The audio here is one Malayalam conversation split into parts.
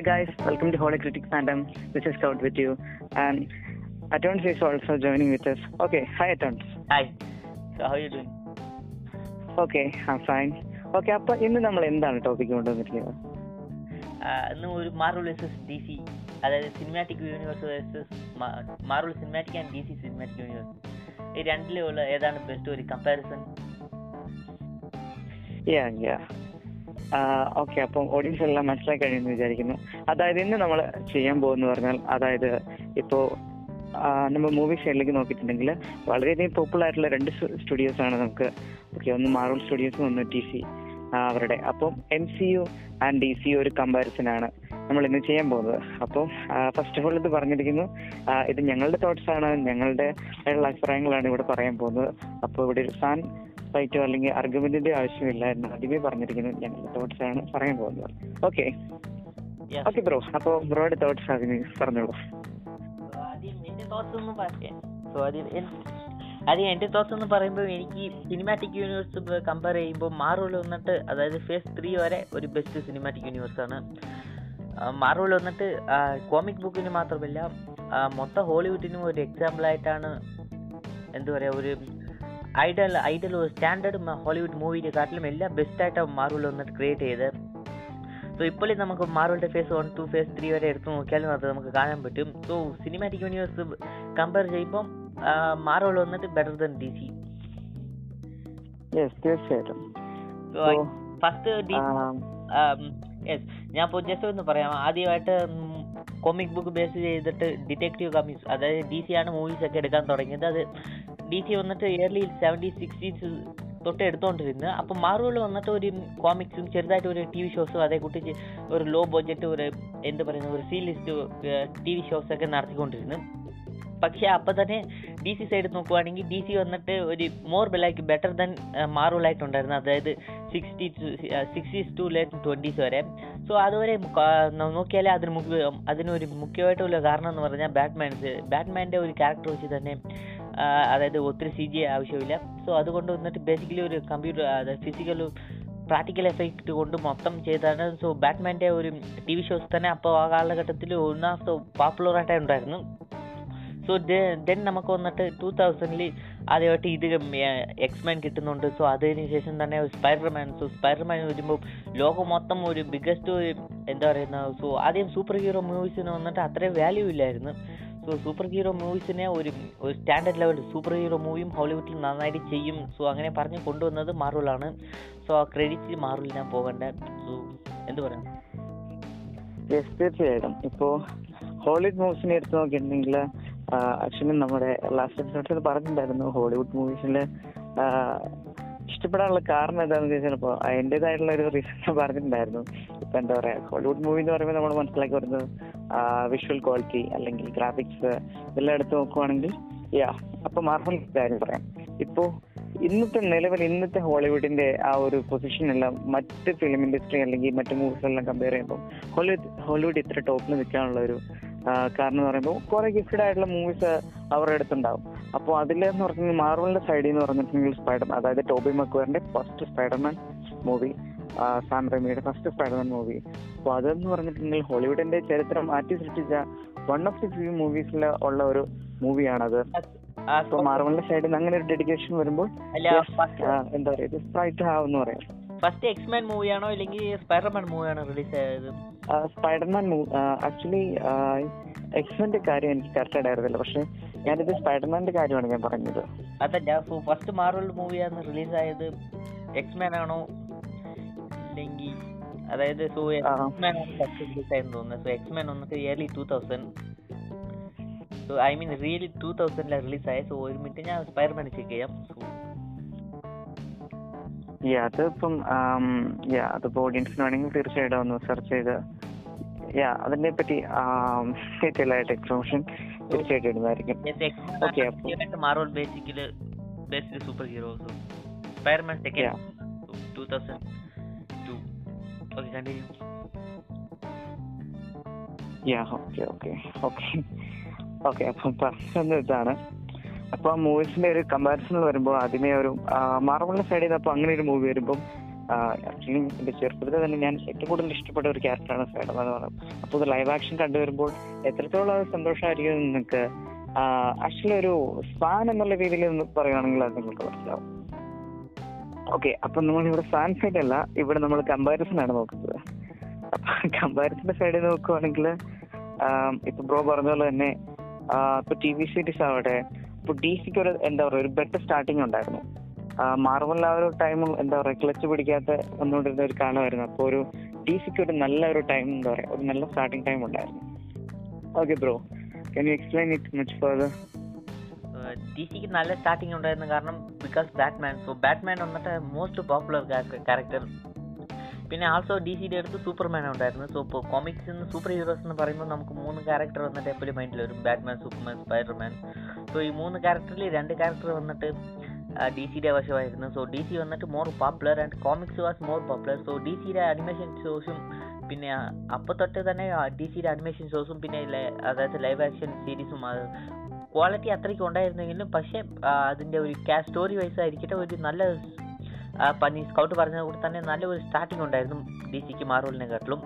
Hi guys, welcome to Holy Critic Fandom. This is Scout with you, and Atons is also joining with us. Okay, hi Atons. Hi. So how are you doing? Okay, I'm fine. Okay അപ്പൊ ഇന്ന് നമ്മൾ എന്താണ് ടോപ്പിക് കൊണ്ടുവന്നിരിക്കുന്നത് ഇന്ന് ഒരു മാർവൽ വേഴ്സസ് ഡി സി അതായത് cinematic universe versus Marvel cinematic and D C cinematic universe ഈ രണ്ടിലുള്ള ഏതാണ് ബെസ്റ്റ് ഒരു കമ്പാരിസൺ യാ യാ ഓക്കെ അപ്പം ഓഡിയൻസ് എല്ലാം മനസ്സിലാക്കി കഴിയുമെന്ന് വിചാരിക്കുന്നു. അതായത് ഇന്ന് നമ്മൾ ചെയ്യാൻ പോകുന്ന പറഞ്ഞാൽ അതായത് ഇപ്പോൾ നമ്മൾ മൂവി സൈഡിലേക്ക് നോക്കിയിട്ടുണ്ടെങ്കിൽ വളരെയധികം പോപ്പുലർ ആയിട്ടുള്ള രണ്ട് സ്റ്റുഡിയോസ് ആണ് നമുക്ക് ഓക്കെ ഒന്ന് മാർവൽ സ്റ്റുഡിയോസും ഒന്ന് ടി സി അവരുടെ. അപ്പം M C U and D C ഒരു കമ്പാരിസൺ ആണ് നമ്മൾ ഇന്ന് ചെയ്യാൻ പോകുന്നത്. അപ്പം ഫസ്റ്റ് ഓഫ് ഓൾ ഇത് പറഞ്ഞിരിക്കുന്നു ഇത് ഞങ്ങളുടെ തോട്ട്സ് ആണ് ഞങ്ങളുടെ അഭിപ്രായങ്ങളാണ് ഇവിടെ പറയാൻ പോകുന്നത്. അപ്പോൾ ഇവിടെ ഒരു ഫൈറ്റോ അല്ലെങ്കിൽ ആർഗ്യുമെന്റിന്റെ ആവശ്യമില്ല എന്ന് ആദ്യമേ പറഞ്ഞിരിക്കുന്നത് ഞങ്ങളുടെ തോട്ട്സ് ആണ് പറയാൻ പോകുന്നത്. ഓക്കെ ഓക്കെ ബ്രോ അപ്പോ ബ്രോയുടെ തോട്ട്സ് അതിന് പറഞ്ഞോളൂ. ആദ്യം എന്റെ തോട്ട്സ് ആദ്യം ആദ്യം എന്ന് പറയുമ്പോൾ എനിക്ക് സിനിമാറ്റിക് യൂണിവേഴ്സ് കമ്പയർ ചെയ്യുമ്പോൾ മാർവൽ വന്നിട്ട് അതായത് ഫേസ് ത്രീ വരെ ഒരു ബെസ്റ്റ് സിനിമാറ്റിക് യൂണിവേഴ്സ് ആണ്. മാർവൽ വന്നിട്ട് കോമിക് ബുക്കിന് മാത്രമല്ല മൊത്തം ഹോളിവുഡിനും ഒരു എക്സാമ്പിൾ ആയിട്ടാണ് എന്താ പറയുക ഒരു ഐഡൽ ഐഡൽ ഒരു സ്റ്റാൻഡേർഡ് ഹോളിവുഡ് മൂവിന്റെ കാട്ടിലും എല്ലാം ബെസ്റ്റ് ആയിട്ടാണ് മാർവൽ വന്നിട്ട് ക്രിയേറ്റ് ചെയ്ത് സോ ഇപ്പോഴും നമുക്ക് മാർവലിന്റെ phase one two phase three വരെ എടുത്തു നോക്കിയാലും അത് നമുക്ക് കാണാൻ പറ്റും. സോ സിനിമാറ്റിക് യൂണിവേഴ്സ് കമ്പയർ ചെയ്യുമ്പോൾ മാർവൽ വന്നിട്ട് ബെറ്റർ ദൻ ഡി സി തീർച്ചയായിട്ടും. ഫസ്റ്റ് യെസ് ഞാൻ ഇപ്പോൾ ജസ്റ്റ് ഒന്ന് പറയാം. ആദ്യമായിട്ട് കോമിക് ബുക്ക് ബേസ് ചെയ്തിട്ട് ഡിറ്റക്റ്റീവ് കമ്മിക്സ് അതായത് ഡി സി ആണ് മൂവീസ് ഒക്കെ എടുക്കാൻ തുടങ്ങിയത്. അത് ഡി സി വന്നിട്ട് ഇയർലി സെവന്റി സിക്സ്റ്റീസ് തൊട്ട് എടുത്തോണ്ടിരുന്നത് അപ്പം മാർവൽ വന്നിട്ട് ഒരു കോമിക്സും ചെറുതായിട്ട് ഒരു ടി വി ഷോസും അതേ കൂട്ടി ഒരു ലോ ബഡ്ജറ്റ് ഒരു എന്ത് പറയുന്ന ഒരു C list T V shows ഒക്കെ നടത്തിക്കൊണ്ടിരുന്നു. പക്ഷെ അപ്പം തന്നെ ഡി സി സൈഡ് നോക്കുവാണെങ്കിൽ ഡി സി വന്നിട്ട് ഒരു more like better than Marvel ആയിട്ടുണ്ടായിരുന്നു അതായത് sixty sixties to late twenties വരെ. സോ അതുവരെ നോക്കിയാലേ അതിന് മുഖ്യ അതിനൊരു മുഖ്യമായിട്ടുള്ള കാരണം എന്ന് പറഞ്ഞാൽ ബാറ്റ്മാൻസ് ബാറ്റ്മാന്റെ ഒരു ക്യാരക്ടർ വെച്ച് തന്നെ അതായത് ഒത്തിരി സി ജി ആവശ്യമില്ല. സോ അതുകൊണ്ട് വന്നിട്ട് ബേസിക്കലി ഒരു കമ്പ്യൂട്ടർ അതായത് ഫിസിക്കൽ പ്രാക്ടിക്കൽ എഫക്റ്റ് കൊണ്ട് മൊത്തം ചെയ്താണ് സോ ബാറ്റ്മാന്റെ ഒരു ടി വി ഷോസ് തന്നെ അപ്പോൾ ആ കാലഘട്ടത്തിൽ ഒന്നാമത്തെ പോപ്പുലർ ആയിട്ടേ ഉണ്ടായിരുന്നു. സോ ദെൻ നമുക്ക് വന്നിട്ട് ടൂ തൗസൻഡിൽ ആദ്യമായിട്ട് ഇത് എക്സ്മാൻ കിട്ടുന്നുണ്ട്. സോ അതിന് ശേഷം തന്നെ സ്പൈഡർമാൻ സോ സ്പൈഡർമാൻ വരുമ്പോൾ ലോകം മൊത്തം ഒരു ബിഗ്ഗസ്റ്റ് എന്താ പറയുന്ന സോ ആദ്യം സൂപ്പർ ഹീറോ മൂവീസിന് വന്നിട്ട് അത്രയും വാല്യൂ ഇല്ലായിരുന്നു. സോ സൂപ്പർ ഹീറോ മൂവീസിനെ ഒരു ഒരു സ്റ്റാൻഡേർഡ് ലെവൽ സൂപ്പർ ഹീറോ മൂവിയും ഹോളിവുഡിൽ നന്നായിട്ട് ചെയ്യും. സോ അങ്ങനെ പറഞ്ഞ് കൊണ്ടുവന്നത് മാർവലാണ്. സോ ആ ക്രെഡിറ്റ് മാർവലിനാ പോകേണ്ട. സോ എന്ത് പറയാം? തീർച്ചയായിട്ടും. ഇപ്പോ ഹോളിവുഡ് മൂവീസിനെ എടുത്ത് നോക്കിയിട്ടുണ്ടെങ്കിൽ ആക്ച്വലി നമ്മുടെ ലാസ്റ്റ് എപ്പിസോഡിൽ പറഞ്ഞിട്ടുണ്ടായിരുന്നു ഹോളിവുഡ് മൂവീസിൽ ഇഷ്ടപ്പെടാനുള്ള കാരണം എന്താണെന്ന് ചോദിച്ചാൽ ഇപ്പോൾ അതിന്റെതായിട്ടുള്ള ഒരു റീസൺ പറഞ്ഞിട്ടുണ്ടായിരുന്നു. ഇപ്പൊ എന്താ പറയാ ഹോളിവുഡ് മൂവി എന്ന് പറയുമ്പോൾ നമ്മൾ മനസ്സിലാക്കി വരുന്നത് വിഷ്വൽ ക്വാളിറ്റി അല്ലെങ്കിൽ ഗ്രാഫിക്സ് ഇതെല്ലാം എടുത്ത് നോക്കുവാണെങ്കിൽ യാ അപ്പൊ മാർവൽ കാര്യം പറയാം. ഇപ്പോ ഇന്നത്തെ നിലവിൽ ഇന്നത്തെ ഹോളിവുഡിന്റെ ആ ഒരു പൊസിഷൻ എല്ലാം മറ്റ് ഫിലിം ഇൻഡസ്ട്രി അല്ലെങ്കിൽ മറ്റ് മൂവീസ് എല്ലാം കമ്പയർ ചെയ്യുമ്പോൾ ഹോളിവുഡ് ഹോളിവുഡ് ഇത്ര ടോപ്പിൽ നിൽക്കാനുള്ള ഒരു കാരണം എന്ന് പറയുമ്പോൾ കുറെ ഗിഫ്റ്റഡ് ആയിട്ടുള്ള മൂവീസ് അവരുടെ അടുത്തുണ്ടാവും. അപ്പോൾ അതിലെന്ന് പറഞ്ഞാൽ മാർവലിന്റെ സൈഡിൽ നിന്ന് പറഞ്ഞിട്ടുണ്ടെങ്കിൽ സ്പൈഡർമാൻ അതായത് ടോബി മക്വറിന്റെ ഫസ്റ്റ് സ്പൈഡർമാൻ മൂവി സാം റെമിയുടെ ഫസ്റ്റ് സ്പൈഡർമാൻ മൂവി അപ്പോൾ അതെന്ന് പറഞ്ഞിട്ടുണ്ടെങ്കിൽ ഹോളിവുഡിന്റെ ചരിത്രം മാറ്റി സൃഷ്ടിച്ച വൺ ഓഫ് ദി ഫ്യൂ മൂവീസിൽ ഉള്ള ഒരു മൂവിയാണത് അപ്പൊ മാർവലിന്റെ സൈഡിൽ നിന്ന് അങ്ങനെ ഒരു ഡെഡിക്കേഷൻ വരുമ്പോൾ എന്താ പറയുക സ്പ്രൈറ്റ് ആവെന്ന് പറയാം. ഫസ്റ്റ് എക്സ്മാൻ മൂവിയാണോ അല്ലെങ്കിൽ സ്പൈഡർമാൻ മൂവിയാണോ റിലീസ് ആയത്? സ്പൈഡർമാൻ ആക്ച്വലി എക്സ്മെന്റെ കാര്യം എനിക്ക് കറക്റ്റ് അറിയത്തില്ല പക്ഷെ ഞാനിത് സ്പൈഡർമാന്റെ കാര്യമാണ് ഞാൻ പറഞ്ഞത്. അതല്ല ഫസ്റ്റ് മാർവൽ മൂവിയാണ് റിലീസ് ആയത് എക്സ്മാൻ ആണോ അല്ലെങ്കിൽ അതായത് so. X Men first release ആയെന്ന് തോന്നുന്നത് സോ എക്സ്മാൻ വന്നിട്ട് early two thousand so I mean really two തൗസൻഡിലാണ് release ആയത് സോ ഒരു മിനിറ്റ് ഞാൻ സ്പൈർമാൻ ചെക്ക് ചെയ്യാം. അതിപ്പം അതിപ്പോ ഓഡിയൻസിന് വേണമെങ്കിൽ തീർച്ചയായിട്ടും ഒന്ന് സെർച്ച് ചെയ്ത് യാ അതിനെ പറ്റി ഡീറ്റെയിൽ ആയിട്ട് ഇൻഫർമേഷൻ തീർച്ചയായിട്ടും ഇടുന്നതായിരിക്കും. ഓക്കെ അപ്പൊ- X Men Marvel basically based super heroes Spiderman. Second two thousand okay continue yeah okay okay okay okay അപ്പം പറഞ്ഞത് ഇതാണ്. അപ്പൊ ആ മൂവീസിന്റെ ഒരു കമ്പാരിസൺ വരുമ്പോൾ ആദ്യമേ ഒരു മാർബിളിന്റെ സൈഡിൽ നിന്ന് അപ്പൊ അങ്ങനെ ഒരു മൂവി വരുമ്പോൾ ആക്ച്വലി എന്റെ ചെറുപ്പത്തിൽ തന്നെ ഞാൻ ഏറ്റവും കൂടുതൽ ഇഷ്ടപ്പെട്ട ഒരു ക്യാരക്ടറാണ് സൈഡം എന്ന് പറയുന്നത്. അപ്പോൾ ഇത് ലൈവ് ആക്ഷൻ കണ്ടുവരുമ്പോൾ എത്രത്തോളം അത് സന്തോഷമായിരിക്കും നിങ്ങൾക്ക് ആക്ച്വലി ഒരു സ്പാൻ എന്നുള്ള രീതിയിൽ പറയുകയാണെങ്കിൽ അത് നിങ്ങൾക്ക് മനസ്സിലാവും. ഓക്കെ അപ്പൊ നമ്മൾ ഇവിടെ ഫാൻ സൈഡ് അല്ല ഇവിടെ നമ്മൾ കമ്പാരിസൺ ആണ് നോക്കുന്നത്. അപ്പൊ കമ്പാരിസന്റെ സൈഡിൽ നോക്കുവാണെങ്കിൽ ഇപ്പൊ ബ്രോ പറഞ്ഞ പോലെ തന്നെ ഇപ്പൊ ടി വി സീരീസ് ആവട്ടെ ഇപ്പൊ ഡി സിക്ക് ഒരു എന്താ പറയുക ഒരു ബെറ്റർ സ്റ്റാർട്ടിങ് ഉണ്ടായിരുന്നു. മാർവൽ ആ ഒരു ടൈം എന്താ പറയുക ക്ലച്ച് പിടിക്കാത്ത വന്നുകൊണ്ടിരുന്ന ഒരു കാലമായിരുന്നു. അപ്പോൾ ഒരു ഡി സിക്ക് ഒരു നല്ല ഒരു ടൈം എന്താ പറയുക ഒരു നല്ല സ്റ്റാർട്ടിങ് ടൈം ഉണ്ടായിരുന്നു. Okay bro can you explain it much further D സിക്ക് നല്ല സ്റ്റാർട്ടിങ് ഉണ്ടായിരുന്നു കാരണം ബിക്കോസ് ബാറ്റ്മാൻ സോ ബാറ്റ്മാൻ വന്നിട്ട് മോസ്റ്റ് പോപ്പുലർ ക്യാരക്ടർ പിന്നെ ആൾസോ ഡി സിയുടെ അടുത്ത് സൂപ്പർമാൻ ഉണ്ടായിരുന്നു. സോ ഇപ്പോൾ കോമിക്സ് നിന്ന് സൂപ്പർ ഹീറോസ് എന്ന് പറയുമ്പോൾ നമുക്ക് മൂന്ന് ക്യാരക്ടർ വന്നിട്ട് എപ്പോഴും മൈൻഡിൽ വരും. ബാറ്റ്മാൻ സൂപ്പർമാൻ സ്പൈഡർമാൻ സോ ഈ മൂന്ന് ക്യാരക്ടറിൽ രണ്ട് ക്യാരക്ടർ വന്നിട്ട് ഡി സിയുടെ വശമായിരുന്നു. സോ ഡി സി വന്നിട്ട് more popular and comics was more popular so D സിയുടെ അനിമേഷൻ ഷോസും പിന്നെ അപ്പോൾ തൊട്ട് തന്നെ ഡി സിയുടെ അനിമേഷൻ ഷോസും പിന്നെ അതായത് ലൈവ് ആക്ഷൻ സീരീസും ക്വാളിറ്റി അത്രയ്ക്ക് ഉണ്ടായിരുന്നെങ്കിലും പക്ഷേ അതിന്റെ ഒരു ക്യാ സ്റ്റോറി വൈസ് ആയിരിക്കട്ടെ ഒരു നല്ല പനി സ്കൗട്ട് പറഞ്ഞ കൂടെ തന്നെ നല്ല ഒരു സ്റ്റാർട്ടിംഗ് ഉണ്ടായിരുന്നു ഡി സിക്ക് മാർവലിനെക്കാട്ടിലും.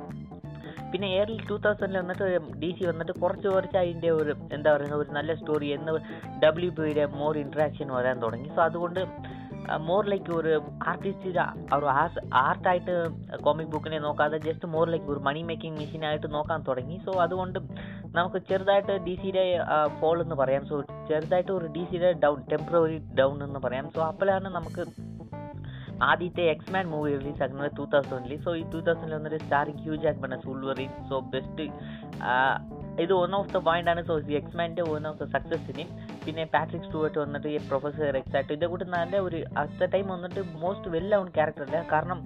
പിന്നെ ഏർലി ടൂ തൗസൻഡിൽ വന്നിട്ട് ഡി സി വന്നിട്ട് കുറച്ച് കുറച്ച് അതിന്റെ ഒരു എന്താ പറയുക ഒരു നല്ല സ്റ്റോറി എന്ന് ഡബ്ല്യു പിയുടെ മോർ ഇൻട്രാക്ഷൻ വരാൻ തുടങ്ങി. സോ അതുകൊണ്ട് മോർ ലൈക്ക് ഒരു ആർട്ടിസ്റ്റ് ഒരു ആർട്ടായിട്ട് കോമിക് ബുക്കിനെ നോക്കാതെ ജസ്റ്റ് മോർ ലൈക്ക് ഒരു മണി മേക്കിംഗ് മെഷീനായിട്ട് നോക്കാൻ തുടങ്ങി. സോ അതുകൊണ്ട് നമുക്ക് ചെറുതായിട്ട് ഡി സിയുടെ ഫോൾ എന്ന് പറയാം. സോ ചെറുതായിട്ട് ഒരു ഡി സിയുടെ ഡൗൺ ടെമ്പററി ഡൗൺ എന്ന് പറയാം. സോ അപ്പോഴാണ് നമുക്ക് ആദ്യത്തെ എക്സ്മാൻ മൂവി റിലീസ് ആക്കുന്നത് ടൂ തൗസൻഡിൽ സോ ഈ ടൂ തൗസൻഡിൽ വന്നൊരു starring Hugh Jackman Wolverine so best ഇത് വൺ ഓഫ് ദ പോയിന്റ് ആണ്. സോ എക്സ്മാന്റെ വൺ ഓഫ് ദ സക്സസിന് പിന്നെ പാട്രിക് സ്റ്റുവർട്ട് വന്നിട്ട് ഈ പ്രൊഫസർ എക്സാക്ട് ഇതേ കൂട്ട് നല്ല ഒരു അറ്റ് ടൈം വന്നിട്ട് മോസ്റ്റ് വെൽ നൗൺ ക്യാരക്ടർ അല്ല? കാരണം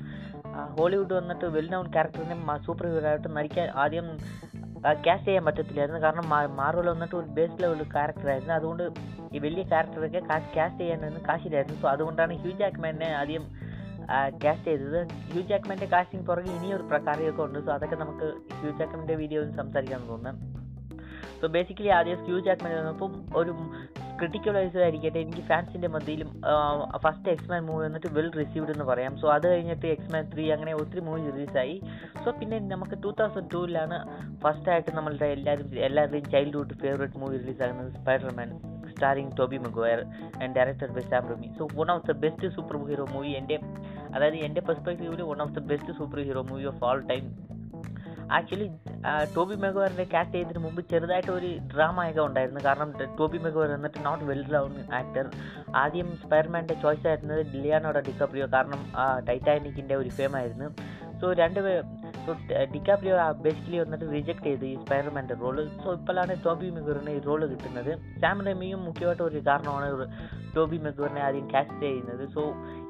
ഹോളിവുഡ് വന്നിട്ട് വെൽ നൗൺ ക്യാരക്ടറിനെ സൂപ്പർ ഹീറോ ആയിട്ട് നടിക്കാൻ ആദ്യം ക്യാഷ് ചെയ്യാൻ പറ്റത്തില്ലായിരുന്നു. കാരണം മാർവൽ വന്നിട്ട് ഒരു ബേസ് ലെവൽ ക്യാരക്ടർ ആയിരുന്നു. അതുകൊണ്ട് ഈ വലിയ ക്യാരക്ടറൊക്കെ ക്യാഷ് ചെയ്യാനൊന്നും കാശില്ലായിരുന്നു. സോ അതുകൊണ്ടാണ് ഹ്യൂ ജാക്മാനെ ആദ്യം ക്യാഷ് ചെയ്തത്. ഹ്യൂ ജാക്മാന്റെ കാസ്റ്റിംഗ് പുറകെ ഇനിയൊരു പ്രകാരമൊക്കെ ഉണ്ട്. സോ അതൊക്കെ നമുക്ക് ഹ്യൂ ജാക്മാന്റെ വീഡിയോയിൽ സംസാരിക്കാൻ തോന്നുന്നു. സോ ബേസിക്കലി ആദ്യം ഹ്യൂ ജാക്മാൻ വന്നപ്പം ഒരു ക്രിട്ടിക്കൽ വൈസ് ആയിരിക്കട്ടെ എനിക്ക് ഫാൻസിന്റെ മധ്യയിലും ഫസ്റ്റ് എക്സ്മാൻ മൂവി വന്നിട്ട് വെൽ റിസീവ്ഡ് എന്ന് പറയാം. സോ അത് കഴിഞ്ഞിട്ട് എക്സ്മാൻ ത്രീ അങ്ങനെ ഒത്തിരി മൂവി റിലീസായി സോ പിന്നെ നമുക്ക് ടൂ തൗസൻഡ് ടൂവിലാണ് ഫസ്റ്റ് ആയിട്ട് നമ്മളുടെ എല്ലാവരും എല്ലാവരുടെയും childhood favourite movie റിലീസാകുന്നത് Spiderman starring Tobey Maguire and director by Sam Raimi so one of the best super hero movie എന്റെ അതായത് എന്റെ പെർസ്പെക്റ്റീവിൽ one of the best super hero movie of all time actually Tobey മെഗോറിന്റെ cast ചെയ്തതിന് മുമ്പ് ചെറുതായിട്ട് ഒരു ഡ്രാമയൊക്കെ ഉണ്ടായിരുന്നു. കാരണം ടോബി മെഗോർ എന്നിട്ട് നോട്ട് വെൽ റൗൺ ആക്ടർ ആദ്യം സ്പൈർമാന്റെ ചോയ്സ് ആയിരുന്നത് ഡിലിയാനോടെ ഡിക്കാപ്രിയോ. കാരണം ടൈറ്റാനിക്കിന്റെ ഒരു ഫേം ആയിരുന്നു. സോ രണ്ട് സോ ഡിക്കാപ്രിയോ ബേസിക്കലി വന്നിട്ട് റിജക്ട് ചെയ്തു ഈ സ്പൈഡർമാന്റെ റോൾ സോ ഇപ്പോഴാണ് ടോബി മെഗോറിന് ഈ റോൾ കിട്ടുന്നത്. സാം റെമിയും മുഖ്യമായിട്ട് ഒരു കാരണമാണ് ടോബി മെഗോറിനെ ആദ്യം കാസ്റ്റ് ചെയ്യുന്നത്. സോ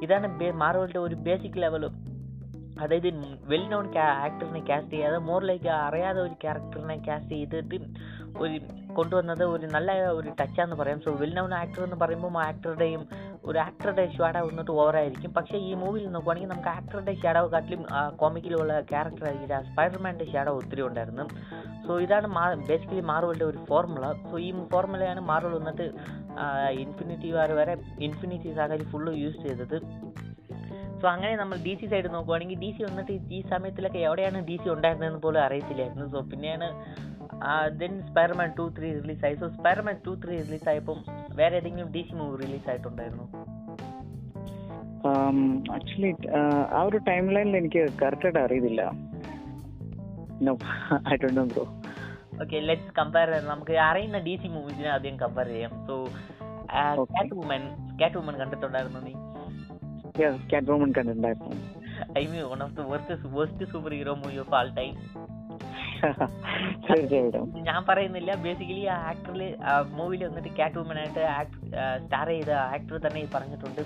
ഇതാണ് മാർവലിന്റെ ഒരു ബേസിക് ലെവൽ അതായത് വെൽ നോൺ ആക്ടറിനെ കാസ്റ്റ് ചെയ്യാതെ മോർ ലൈക്ക് അറിയാതെ ഒരു ക്യാരക്ടറിനെ കാസ്റ്റ് ചെയ്തിട്ട് ഒരു കൊണ്ടുവന്നത് ഒരു നല്ല ഒരു ടച്ചാന്ന് പറയാം. സോ വെൽ നോൺ ആക്ടർ എന്ന് പറയുമ്പോൾ ആക്ടറുടെയും ഒരു ആക്ടറുടെ ഷാഡോ വന്നിട്ട് ഓവറായിരിക്കും പക്ഷേ ഈ മൂവിയിൽ നോക്കുവാണെങ്കിൽ നമുക്ക് ആക്ടറുടെ ഷാഡോ കാട്ടിലും കോമിക്കിലുള്ള ക്യാരക്ടർ ആയിരിക്കില്ല സ്പൈഡർമാന്റെ ഷാഡോ ഒത്തിരി ഉണ്ടായിരുന്നു. സോ ഇതാണ് മാ ബേസിക്കലി മാർവലിന്റെ ഒരു ഫോർമുല സോ ഈ ഫോർമുലയാണ് മാർവൽ വന്നിട്ട് ഇൻഫിനിറ്റി വാർ വരെ ഇൻഫിനിറ്റി സാഗയിൽ ഫുള്ള് യൂസ് ചെയ്തത്. സോ അങ്ങനെ നമ്മൾ ഡി സി സൈഡ് നോക്കുവാണെങ്കിൽ ഡി സി വന്നിട്ട് ഈ സമയത്തിലൊക്കെ എവിടെയാണ് ഡി സി ഉണ്ടായിരുന്നതെന്ന് പോലും അറിയത്തില്ലായിരുന്നു. സോ പിന്നെയാണ് ദെൻ സ്പൈർമാൻ ടു ത്രീ റിലീസായി സോ സ്പൈർമാൻ ടു ത്രീ റിലീസായപ്പം വേറെ ഏതെങ്കിലും ഡി സി മൂവി റിലീസ് ആയിട്ടുണ്ടായിരുന്നു? ആക്ച്വലി ആ ഒരു ടൈം ലൈനിൽ എനിക്ക് കറക്റ്റായിട്ട് അറിയത്തില്ല. I bro okay let's compare നമുക്ക് അറിയുന്ന ഡി സി മൂവീസിനെ ആദ്യം കമ്പയർ ചെയ്യാം. സോ കാറ്റ് വുമൻ കാറ്റ് വുമൻ കണ്ടിട്ടുണ്ടായിരുന്നു നീ? വുമൻ കണ്ടിട്ടുണ്ടായിരുന്നു. I mean one of the worst worst super hero movie of all time തീർച്ചയായിട്ടും. ഞാൻ പറയുന്നില്ല. ബേസിക്കലി ആ ആക്ടറിൽ മൂവിയിൽ വന്നിട്ട് കാറ്റ് വുമൻ ആയിട്ട് സ്റ്റാർ ചെയ്ത ആക്ടർ തന്നെ പറഞ്ഞിട്ടുണ്ട്.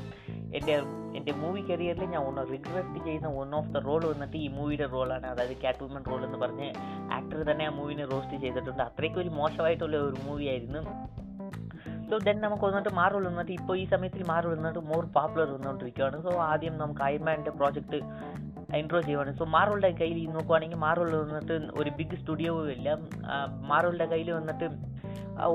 എന്റെ എന്റെ മൂവി കരിയറിൽ ഞാൻ ഒന്ന് റിഗ്രറ്റ് ചെയ്യുന്ന വൺ ഓഫ് ദ റോൾ വന്നിട്ട് ഈ മൂവിയുടെ റോളാണ് അതായത് കാറ്റ് വുമൻ റോൾ എന്ന് പറഞ്ഞ് ആക്ടർ തന്നെ ആ മൂവിനെ റോസ്റ്റ് ചെയ്തിട്ടുണ്ട്. അത്രയ്ക്ക് ഒരു മോശമായിട്ടുള്ള ഒരു മൂവി ആയിരുന്നു. സോ ദെൻ നമുക്ക് വന്നിട്ട് മാർവൽ വന്നിട്ട് ഇപ്പോൾ ഈ സമയത്തിൽ മാർവൽ വന്നിട്ട് മോർ പോപ്പുലർ വന്നുകൊണ്ടിരിക്കുകയാണ്. സോ ആദ്യം നമുക്ക് അയർമാന്റെ പ്രോജക്റ്റ് ഇൻട്രോ ചെയ്യുവാണ്. സോ മാർവലിന്റെ കയ്യിൽ നോക്കുവാണെങ്കിൽ മാർവൽ വന്നിട്ട് ഒരു ബിഗ് സ്റ്റുഡിയോ ഇല്ല. മാർവലിന്റെ കയ്യിൽ വന്നിട്ട്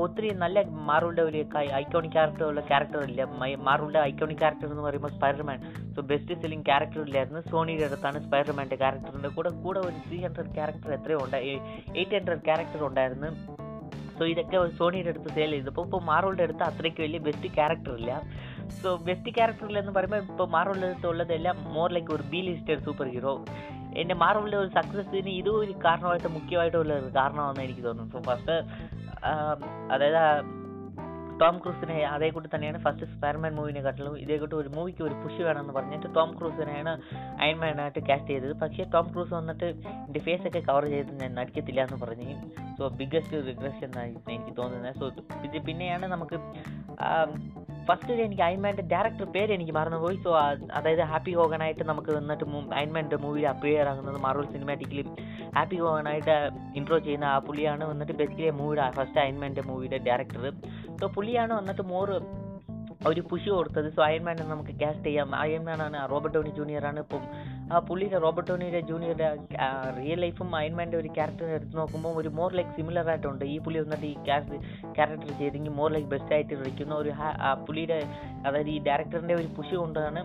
ഒത്തിരി നല്ല മാർവലിന്റെ ഒരു ഐക്കോണിക് ക്യാരക്ടർ ഉള്ള ക്യാരക്ടർ ഇല്ല. മാർവലിന്റെ ഐക്കോണിക് ക്യാരക്ടർ എന്ന് പറയുമ്പോൾ Spiderman so best selling character ഇല്ലായിരുന്നു. സോണിയുടെ അടുത്താണ് സ്പൈഡർമാന്റെ ക്യാരക്ടറിന്റെ കൂടെ കൂടെ ഒരു ത്രീ ഹൺഡ്രഡ് ക്യാരക്ടർ എത്രയോ ഉണ്ട്. എയ്റ്റ് ഹൺഡ്രഡ് ക്യാരക്ടർ ഉണ്ടായിരുന്നു. സോ ഇതൊക്കെ സോണിയുടെ അടുത്ത് സെയിൽ ചെയ്തപ്പോൾ ഇപ്പോൾ മാർവലിന്റെ അടുത്ത് അത്രയ്ക്ക് വലിയ ബെസ്റ്റ് ക്യാരക്ടർ ഇല്ല. സോ ബെസ്റ്റ് ക്യാരക്ടർ എന്ന് പറയുമ്പോൾ ഇപ്പോൾ മാർവലിന്റെ അടുത്ത് ഉള്ളതെല്ലാം മോർ ലൈക്ക് ഒരു ബി ലിസ്റ്റഡ് സൂപ്പർ ഹീറോ എന്റെ മാർവലിന്റെ ഒരു സക്സസ്സിന് ഇതും ഒരു കാരണമായിട്ട് മുഖ്യമായിട്ടുള്ള ഒരു കാരണമാണെന്ന് എനിക്ക് തോന്നുന്നു. സോ ഫസ്റ്റ് അതായത് ടോം ക്രൂസിനെ അതേ കൂട്ടി തന്നെയാണ് ഫസ്റ്റ് സ്പൈർമാൻ ഇതേ കൂട്ടി ഒരു മൂവിക്ക് ഒരു പുഷ് വേണമെന്ന് പറഞ്ഞിട്ട് ടോം ക്രൂസിനെയാണ് അയൺമാനായിട്ട് കാസ്റ്റ് ചെയ്തത്. പക്ഷേ ടോം ക്രൂസ് വന്നിട്ട് എന്റെ ഫേസ് ഒക്കെ കവർ ചെയ്ത് ഞാൻ നടിക്കത്തില്ല എന്ന് പറഞ്ഞു. സോ ബിഗ്ഗസ്റ്റ് റിഗ്രഷൻ എന്നാണ് എനിക്ക് തോന്നുന്നത്. സോ ഇത് പിന്നെയാണ് നമുക്ക് ഫസ്റ്റ് എനിക്ക് അയൻമാന്റെ ഡയറക്ടർ പേര് എനിക്ക് മറന്നുപോയി. സോ അതായത് ഹാപ്പി ഹോഗനായിട്ട് നമുക്ക് വന്നിട്ട് അയൻമാന്റെ മൂവിയിൽ അപ്പിയർ ആകുന്നത് മാർവൽ സിനിമാറ്റിക്കലി ഹാപ്പി ഹോഗനായിട്ട് ഇൻട്രോ ചെയ്യുന്ന ആ പുള്ളിയാണ് വന്നിട്ട് ബെസ്റ്റിലെ മൂവിയുടെ ഫസ്റ്റ് അയൻമാന്റെ മൂവിയുടെ ഡയറക്ടർ സോ പുള്ളിയാണ് വന്നിട്ട് മോർ ഒരു പുഷ് കൊടുത്തത്. സോ അയൺമാനെ നമുക്ക് കാസ്റ്റ് ചെയ്യാം. അയൻമാനാണ് റോബർട്ട് ഡോണി ജൂനിയറാണ് ഇപ്പം ആ പുള്ളിയുടെ റോബർട്ട് ടോണിയുടെ ജൂനിയറുടെ റിയൽ ലൈഫും അയൺമാന്റെ ഒരു ക്യാരക്ടർ എടുത്ത് നോക്കുമ്പോൾ ഒരു മോർ ലൈക്ക് സിമിലർ ആയിട്ടുണ്ട്. ഈ പുള്ളി വന്നിട്ട് ഈ ക്യാരക്ടർ ക്യാരക്ടർ ചെയ്തെങ്കിൽ മോർ ലൈക്ക് ബെസ്റ്റ് ആയിട്ട് ഇരിക്കുന്ന ഒരു പുള്ളിയുടെ അതായത് ഈ ഡയറക്ടറിന്റെ ഒരു പുഷ് കൊണ്ടാണ്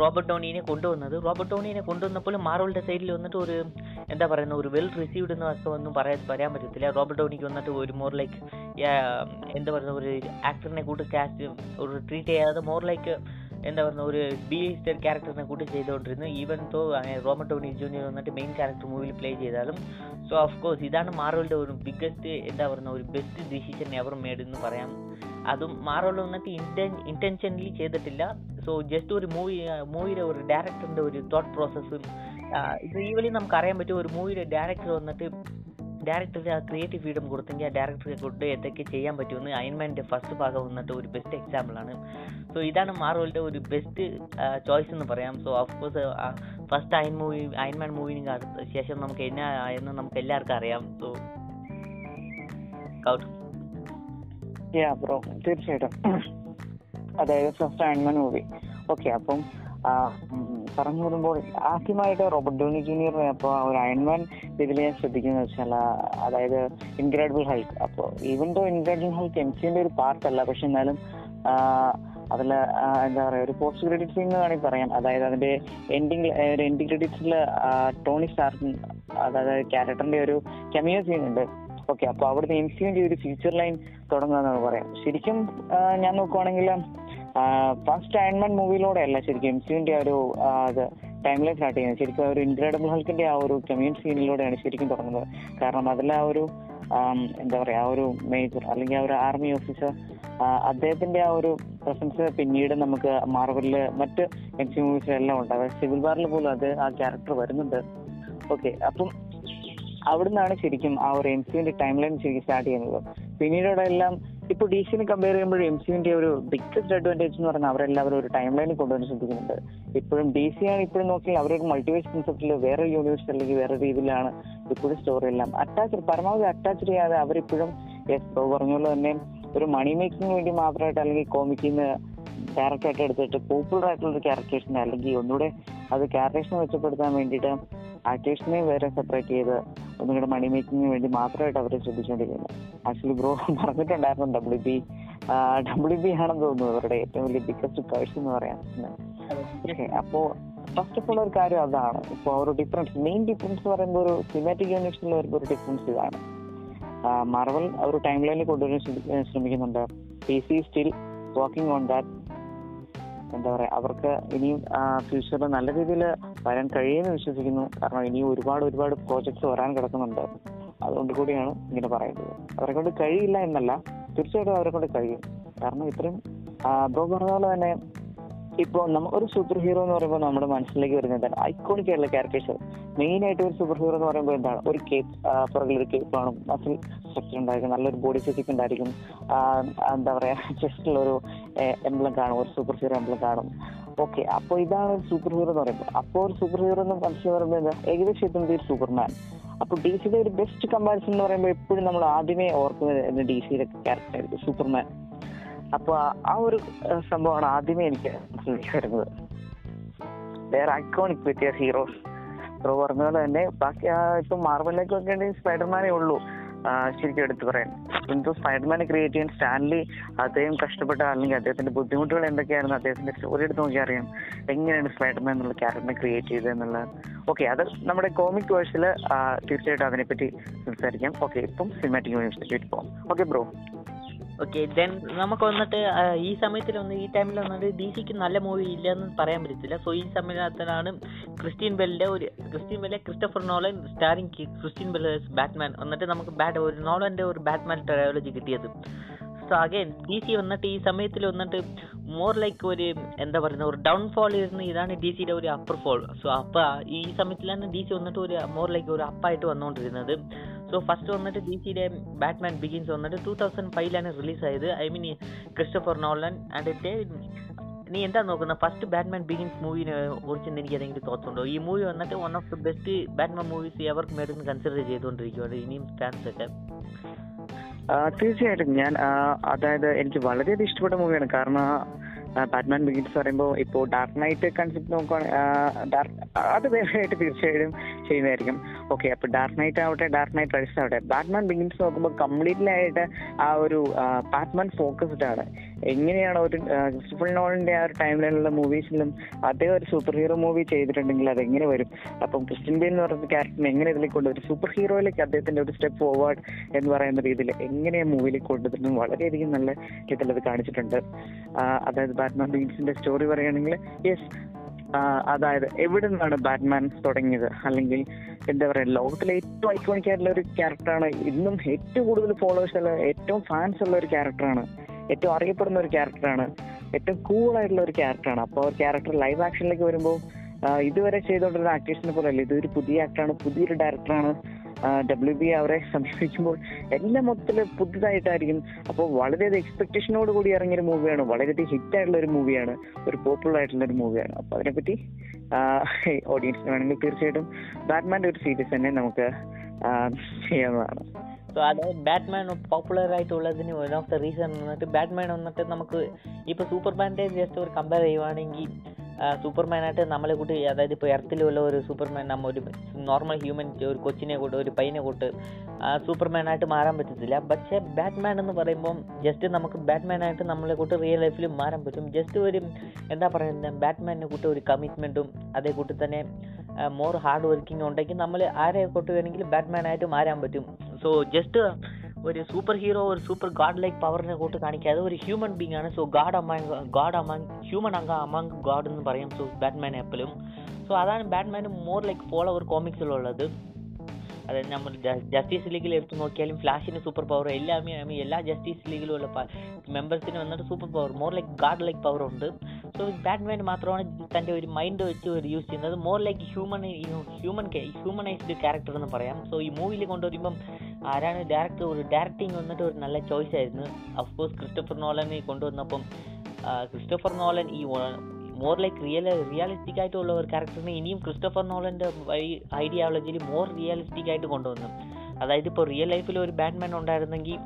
റോബർട്ട് ടോണിനെ കൊണ്ടുവന്നത്. റോബർട്ട് ടോണിനെ കൊണ്ടുവന്നപ്പോൾ മാർവലിന്റെ സൈഡിൽ വന്നിട്ട് ഒരു എന്താ പറയുന്ന ഒരു വെൽ റിസീവ്ഡ് എന്ന് ഒന്നും പറയാൻ പറയാൻ പറ്റത്തില്ല. റോബർട്ട് ടോണിക്ക് വന്നിട്ട് ഒരു മോർ ലൈക്ക് എന്താ പറയുന്ന ഒരു ആക്ടറിനെ കൂട്ട് കാസ്റ്റ് ഒരു ട്രീറ്റ് ചെയ്യാതെ മോർ ലൈക്ക് എന്താ പറയുക ഒരു ബി ലിസ്റ്റഡ് ക്യാരക്ടറിനെ കൂട്ടി ചെയ്തുകൊണ്ടിരുന്നു. ഈവൻ തോ റോമ ടോണി ജൂനിയർ വന്നിട്ട് മെയിൻ ക്യാരക്ടർ മൂവിയിൽ പ്ലേ ചെയ്താലും സോ ഓഫ് കോഴ്സ് ഇതാണ് മാർവലിന്റെ ഒരു ബിഗ്ഗസ്റ്റ് എന്താ പറയുന്ന ഒരു ബെസ്റ്റ് ഡിസിഷൻ എവർ മേഡ് എന്ന് പറയാം. അതും മാർവൽ വന്നിട്ട് ഇന്റൻ ഇന്റൻഷനലി ചെയ്തിട്ടില്ല. സോ ജസ്റ്റ് ഒരു മൂവി മൂവിയുടെ ഒരു ഡയറക്ടറിന്റെ ഒരു തോട്ട് പ്രോസസ്സും ഇത് ഈവലി നമുക്ക് അറിയാൻ പറ്റും. ഒരു മൂവിയുടെ ഡയറക്ടർ വന്നിട്ട് ഡയറക്ടർക്ക് ആ ക്രിയേറ്റീവ് ഫ്രീഡം കൊടുത്തെങ്കിൽ ആ ഡയറക്ടർക്ക് കൊണ്ട് എന്തൊക്കെ ചെയ്യാൻ പറ്റുമെന്ന് അയൻമാന്റെ ഫസ്റ്റ് ഭാഗം വന്നിട്ട് ഒരു ബെസ്റ്റ് എക്സാമ്പിൾ ആണ്. സോ ഇതാണ് മാർവലിന്റെ ഒരു ബെസ്റ്റ് ചോയ്സ് എന്ന് പറയാം. So of course first Iron movie Ironman മൂവിന് ശേഷം നമുക്ക് എന്നാ എന്ന് നമുക്ക് എല്ലാവർക്കും അറിയാം. സോ ബ്രോ തീർച്ചയായിട്ടും. അതായത് ഫസ്റ്റ് അയൻമാൻ മൂവി ഓക്കെ അപ്പം പറഞ്ഞു വരുമ്പോൾ ആദ്യമായിട്ട് റോബർട്ട് ഡോണി ജൂനിയറിനെ അപ്പോൾ ഒരു അയൺമാൻ ഇതിൽ ഞാൻ ശ്രദ്ധിക്കുന്നത് വെച്ചാൽ അതായത് ഇൻക്രെഡിബിൾ ഹൾക്ക് അപ്പോൾ even though incredible Hulk M സിന്റെ ഒരു പാർട്ട് അല്ല പക്ഷെ എന്നാലും അതിൽ എന്താ പറയുക ഒരു പോസ്റ്റ് ക്രെഡിറ്റ് സീൻ എന്ന് വേണമെങ്കിൽ പറയാം. അതായത് അതിന്റെ എൻഡിങ് ഒരു എൻഡിങ് ക്രെഡിറ്റ്സിൽ ടോണി സ്റ്റാർക്ക് അതായത് ക്യാരക്ടറിന്റെ ഒരു കെമിയോ സീൻ ഉണ്ട്. ഓക്കെ അപ്പൊ അവിടുത്തെ എം സിന്റെ ഒരു ഫ്യൂച്ചർ ലൈൻ തുടങ്ങുക എന്നാണ് പറയാം. ശരിക്കും ഞാൻ നോക്കുവാണെങ്കിൽ ഫസ്റ്റ് അയൺമാൻ മൂവിയിലൂടെ അല്ല ശരിക്കും എം സിന്റെ ഒരു ടൈം ലൈഫ് സ്റ്റാർട്ട് ചെയ്യുന്നത്. ശരിക്കും ഒരു ഇൻക്രെഡിബിൾ ഹൾക്കിന്റെ ആ ഒരു കമ്മ്യൂൺ സീനിലൂടെയാണ് ശരിക്കും തുടങ്ങുന്നത്. കാരണം അതിൽ ആ ഒരു എന്താ പറയാ ആ ഒരു മേജർ അല്ലെങ്കിൽ ആ ഒരു ആർമി ഓഫീസർ അദ്ദേഹത്തിന്റെ ആ ഒരു പ്രസൻസ് പിന്നീട് നമുക്ക് മാർവലിൽ മറ്റ് എം സി മൂവീസിലെല്ലാം ഉണ്ട്. അതായത് സിവിൽ വാറിൽ പോലും അത് ആ ക്യാരക്ടർ വരുന്നുണ്ട്. ഓക്കെ അപ്പം അവിടുന്നാണ് ശരിക്കും ആ ഒരു എം സിന്റെ ടൈം ലൈൻ ശരിക്കും സ്റ്റാർട്ട് ചെയ്യുന്നത്. പിന്നീട് എല്ലാം ഇപ്പൊ ഡി സിനെ കമ്പയർ ചെയ്യുമ്പോൾ എം സിന്റെ ഒരു ബിഗ്ഗസ്റ്റ് അഡ്വാന്റേജ് എന്ന് പറഞ്ഞാൽ അവരെല്ലാവരും ഒരു ടൈം ലൈനിൽ കൊണ്ടുവന്ന് ശ്രദ്ധിക്കുന്നുണ്ട്. ഇപ്പോഴും ഡി സി ആണ് ഇപ്പോഴും നോക്കിയാൽ അവരൊരു മൾട്ടിവേഴ്സ് കൺസെപ്റ്റിൽ വേറെ യൂണിവേഴ്സ് അല്ലെങ്കിൽ വേറെ രീതിയിലാണ് ഇപ്പോഴും സ്റ്റോറി എല്ലാം അറ്റാച്ച് പരമാവധി അറ്റാച്ച് ചെയ്യാതെ അവരിപ്പോഴും യെസ് ഇപ്പോൾ പറഞ്ഞ തന്നെ ഒരു മണി മേക്കിങ്ങിന് വേണ്ടി മാത്രമായിട്ട് അല്ലെങ്കിൽ കോമിക്കിന്ന് ക്യാരക്ടറായിട്ട് എടുത്തിട്ട് പോപ്പുലർ ആയിട്ടുള്ള ഒരു ക്യാരക്ടേഴ്സിനെ അല്ലെങ്കിൽ ഒന്നുകൂടെ അത് ക്യാരക്ടേഴ്സിനെ മെച്ചപ്പെടുത്താൻ വേണ്ടിയിട്ട് ആക്ടേഴ്സിനെ വേറെ സെപ്പറേറ്റ് ചെയ്ത് ഒന്നുകൂടെ മണി മേക്കിങ്ങിന് വേണ്ടി മാത്രമായിട്ട് അവരെ ശ്രദ്ധിച്ചുകൊണ്ടിരിക്കുന്നത് ആക്ച്വലി ബ്രോ പറഞ്ഞിട്ടുണ്ടായിരുന്നു ഡബ്ല്യു ബി ഡബ്ല്യു ബി ആണെന്ന് തോന്നുന്നു അവരുടെ ഏറ്റവും വലിയ ബിഗ്ഗസ്റ്റ് പേഴ്സ് എന്ന് പറയാം. ഓക്കെ അപ്പോ ഫസ്റ്റ് ഓഫ് ഓൾ ഒരു കാര്യം അതാണ്. ഇപ്പൊ ഒരു ഡിഫറൻസ് മെയിൻ ഡിഫറൻസ് എന്ന് പറയുമ്പോൾ ഒരു സിനിമാറ്റിക് യൂണിവേഴ്സിൽ വരുമ്പോൾ ഒരു ഡിഫറൻസ് ഇതാണ്. മാർവൽ ഒരു ടൈം ലൈനിൽ കൊണ്ടുവരാൻ ശ്രമിക്കുന്നുണ്ട്. P C still working on that എന്താ പറയാ അവർക്ക് ഇനിയും ഫ്യൂച്ചറിൽ നല്ല രീതിയിൽ വരാൻ കഴിയുമെന്ന് വിശ്വസിക്കുന്നു. കാരണം ഇനിയും ഒരുപാട് ഒരുപാട് പ്രോജക്ട്സ് വരാൻ കിടക്കുന്നുണ്ട്. അതുകൊണ്ട് കൂടിയാണ് ഇങ്ങനെ പറയുന്നത്. അവരെ കൊണ്ട് കഴിയില്ല എന്നല്ല തീർച്ചയായിട്ടും അവരെ കൊണ്ട് കഴിയും. കാരണം ഇത്രയും ബ്രോ പറഞ്ഞ പോലെ തന്നെ ഇപ്പൊ നമ്മ ഒരു സൂപ്പർ ഹീറോ എന്ന് പറയുമ്പോൾ നമ്മുടെ മനസ്സിലേക്ക് വരുന്നത് എന്താണ്? ഐക്കോണിക് ആയിട്ടുള്ള ക്യാരക്ടേഴ്സ് മെയിൻ ആയിട്ട് ഒരു സൂപ്പർ ഹീറോ എന്ന് പറയുമ്പോൾ എന്താണ്? ഒരു കേപ്പ് പുറകിൽ ഒരു കേപ്പ് കാണും. മസിൽ സ്ട്രക്ചർ ഉണ്ടായിരിക്കും. നല്ലൊരു ബോഡി ഫിസിക് ഉണ്ടായിരിക്കും. എന്താ പറയാ ചെസ്റ്റിൽ ഒരു എംബ്ലം കാണും. ഒരു സൂപ്പർ ഹീറോ എംബ്ലം കാണും. ഓക്കെ അപ്പോൾ ഇതാണ് ഒരു സൂപ്പർ ഹീറോ എന്ന് പറയുമ്പോൾ അപ്പോൾ ഒരു സൂപ്പർ ഹീറോ എന്ന് മനസ്സിൽ പറയുമ്പോൾ എന്താ? ഏകദേശം എത്തുന്നത് ഒരു സൂപ്പർമാൻ അപ്പോൾ ഡി സിയുടെ ഒരു ബെസ്റ്റ് കമ്പാരിസൺ എന്ന് പറയുമ്പോൾ എപ്പോഴും നമ്മൾ ആദ്യമേ ഓർക്കുന്നത് ഡി സിയുടെ ക്യാരക്ടർ സൂപ്പർമാൻ അപ്പൊ ആ- ഒരു സംഭവമാണ് ആദ്യമേ എനിക്ക് വരുന്നത് വേറെ ഐക്കോണിക് വ്യത്യാസ ഹീറോസ് ബ്രോ പറഞ്ഞ പോലെ തന്നെ. ബാക്കി ആ ഇപ്പൊ മാർബലിലേക്ക് നോക്കേണ്ടി സ്പൈഡർമാനേ ഉള്ളൂ. ശരിക്കും എടുത്തു പറയാൻ. എന്തോ സ്പൈഡർമാനെ ക്രിയേറ്റ് ചെയ്യാൻ സ്റ്റാൻലി അദ്ദേഹം കഷ്ടപ്പെട്ട അല്ലെങ്കിൽ അദ്ദേഹത്തിന്റെ ബുദ്ധിമുട്ടുകൾ എന്തൊക്കെയായിരുന്നു അദ്ദേഹത്തിന്റെ സ്റ്റോറി എടുത്ത് നോക്കി അറിയാം. എങ്ങനെയാണ് സ്പൈഡർമാൻ എന്നുള്ള ക്യാരക്ടറിനെ ക്രിയേറ്റ് ചെയ്തതെന്നുള്ളത് ഓക്കെ അത് നമ്മുടെ കോമിക് വേഴ്സിൽ തീർച്ചയായിട്ടും അതിനെപ്പറ്റി സംസാരിക്കാം. ഓക്കെ ഇപ്പം സിനിമാറ്റിക് യൂണിവേഴ്സിറ്റി പോകാം ഓക്കെ ബ്രോ ഓക്കെ ദെൻ നമുക്ക് വന്നിട്ട് ഈ സമയത്തിൽ ഒന്ന് ഈ ടൈമിൽ വന്നിട്ട് ഡി സിക്ക് നല്ല മൂവി ഇല്ലെന്ന് പറയാൻ പറ്റത്തില്ല. സോ ഈ സമയത്തിലാണ് ക്രിസ്റ്റ്യൻ ബെല്ലിന്റെ ഒരു Christian Bale Christopher Nolan starring Christian Bale's Batman വന്നിട്ട് നമുക്ക് ബാറ്റ് ഒരു നോളന്റെ ഒരു ബാറ്റ്മാൻ ട്രയോളജി കിട്ടിയത്. സോ അഗൈൻ ഡി സി വന്നിട്ട് ഈ സമയത്തിൽ വന്നിട്ട് മോർ ലൈക്ക് ഒരു എന്താ പറയുന്ന ഒരു ഡൗൺ ഫോൾ ഇരുന്ന് ഇതാണ് ഡി സിയുടെ ഒരു അപ്പർ ഫോൾ സോ അപ്പ ഈ സമയത്തിലാണ് ഡി സി വന്നിട്ട് ഒരു മോർ ലൈക്ക് ഒരു അപ്പായിട്ട് വന്നുകൊണ്ടിരുന്നത്. സോ ഫസ്റ്റ് വന്നിട്ട് ഡി സിയുടെ ബാറ്റ്മാൻ ബിഗിൻസ് വന്നിട്ട് ടൂ തൗസൻഡ് ഫൈവിലാണ് റിലീസ് ആയത്. I mean Christopher Nolan and നീ എന്താ നോക്കുന്നത് ഫസ്റ്റ് ബാറ്റ്മാൻ ബിഗിൻസ് മൂവിനെ കുറിച്ച് എനിക്ക് ഏതെങ്കിലും തോന്നുന്നുണ്ടോ ഈ മൂവി വന്നിട്ട് one of the best Batman movies എവർക്ക് made എന്ന് കൺസിഡർ ചെയ്തുകൊണ്ടിരിക്കുകയാണ് ഇനിയും ഫാൻസ് ഒക്കെ. തീർച്ചയായിട്ടും. ഞാൻ അതായത് എനിക്ക് വളരെയധികം ഇഷ്ടപ്പെട്ട മൂവിയാണ് കാരണം ബാറ്റ്മാൻ ബിഗിൻസ് പറയുമ്പോൾ ഇപ്പോൾ ഡാർക്ക് നൈറ്റ് കൺസെപ്റ്റ് നോക്കുകയാണെങ്കിൽ അത് വേറെയായിട്ട് തീർച്ചയായിട്ടും ചെയ്യുന്നതായിരിക്കും. ഓക്കെ അപ്പോൾ ഡാർക്ക് നൈറ്റ് ആവട്ടെ ഡാർക്ക് നൈറ്റ് റൈസ് ആവട്ടെ. ബാറ്റ്മാൻ ബിഗിൻസ് നോക്കുമ്പോൾ കംപ്ലീറ്റ്ലി ആയിട്ട് ആ ഒരു ബാറ്റ്മാൻ ഫോക്കസ്ഡ് ആണ്. എങ്ങനെയാണ് ഒരു ക്രിസ്റ്റഫർ നോളിന്റെ ആ ഒരു ടൈം ലൈനിലുള്ള മൂവീസിലും അദ്ദേഹം ഒരു സൂപ്പർ ഹീറോ മൂവി ചെയ്തിട്ടുണ്ടെങ്കിൽ അത് എങ്ങനെ വരും? അപ്പം ക്രിസ്ത്യൻ ബെയിൽ എന്ന് പറയുന്ന ക്യാരക്ടറിനെ എങ്ങനെ ഇതിലേക്ക് കൊണ്ടുവരും? സൂപ്പർ ഹീറോയിലേക്ക് അദ്ദേഹത്തിന്റെ ഒരു സ്റ്റെപ്പ് ഫോർവേഡ് എന്ന് പറയുന്ന രീതിയിൽ എങ്ങനെ മൂവിയിലേക്ക് കൊണ്ടുവരുന്നു വളരെയധികം നല്ല രീതിയിൽ അത് കാണിച്ചിട്ടുണ്ട്. അതായത് ബാറ്റ്മാൻ ബീൻസിന്റെ സ്റ്റോറി പറയുകയാണെങ്കിൽ യെസ് അതായത് എവിടെ നിന്നാണ് ബാറ്റ്മാൻ തുടങ്ങിയത്? അല്ലെങ്കിൽ എന്താ പറയുക ലോകത്തിലെ ഏറ്റവും ഐക്കോണിക് ആയിട്ടുള്ള ഒരു ക്യാരക്ടറാണ് ഇന്നും ഏറ്റവും കൂടുതൽ ഫോളോവേഴ്സ് ഉള്ള ഏറ്റവും ഫാൻസ് ഉള്ള ഒരു ക്യാരക്ടറാണ് ഏറ്റവും അറിയപ്പെടുന്ന ഒരു ക്യാരക്ടറാണ് ഏറ്റവും കൂൾ ആയിട്ടുള്ള ഒരു ക്യാരക്ടറാണ്. അപ്പോൾ ക്യാരക്ടർ ലൈവ് ആക്ഷനിലേക്ക് വരുമ്പോൾ ഇതുവരെ ചെയ്തുകൊണ്ടിരുന്ന ആക്ടേഴ്സിനെ പോലെ അല്ല ഇതൊരു പുതിയ ആക്ടറാണ് പുതിയൊരു ഡയറക്ടറാണ് ഡബ്ല്യു ബി അവരെ സമീപിക്കുമ്പോൾ എല്ലാം മൊത്തത്തിൽ പുതുതായിട്ടായിരിക്കും. അപ്പോൾ വളരെയധികം എക്സ്പെക്ടേഷനോട് കൂടി ഇറങ്ങിയ ഒരു മൂവിയാണ് വളരെയധികം ഹിറ്റ് ആയിട്ടുള്ള ഒരു മൂവിയാണ് ഒരു പോപ്പുലർ ആയിട്ടുള്ള ഒരു മൂവിയാണ് അപ്പോൾ അതിനെപ്പറ്റി ഓഡിയൻസിന് വേണമെങ്കിൽ തീർച്ചയായിട്ടും ബാറ്റ്മാന്റെ ഒരു സീരീസ് തന്നെ നമുക്ക് ചെയ്യാവുന്നതാണ്. സോ അത് ബാറ്റ്മാൻ പോപ്പുലർ ആയിട്ടുള്ളതിന് വൺ ഓഫ് ദ റീസൺ വന്നിട്ട് ബാറ്റ്മാൻ വന്നിട്ട് നമുക്ക് ഇപ്പോൾ സൂപ്പർമാന്റെ ജസ്റ്റ് ഒരു കമ്പയർ ചെയ്യുവാണെങ്കിൽ സൂപ്പർമാനായിട്ട് നമ്മളെ കൂട്ടി അതായത് ഇപ്പോൾ എർത്തിലുള്ള ഒരു സൂപ്പർമാൻ നമ്മ ഒരു നോർമൽ ഹ്യൂമൻ ഒരു കൊച്ചിനെ കൂട്ട് ഒരു പയ്യനെ കൂട്ട് സൂപ്പർമാനായിട്ട് മാറാൻ പറ്റത്തില്ല. പക്ഷേ ബാറ്റ്മാൻ എന്ന് പറയുമ്പോൾ ജസ്റ്റ് നമുക്ക് ബാറ്റ്മാനായിട്ട് നമ്മളെ കൂട്ട് റിയൽ ലൈഫിൽ മാറാൻ പറ്റും. ജസ്റ്റ് ഒരു എന്താ പറയുന്നത് ബാറ്റ്മാനെ കൂട്ട് ഒരു കമ്മിറ്റ്മെന്റും അതേ കൂട്ടി തന്നെ മോർ ഹാർഡ് വർക്കിംഗ് ഉണ്ടെങ്കിൽ നമ്മൾ ആരെ കൊട്ട് വേണമെങ്കിലും ബാറ്റ്മാനായിട്ട് മാറാൻ പറ്റും. സോ ജസ്റ്റ് ഒരു സൂപ്പർ ഹീറോ ഒരു സൂപ്പർ ഗാഡ് ലൈക്ക് പവറിനെ കൂട്ട് കാണിക്കാതെ ഒരു ഹ്യൂമൻ ബീങ് ആണ്. So god among god among human among among god എന്ന് പറയും. സോ ബാറ്റ്മാൻ എപ്പോഴും സോ അതാണ് ബാറ്റ്മാൻ മോർ ലൈക്ക് ഫോളോവർ കോമിക്സിലുള്ളത് അതായത് നമ്മൾ ജസ്റ്റിസ് ലീഗിൽ എടുത്തു നോക്കിയാലും ഫ്ലാഷിന് സൂപ്പർ പവർ എല്ലാമേ എല്ലാ ജസ്റ്റിസ് ലീഗിലുള്ള മെമ്പേഴ്സിന് വന്നിട്ട് super power more like god like power ഉണ്ട്. സോ ബാറ്റ്മാൻ മാത്രമാണ് തന്റെ ഒരു മൈൻഡ് വെച്ച് ഒരു യൂസ് ചെയ്യുന്നത്. More like human human humanized character എന്ന് പറയാം. സോ ഈ മൂവിയിൽ കൊണ്ടുവരുമ്പം ആരാണ് ഡയറക്ടർ ഒരു ഡയറക്ടിങ് വന്നിട്ട് ഒരു നല്ല ചോയ്സ് ആയിരുന്നു. അഫ്കോഴ്സ് ക്രിസ്റ്റഫർ നോളനെ കൊണ്ടുവന്നപ്പം ക്രിസ്റ്റഫർ നോളൻ ഈ മോർ ലൈക്ക് റിയൽ റിയാലിസ്റ്റിക് ആയിട്ടുള്ള ഒരു ക്യാരക്ടറിനെ ഇനിയും ക്രിസ്റ്റഫർ നോളന്റെ ഐഡിയോളജിയിൽ മോർ റിയാലിസ്റ്റിക് ആയിട്ട് കൊണ്ടുവന്നു. അതായത് ഇപ്പോൾ റിയൽ ലൈഫിൽ ഒരു ബാറ്റ്മാൻ ഉണ്ടായിരുന്നെങ്കിൽ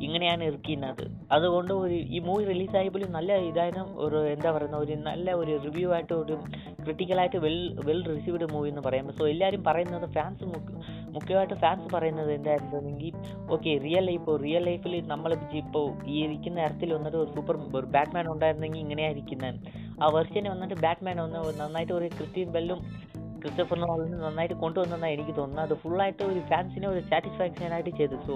ഇങ്ങനെയാണ് ഇറക്കുന്നത് അതുകൊണ്ട് ഒരു ഈ മൂവി റിലീസായപ്പോഴും നല്ല ഇതായിരുന്നു ഒരു എന്താ പറയുന്ന ഒരു നല്ല ഒരു റിവ്യൂ ആയിട്ട് ഒരു ക്രിട്ടിക്കലായിട്ട് വെൽ വെൽ റിസീവ്ഡ് മൂവി എന്ന് പറയാം സോ എല്ലാവരും പറയുന്നത് ഫാൻസ് മുഖ്യമായിട്ട് ഫാൻസ് പറയുന്നത് എന്തായിരുന്നെങ്കിൽ ഓക്കെ റിയൽ ലൈഫ് റിയൽ ലൈഫിൽ നമ്മൾ ഇപ്പോൾ ഈ ഇരിക്കുന്ന ഇടത്തിൽ വന്നിട്ട് ഒരു സൂപ്പർ ഒരു ബാറ്റ്മാൻ ഉണ്ടായിരുന്നെങ്കിൽ ഇങ്ങനെയായിരിക്കുന്നത് ആ വെർഷനെ വന്നിട്ട് ബാറ്റ്മാൻ ഒന്ന് നന്നായിട്ട് ഒരു ക്രിസ്റ്റീൻ ബെല്ലും ക്രിസ്റ്റഫർ നോളനും നന്നായിട്ട് കൊണ്ടുവന്നെന്നാണ് എനിക്ക് തോന്നുന്നത്. അത് ഫുള്ളായിട്ട് ഒരു ഫാൻസിനെ ഒരു സാറ്റിസ്ഫാക്ഷൻ ആയിട്ട് ചെയ്തു. So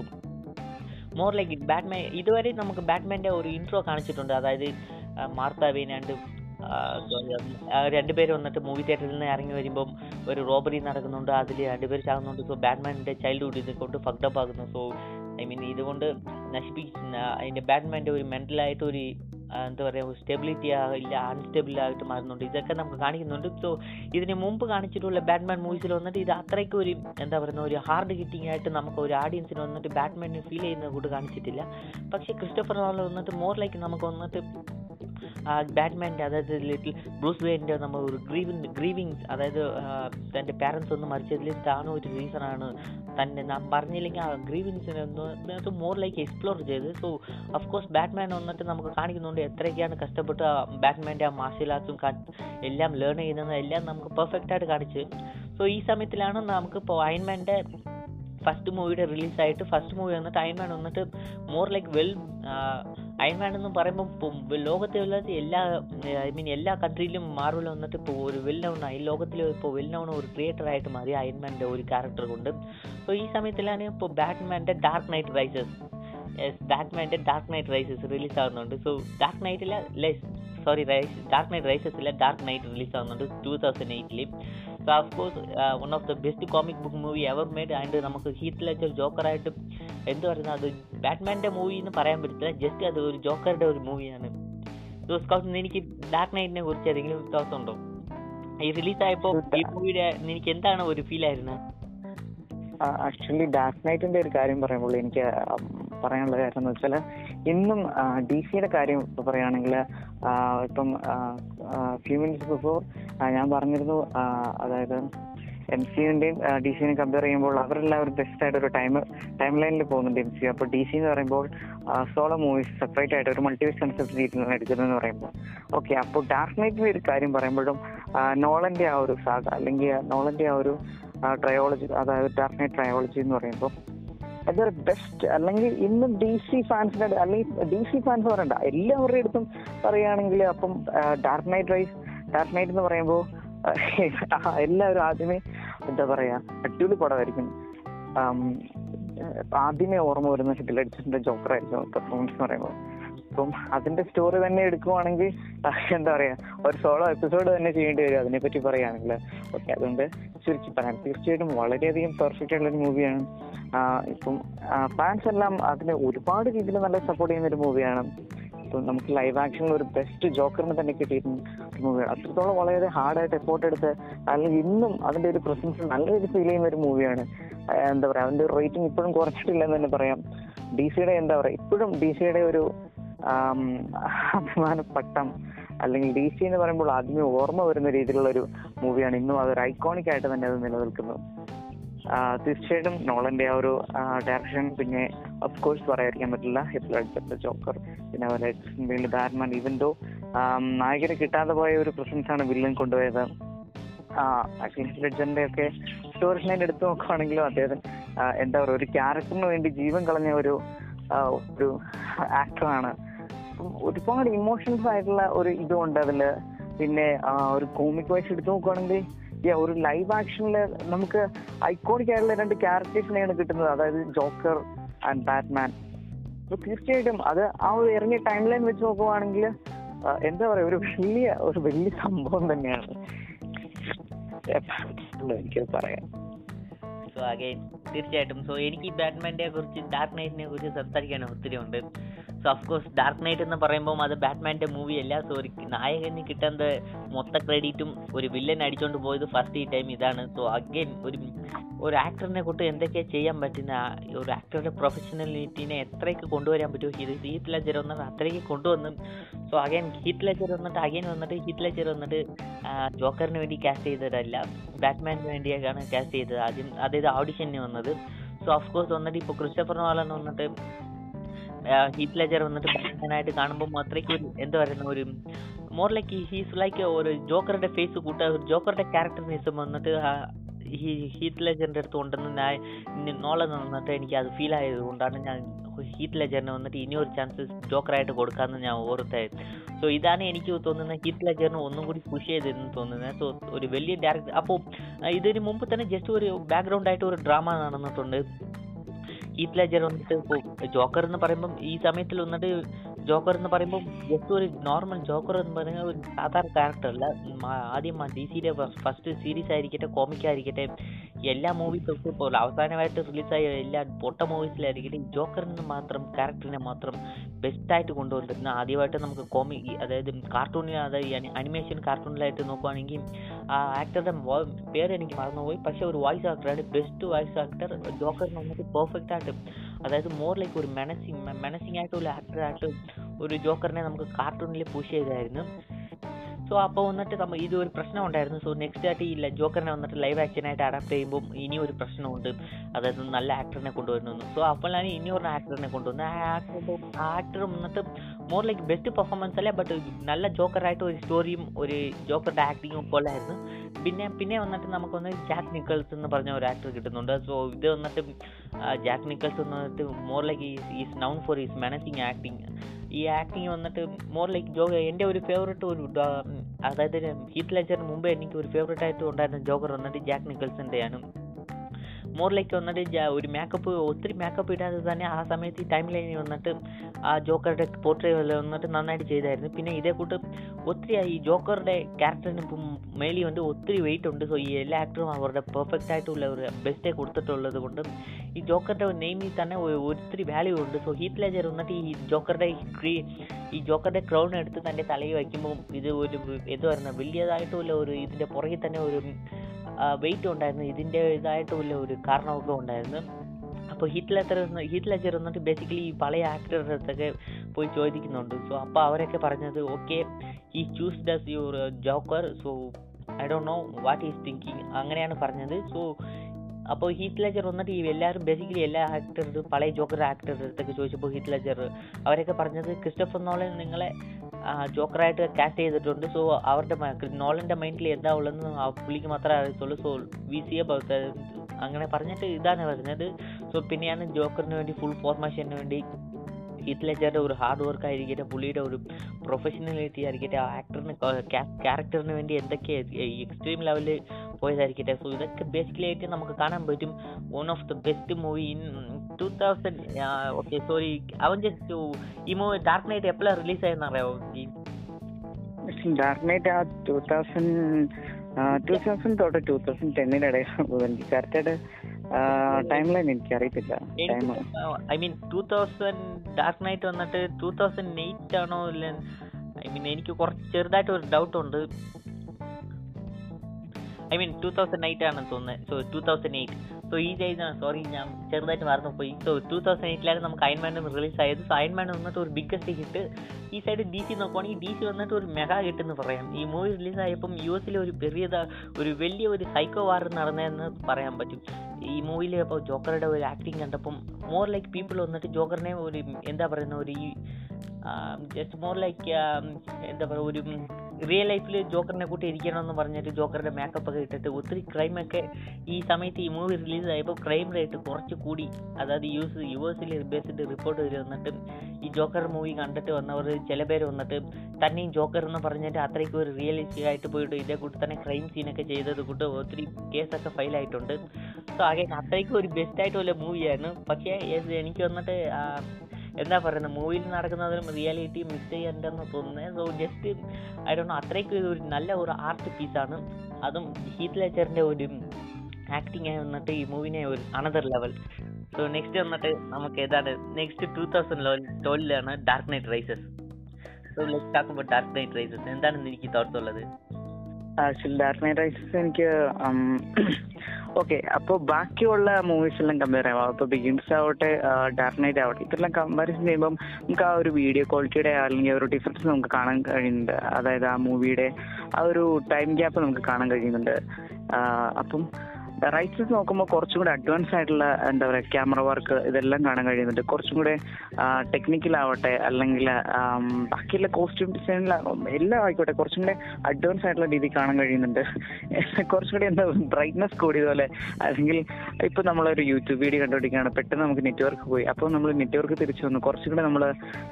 more like it Batman ഇതുവരെ നമുക്ക് ബാറ്റ്മാന്റെ ഒരു ഇൻട്രോ കാണിച്ചിട്ടുണ്ട്. അതായത് മാർത്ത വെയിൻ ആൻഡ് രണ്ടുപേരും വന്നിട്ട് മൂവി തിയേറ്ററിൽ നിന്ന് ഇറങ്ങി വരുമ്പം ഒരു റോബറി നടക്കുന്നുണ്ട്. അതിൽ രണ്ടുപേർ ചാകുന്നുണ്ട്. സോ ബാറ്റ്മാന്റെ ചൈൽഡ്ഹുഡ് ഇത് കൊണ്ട് ഫക്ഡപ്പ് ആകുന്നു. സോ ഐ മീൻ ഇതുകൊണ്ട് നശിപ്പിക്കുന്ന അതിന്റെ ബാറ്റ്മാന്റെ ഒരു മെന്റലായിട്ട് ഒരു എന്താ പറയുക സ്റ്റെബിലിറ്റി ഇല്ല അൺസ്റ്റെബിൾ ആയിട്ട് മാറുന്നുണ്ട്. ഇതൊക്കെ നമുക്ക് കാണിക്കുന്നുണ്ട്. സോ ഇതിന് മുമ്പ് കാണിച്ചിട്ടുള്ള ബാറ്റ്മാൻ മൂവീസിൽ വന്നിട്ട് ഇത് അത്രയ്ക്ക് ഒരു എന്താ പറയുന്ന ഒരു ഹാർഡ് ഹിറ്റിംഗ് ആയിട്ട് നമുക്ക് ഒരു ഓഡിയൻസിന് വന്നിട്ട് ബാറ്റ്മാനെ ഫീൽ ചെയ്യുന്നത് കൂട്ട് കാണിച്ചിട്ടില്ല. പക്ഷേ ക്രിസ്റ്റഫർ നോളൻ വന്നിട്ട് മോർ ലൈക്ക് നമുക്ക് വന്നിട്ട് ബാറ്റ്മാന്റെ അതായത് ലിറ്റിൽ ബ്രൂസ് വെയിന്റെ നമ്മൾ ഒരു ഗ്രീവിങ് ഗ്രീവിങ്സ് അതായത് തന്റെ പാരൻസ് ഒന്ന് മരിച്ചതിൽ താനും ഒരു റീസണാണ് തന്നെ നാം പറഞ്ഞില്ലെങ്കിൽ ആ ഗ്രീവിങ്സിനെ ഒന്ന് മോർ ലൈക്ക് എക്സ്പ്ലോർ ചെയ്ത്. സോ അഫ്കോഴ്സ് ബാറ്റ്മാൻ വന്നിട്ട് നമുക്ക് കാണിക്കുന്നുണ്ട് എത്രയൊക്കെയാണ് കഷ്ടപ്പെട്ട് ആ ബാറ്റ്മാന്റെ ആ മാർഷ്യൽ ആർട്സും എല്ലാം ലേൺ ചെയ്യുന്നത്. എല്ലാം നമുക്ക് പെർഫെക്റ്റ് ആയിട്ട് കാണിച്ച്. സോ ഈ സമയത്തിലാണ് നമുക്ക് ഇപ്പോൾ അയൺമാന്റെ ഫസ്റ്റ് മൂവിയുടെ റിലീസായിട്ട് ഫസ്റ്റ് മൂവി വന്നിട്ട് അയൺമാൻ വന്നിട്ട് മോർ ലൈക്ക് വെൽ അയൺമാൻ എന്ന് പറയുമ്പോൾ ലോകത്തിലുള്ള എല്ലാ ഐ മീൻ എല്ലാ കൺട്രിയിലും മാർവൽ വന്നിട്ട് ഇപ്പോൾ ഒരു വെൽ നൗൺ ആയി ലോകത്തിൽ ഇപ്പോൾ വെൽ നൗൺ ഒരു ക്രിയേറ്റർ ആയിട്ട് മാറി അയൺമാന്റെ ഒരു ക്യാരക്ടർ കൊണ്ട്. അപ്പോൾ ഈ സമയത്തിലാണ് ഇപ്പോൾ ബാറ്റ്മാന്റെ ഡാർക്ക് നൈറ്റ് റൈസസ് ബാറ്റ്മാന്റെ ഡാർക്ക് നൈറ്റ് റൈസസ് റിലീസ് ആകുന്നുണ്ട് so dark നൈറ്റിലെ lies sorry rise dark knight rises ഇല്ല ഡാർക്ക് നൈറ്റ് റിലീസ് ആകുന്നുണ്ട് two thousand എയ്റ്റിൽ of course one of the best comic book movie ever made and നമുക്ക് ഹീത്ത് ലെച്ചർ ജോക്കറായിട്ട് എന്ത് പറയുന്നത് അത് ബാറ്റ്മാന്റെ മൂവി എന്ന് പറയാൻ പറ്റത്തില്ല. ജസ്റ്റ് അത് ഒരു ജോക്കറുടെ ഒരു മൂവിയാണ് സോ സ്കൗട്ട് എനിക്ക് ഡാർക്ക് നൈറ്റിനെ കുറിച്ച് ഏതെങ്കിലും വിശ്വാസം ഉണ്ടോ? ഈ റിലീസ് ആയപ്പോൾ ഈ മൂവിയുടെ എനിക്ക് എന്താണ് ഒരു ഫീൽ ആയിരുന്നത് ആക്ച്വലി ഡാർക്ക് നൈറ്റിന്റെ ഒരു കാര്യം പറയുമ്പോൾ എനിക്ക് പറയാനുള്ള കാര്യം എന്ന് വെച്ചാൽ ഇന്നും ഡി സിയുടെ കാര്യം പറയുകയാണെങ്കിൽ ഇപ്പം ഫ്യൂ മിനിറ്റ്സ് ബിഫോർ ഞാൻ പറഞ്ഞിരുന്നു അതായത് എം സിന്റെയും ഡി സിനെയും കമ്പയർ ചെയ്യുമ്പോൾ അവരെല്ലാവരും ബെസ്റ്റ് ആയിട്ട് ഒരു ടൈം ടൈം ലൈനിൽ പോകുന്നുണ്ട് എം സി അപ്പോൾ ഡി സി എന്ന് പറയുമ്പോൾ സോളോ മൂവീസ് സെപ്പറേറ്റ് ആയിട്ട് ഒരു മൾട്ടിവേസ് കൺസെപ്റ്റ് രീതിയിലാണ് എടുക്കുന്നതെന്ന് പറയുമ്പോൾ. ഓക്കെ അപ്പോൾ ഡാർക്ക് നൈറ്റിന്റെ ഒരു കാര്യം പറയുമ്പോഴും നോളന്റെ ആ ഒരു സാഗ അല്ലെങ്കിൽ നോളന്റെ ആ ഒരു ട്രയോളജി അതായത് ഡാർക്ക് നൈറ്റ് ട്രയോളജി എന്ന് പറയുമ്പോൾ അതൊരു ബെസ്റ്റ് അല്ലെങ്കിൽ ഇന്നും ഡി സി ഫാൻസിന്റെ അല്ലെങ്കിൽ ഡി സി ഫാൻസ് പറയണ്ട എല്ലാവരുടെ അടുത്തും പറയുകയാണെങ്കിൽ അപ്പം dark knight rise dark knight എന്ന് പറയുമ്പോൾ എല്ലാവരും ആദ്യമേ എന്താ പറയാ അടിപൊളി പടമായിരിക്കും. ആദ്യമേ ഓർമ്മ വരുന്ന ഹിറ്റിൽ അടിച്ചിട്ടുണ്ട് ജോക്കറായിരിക്കും പെർഫോമൻസ് എന്ന് പറയുമ്പോൾ അപ്പം അതിന്റെ സ്റ്റോറി തന്നെ എടുക്കുവാണെങ്കിൽ എന്താ പറയാ ഒരു സോളോ എപ്പിസോഡ് തന്നെ ചെയ്യേണ്ടി വരും അതിനെപ്പറ്റി പറയുകയാണെങ്കിൽ ഓക്കെ അതുകൊണ്ട് ചുരുക്കി പറയാം. തീർച്ചയായിട്ടും വളരെയധികം പെർഫെക്റ്റ് ആയിട്ടുള്ള ഒരു മൂവിയാണ് ഇപ്പം ഫാൻസ് എല്ലാം അതിനെ ഒരുപാട് രീതിയിൽ നല്ല സപ്പോർട്ട് ചെയ്യുന്ന ഒരു മൂവിയാണ് ഇപ്പം നമുക്ക് ലൈവ് ആക്ഷനിൽ ഒരു ബെസ്റ്റ് ജോക്കറിന് തന്നെ കിട്ടിയിരുന്ന ഒരു മൂവിയാണ് അത്രത്തോളം വളരെ ഹാർഡായിട്ട് എഫോർട്ട് എടുത്ത് അല്ലെങ്കിൽ ഇന്നും അതിന്റെ ഒരു പ്രസൻസ് നല്ല രീതിയിൽ ഫീൽ ചെയ്യുന്ന ഒരു മൂവിയാണ് എന്താ പറയാ അതിന്റെ റേറ്റിംഗ് ഇപ്പോഴും കുറച്ചിട്ടില്ല എന്ന് തന്നെ പറയാം. ഡി സിയുടെ എന്താ പറയാ ഇപ്പോഴും ഡി സിയുടെ ഒരു അഭിമാനപ്പട്ടം അല്ലെങ്കിൽ ഡി സി എന്ന് പറയുമ്പോൾ ആദ്യമേ ഓർമ്മ വരുന്ന രീതിയിലുള്ള ഒരു മൂവിയാണ് ഇന്നും അതൊരു ഐക്കോണിക് ആയിട്ട് തന്നെ അത് നിലനിൽക്കുന്നത് ആ, തീർച്ചയായിട്ടും നോളന്റെ ആ ഒരു ഡയറക്ഷൻ പിന്നെ ഓഫ് കോഴ്സ് പറയാതിരിക്കാൻ പറ്റില്ല. ഹിറ്റ്ലർ ജോക്കർ പിന്നെ അതുപോലെ ബാറ്റ്മാൻ ഈവൻ ദോ നായകന് കിട്ടാതെ പോയ ഒരു പ്രസൻസ് ആണ് വില്ലൻ കൊണ്ടുപോയത്. ലെജറിന്റെ ഒക്കെ സ്റ്റോറി ലൈൻ എടുത്തു നോക്കുവാണെങ്കിലും അദ്ദേഹം എന്താ പറയുക ഒരു ക്യാരക്ടറിന് വേണ്ടി ജീവൻ കളഞ്ഞ ഒരു ഒരു ആക്ടറാണ് ഒരുപാട് ഇമോഷൻസ് ആയിട്ടുള്ള ഒരു ഇതുണ്ട് അതിൽ. പിന്നെ ഒരു കോമിക് വൈസ് എടുത്തു നോക്കുവാണെങ്കിൽ ഒരു ലൈവ് ആക്ഷനിൽ നമുക്ക് ഐക്കോണിക് ആയിട്ടുള്ള രണ്ട് ക്യാരക്ടേഴ്സിനെയാണ് കിട്ടുന്നത്. അതായത് ജോക്കർ ആൻഡ് ബാറ്റ്മാൻ അപ്പൊ തീർച്ചയായിട്ടും അത് ആ ഒരു ഇറങ്ങിയ ടൈം ലൈൻ വെച്ച് നോക്കുവാണെങ്കിൽ എന്താ പറയാ ഒരു വലിയ ഒരു വലിയ സംഭവം തന്നെയാണ്. എനിക്ക് പറയാം. സോ അഗൈൻ തീർച്ചയായിട്ടും. സോ എനിക്ക് ബാറ്റ്മാന്റെ കുറിച്ച് ഡാർക്ക് നൈറ്റിനെ കുറിച്ച് സംസാരിക്കാൻ ഒത്തിരി ഉണ്ട്. So of course dark knight എന്ന് പറയുമ്പോൾ അത് ബാറ്റ്മാന്റെ മൂവി അല്ല. സോ ഒരു നായകന് കിട്ടുന്ന മൊത്ത ക്രെഡിറ്റും ഒരു വില്ലൻ അടിച്ചുകൊണ്ട് പോയത് ഫസ്റ്റ് ഈ ടൈം ഇതാണ്. സോ അഗെയിൻ ഒരു ഒരു ആക്ടറിനെ കൊണ്ട് എന്തൊക്കെയാ ചെയ്യാൻ പറ്റുന്ന ഒരു ആക്ടറുടെ പ്രൊഫഷണലിറ്റിനെ എത്രയൊക്കെ കൊണ്ടുവരാൻ പറ്റുമോ? ഇത് ഹീത്ത് ലെജർ വന്നിട്ട് അത്രയ്ക്ക് കൊണ്ടുവന്ന്. സോ അഗൈൻ ഹീത്ത് ലെജർ വന്നിട്ട് അഗൈൻ വന്നിട്ട് ഹീത്ത് ലെജർ വന്നിട്ട് ജോക്കറിന് വേണ്ടി കാസ്റ്റ് ചെയ്തതല്ല. ബാറ്റ്മാനിന് വേണ്ടിയൊക്കെയാണ് കാസ്റ്റ് ചെയ്തത് ആദ്യം. അതായത് ഓഡിഷന് വന്നത്. സോ ഓഫ് കോഴ്സ് വന്നിട്ട് ഇപ്പോൾ ക്രിസ്റ്റഫർ നോളൻ വന്നിട്ട് ഹീത്ത് ലെജർ വന്നിട്ട് ബാറ്റ്മാനായിട്ട് കാണുമ്പോൾ അത്രയ്ക്ക് ഒരു എന്താ പറയുന്ന ഒരു മോർ ലൈക്ക് ഹീസ് ലൈക്ക് ഒരു ജോക്കറുടെ ഫേസ് കൂട്ട ഒരു ജോക്കറുടെ ക്യാരക്ടറിനിസം വന്നിട്ട് ഹീത്ത് ലെജറിന്റെ അടുത്ത് ഉണ്ടെന്ന് ഞാൻ നോളജ് വന്നിട്ട് എനിക്ക് അത് ഫീൽ ആയത് കൊണ്ടാണ് ഞാൻ ഹീത്ത് ലെജറിന് വന്നിട്ട് ഇനിയൊരു ചാൻസ് ജോക്കറായിട്ട് കൊടുക്കാമെന്ന് ഞാൻ ഓർത്തായത് സോ ഇതാണ് എനിക്ക് തോന്നുന്നത് ഹീത്ത് ലെജറിന് ഒന്നും കൂടി പുഷ് ചെയ്തെന്ന് തോന്നുന്നത് സോ ഒരു വലിയ ഡയറക്ടർ അപ്പോൾ ഇതിന് മുമ്പ് തന്നെ ജസ്റ്റ് ഒരു ബാക്ക്ഗ്രൗണ്ട് ആയിട്ട് ഒരു ഡ്രാമ നടന്നിട്ടുണ്ട്. ഹീത്ത് ലെജർ വന്നിട്ട് ഇപ്പോൾ ജോക്കർ എന്ന് പറയുമ്പോൾ ഈ സമയത്തിൽ വന്നിട്ട് ജോക്കർ എന്ന് പറയുമ്പോൾ ജസ്റ്റ് ഒരു നോർമൽ ജോക്കർ എന്ന് പറയുന്നത് ഒരു സാധാരണ മ- ആദ്യം ഡി സിയിലെ ഫസ്റ്റ് സീരീസ് ആയിരിക്കട്ടെ കോമിക് ആയിരിക്കട്ടെ എല്ലാ മൂവീസും ഇപ്പോൾ അവസാനമായിട്ട് റിലീസായ എല്ലാ പൊട്ട മൂവീസിലായിരിക്കട്ടെ ജോക്കറിന് മാത്രം ക്യാരക്ടറിനെ മാത്രം ബെസ്റ്റായിട്ട് കൊണ്ടുവന്നിരുന്ന ആദ്യമായിട്ട് നമുക്ക് കോമി അതായത് കാർട്ടൂണിൽ അതായത് അനിമേഷൻ കാർട്ടൂണിലായിട്ട് നോക്കുവാണെങ്കിൽ ആ ആക്ടറുടെ പേര് എനിക്ക് മറന്നുപോയി. പക്ഷേ ഒരു വോയിസ് ആക്ടറാണ് ബെസ്റ്റ് വോയിസ് ആക്ടർ ജോക്കറിന് വന്നിട്ട് പെർഫെക്റ്റ് ആയിട്ട് അതായത് മോർ ലൈക്ക് ഒരു മെനസിങ് മെനസിങ് ആയിട്ട് ഒരു ആക്ടറായിട്ട് ഒരു ജോക്കറിനെ നമുക്ക് കാർട്ടൂണിൽ പുഷ് ചെയ്തായിരുന്നു. സോ അപ്പോൾ വന്നിട്ട് നമ്മൾ ഇത് ഒരു പ്രശ്നം ഉണ്ടായിരുന്നു. സോ നെക്സ്റ്റ് ആയിട്ട് ഈ ജോക്കറിനെ വന്നിട്ട് ലൈവ് ആക്ഷനായിട്ട് അഡാപ്റ്റ് ചെയ്യുമ്പോൾ ഇനി ഒരു പ്രശ്നമുണ്ട്. അതായത് നല്ല ആക്ടറിനെ കൊണ്ടുവരുന്നു സോ അപ്പോഴാണ് ഇനി ഒരു ആക്ടറിനെ കൊണ്ടുവന്നത്. ആ ആക്ടർ ആക്ടർ വന്നിട്ട് മോർ ലൈക്ക് ബെസ്റ്റ് പെർഫോമൻസ് അല്ല? ബട്ട് നല്ല ജോക്കറായിട്ട് ഒരു സ്റ്റോറിയും ഒരു ജോക്കറുടെ ആക്ടിങ്ങും കൊള്ളായിരുന്നു പിന്നെ പിന്നെ വന്നിട്ട് നമുക്കൊന്ന് ജാക്ക് നിക്കൾസ് എന്ന് പറഞ്ഞ ഒരു ആക്ടർ കിട്ടുന്നുണ്ട്. സോ ഇത് വന്നിട്ട് ജാക്ക് നിക്കൾസ് വന്നിട്ട് more like is known for is managing acting ഈ ആക്ടിങ് വന്നിട്ട് മോർ ലൈക്ക് ജോ എന്റെ ഒരു ഫേവറേറ്റ് ഒരു അതായത് ഹീറ്റ് ലെജറിന് മുമ്പേ എനിക്ക് ഒരു ഫേവറേറ്റ് ആയിട്ട് ഉണ്ടായിരുന്ന ജോക്കർ വന്നിട്ട് ജാക്ക് നിക്കൽസിന്റെയാണ് മോർ ലൈക്ക് വന്നിട്ട് ഒരു മേക്കപ്പ് ഒത്തിരി മേക്കപ്പ് ഇടാതെ തന്നെ ആ സമയത്ത് ഈ ടൈം ലൈനിൽ വന്നിട്ട് ആ ജോക്കറുടെ പോർട്രേ വന്നിട്ട് നന്നായിട്ട് ചെയ്തായിരുന്നു. പിന്നെ ഇതേ കൂട്ട് ഒത്തിരി ഈ ജോക്കറുടെ ക്യാരക്ടറിന് മേലി വന്നിട്ട് ഒത്തിരി വെയിറ്റ് ഉണ്ട്. സോ ഈ എല്ലാ ആക്ടറും അവരുടെ പെർഫെക്റ്റ് ആയിട്ടുള്ള ഒരു ബെസ്റ്റേ കൊടുത്തിട്ടുള്ളത് കൊണ്ട് ഈ ജോക്കറുടെ നെയിമിൽ തന്നെ ഒത്തിരി വാല്യൂ ഉണ്ട്. സോ ഹീത്ത് ലെജർ വന്നിട്ട് ഈ ജോക്കറുടെ ക്രീ- ഈ ജോക്കറുടെ ക്രൗൺ എടുത്ത് തന്റെ തലയിൽ വയ്ക്കുമ്പോൾ ഇത് ഒരു എന്ത് പറയുന്നത് വലിയതായിട്ടുള്ള ഒരു ഇതിന്റെ പുറകിൽ തന്നെ ഒരു വെയിറ്റ് ഉണ്ടായിരുന്നു. ഇതിന്റെ വലിയ ഒരു കാരണമൊക്കെ ഉണ്ടായിരുന്നു. അപ്പോൾ ഹിറ്റ്ലർ ലെറ്റർ ഹീറ്റ് വന്നിട്ട് ബേസിക്കലി ഈ പഴയ അടുത്തൊക്കെ പോയി ചോദിക്കുന്നുണ്ട്. സോ അപ്പോൾ അവരൊക്കെ പറഞ്ഞത് ഓക്കെ ഈ choose does your joker so I don't know what is thinking അങ്ങനെയാണ് പറഞ്ഞത്. സോ അപ്പോൾ ഹീറ്റ് ലെജർ വന്നിട്ട് ഈ എല്ലാവരും ബേസിക്കലി എല്ലാ ആക്ടറും പഴയ ജോക്കർ ആക്ടറുടെ അടുത്തൊക്കെ ചോദിച്ചപ്പോൾ ഹീറ്റ് അവരൊക്കെ പറഞ്ഞത് ക്രിസ്റ്റഫർ നോളൻ നിങ്ങളെ ജോക്കറായിട്ട് കാസ്റ്റ് ചെയ്തിട്ടുണ്ട്. സോ അവരുടെ നോളന്റെ മൈൻഡിൽ എന്താ ഉള്ളതെന്ന് ആ പുള്ളിക്ക് മാത്രമേ അറിയത്തുള്ളൂ. സോ വി സി എ അങ്ങനെ പറഞ്ഞിട്ട് ഇതാണ് പറഞ്ഞത്. സോ പിന്നെയാണ് ജോക്കറിന് വേണ്ടി ഫുൾ ഫോർമേഷന് വേണ്ടി ഹീത്ത് ഒരു ഹാർഡ് വർക്ക് ആയിരിക്കട്ടെ പുള്ളിയുടെ ഒരു പ്രൊഫഷണലിറ്റി ആയിരിക്കട്ടെ ആ ആക്ടറിന് ക്യാരക്ടറിന് വേണ്ടി എന്തൊക്കെ എക്സ്ട്രീം ലെവലിൽ പോയതായിരിക്കട്ടെ. സോ ഇതൊക്കെ ബേസിക്കലി ആയിട്ട് നമുക്ക് കാണാൻ പറ്റും. One of the best movie in two thousand okay sorry അവൻ ജസ്റ്റ് ഈ മൂവി ഡാർക്ക് നൈറ്റ് എപ്പോഴാണ് റിലീസ് ആയെന്ന് അറിയാമോ ഡാർക്ക് നൈറ്റ് ആ ടൂ തൗസൻഡ് ടൂ തൗസൻഡ് തൊട്ട് ടൂ തൗസൻഡ് എനിക്ക് കറക്റ്റായിട്ട് ടൈം ലൈൻ എനിക്ക് അറിയത്തില്ല I mean two thousand Dark Knight വന്നിട്ട് ടൂ തൗസൻഡ് എയ്റ്റ് ആണോ ഇല്ല? ഐ മീൻ എനിക്ക് കുറച്ച് ചെറുതായിട്ട് ഒരു ഡൗട്ട് ഉണ്ട്. I mean two thousand eight ആണെന്ന് തോന്നുന്നത് so two thousand eight so ഈ ചെയ്യുന്ന സോറി ഞാൻ ചെറുതായിട്ട് മറന്നുപോയി. സോ ടൂ തൗസൻഡ് എയ്റ്റിലാണ് നമുക്ക് അയൺമാൻ റിലീസ് ആയത്. സോ അയൺമാൻ വന്നിട്ട് ഒരു ബിഗ്ഗസ്റ്റ് ഹിറ്റ് ഈ സൈഡ് ഡി സി നോക്കുവാണെങ്കിൽ ഡി സി വന്നിട്ട് ഒരു മെഗാ ഹിറ്റ് എന്ന് പറയാം. ഈ മൂവി റിലീസ് ആയപ്പം യു എസിലെ ഒരു പെരിയത ഒരു വലിയ ഒരു സൈക്കോ വാർ നടന്നതെന്ന് പറയാൻ പറ്റും. ഈ മൂവിയിൽ അപ്പോൾ ജോക്കറുടെ ഒരു ആക്ടിങ് കണ്ടപ്പം മോർ ലൈക്ക് പീപ്പിൾ വന്നിട്ട് ജോക്കറിനെ ഒരു എന്താ പറയുന്ന ഒരു ഈ ജസ്റ്റ് മോർ ലൈക്ക് എന്താ പറയുക ഒരു റിയൽ ലൈഫിൽ ജോക്കറിനെ കൂട്ടി ഇരിക്കണമെന്ന് പറഞ്ഞിട്ട് ജോക്കറിന്റെ മേക്കപ്പ് ഒക്കെ ഇട്ടിട്ട് ഒത്തിരി ക്രൈമൊക്കെ ഈ സമയത്ത് ഈ മൂവി ആയപ്പോൾ ക്രൈം റേറ്റ് കുറച്ച് കൂടി. അതായത് യു എസ് യു എസിൽ ബേസിട്ട് റിപ്പോർട്ട് വന്നിട്ട് ഈ ജോക്കർ മൂവി കണ്ടിട്ട് വന്നവർ ചില പേര് വന്നിട്ട് തന്നെയും ജോക്കർ എന്ന് പറഞ്ഞിട്ട് അത്രയ്ക്ക് ഒരു റിയലിസ്റ്റിക് ആയിട്ട് പോയിട്ട് ഇതേ കൂട്ടി തന്നെ ക്രൈം സീനൊക്കെ ചെയ്തത് കൂട്ട് ഒത്തിരി കേസൊക്കെ ഫയലായിട്ടുണ്ട് സോ ആകെ അത്രയ്ക്ക് ഒരു ബെസ്റ്റ് ആയിട്ടുള്ള മൂവിയായിരുന്നു പക്ഷേ എനിക്ക് വന്നിട്ട് എന്താ പറയുന്നത് മൂവിയിൽ നടക്കുന്നതിലും റിയാലിറ്റി മിക്സ് ചെയ്യണ്ടെന്ന് തോന്നുന്നത് സോ ജസ്റ്റ് ഐ ഡോ അത്രയ്ക്ക് ഒരു നല്ല ഒരു ആർട്ട് പീസാണ് അതും ഹീത്ത് ലെച്ചറിന്റെ ഒരു ആക്ടിങ് വന്നിട്ട് ഈ മൂവിനെ ഒരു അനദർ ലെവൽ സോ നെക്സ്റ്റ് വന്നിട്ട് നമുക്ക് ഏതാണ്? Next two thousand ട്വൽവിലാണ് Dark Knight Rises so let ആക്കുമ്പോൾ ഡാർക്ക് നൈറ്റ് റൈസസ് എന്താണെന്ന് എനിക്ക് തോട്ട്സ് ഉള്ളത്? ആക്ച്വലി ഡാർക്ക് നൈറ്റ് റൈസസ് എനിക്ക് ഓക്കെ അപ്പോൾ ബാക്കിയുള്ള മൂവീസ് എല്ലാം കമ്പയർ ചെയ്യാം. അപ്പോൾ ബിഗിൻസ് ആവട്ടെ ഡാർക്ക് നൈറ്റ് ആവട്ടെ ഇതെല്ലാം കമ്പാരിസൺ ചെയ്യുമ്പം നമുക്ക് ആ ഒരു വീഡിയോ ക്വാളിറ്റിയുടെ അല്ലെങ്കിൽ ഒരു ഡിഫറൻസ് നമുക്ക് കാണാൻ കഴിയുന്നുണ്ട്. അതായത് ആ മൂവിയുടെ ആ ഒരു ടൈം ഗ്യാപ്പ് നമുക്ക് കാണാൻ കഴിയുന്നുണ്ട്. ആ, അപ്പം റൈറ്റ്സസ് നോക്കുമ്പോൾ കുറച്ചും കൂടെ അഡ്വാൻസ് ആയിട്ടുള്ള എന്താ പറയുക ക്യാമറ വർക്ക് ഇതെല്ലാം കാണാൻ കഴിയുന്നുണ്ട്. കുറച്ചും കൂടെ ടെക്നിക്കൽ ആവട്ടെ അല്ലെങ്കിൽ ബാക്കിയുള്ള കോസ്റ്റ്യൂം ഡിസൈനിലാകും എല്ലാം ആയിക്കോട്ടെ കുറച്ചും കൂടെ അഡ്വാൻസ് ആയിട്ടുള്ള രീതി കാണാൻ കഴിയുന്നുണ്ട്. കുറച്ചും കൂടെ എന്താ ബ്രൈറ്റ്നസ് കൂടിയതുപോലെ അല്ലെങ്കിൽ ഇപ്പൊ നമ്മളൊരു യൂട്യൂബ് വീഡിയോ കണ്ടുപിടിക്കുകയാണ് പെട്ടെന്ന് നമുക്ക് നെറ്റ്വർക്ക് പോയി. അപ്പോൾ നമ്മൾ നെറ്റ്വർക്ക് തിരിച്ചു വന്നു. കുറച്ചും കൂടെ നമ്മൾ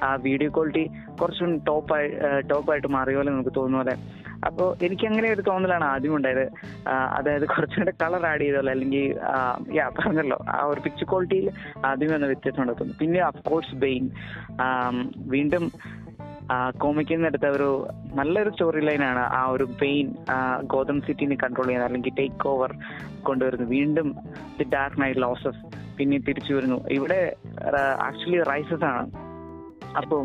ആ വീഡിയോ ക്വാളിറ്റി കുറച്ചും ടോപ്പായി ടോപ്പായിട്ട് മാറിയ പോലെ നമുക്ക് തോന്നുന്ന അപ്പോൾ എനിക്ക് അങ്ങനെ ഒരു തോന്നലാണ് ആദ്യം ഉണ്ടായത്. അതായത് കുറച്ചുകൂടെ കളർ ആഡ് ചെയ്തല്ലോ അല്ലെങ്കിൽ യാ പറഞ്ഞല്ലോ. ആ ഒരു പിക്ചർ ക്വാളിറ്റിയിൽ ആദ്യം വന്ന വ്യത്യാസം ഉണ്ടാക്കുന്നു പിന്നെ അഫ്കോഴ്സ് ബെയിൻ വീണ്ടും കോമിക്കിൽ എടുത്ത ഒരു നല്ലൊരു സ്റ്റോറി ലൈനാണ് ആ ഒരു പെയിൻ ഗോതം സിറ്റിനെ കൺട്രോൾ ചെയ്യുന്നത് അല്ലെങ്കിൽ ടേക്ക് ഓവർ കൊണ്ടുവരുന്നു വീണ്ടും ദി ഡാർക്ക് നൈറ്റ് ലോസസ് പിന്നെ തിരിച്ചു വരുന്നു. ഇവിടെ ആക്ച്വലി റൈസസ് ആണ്. അപ്പോൾ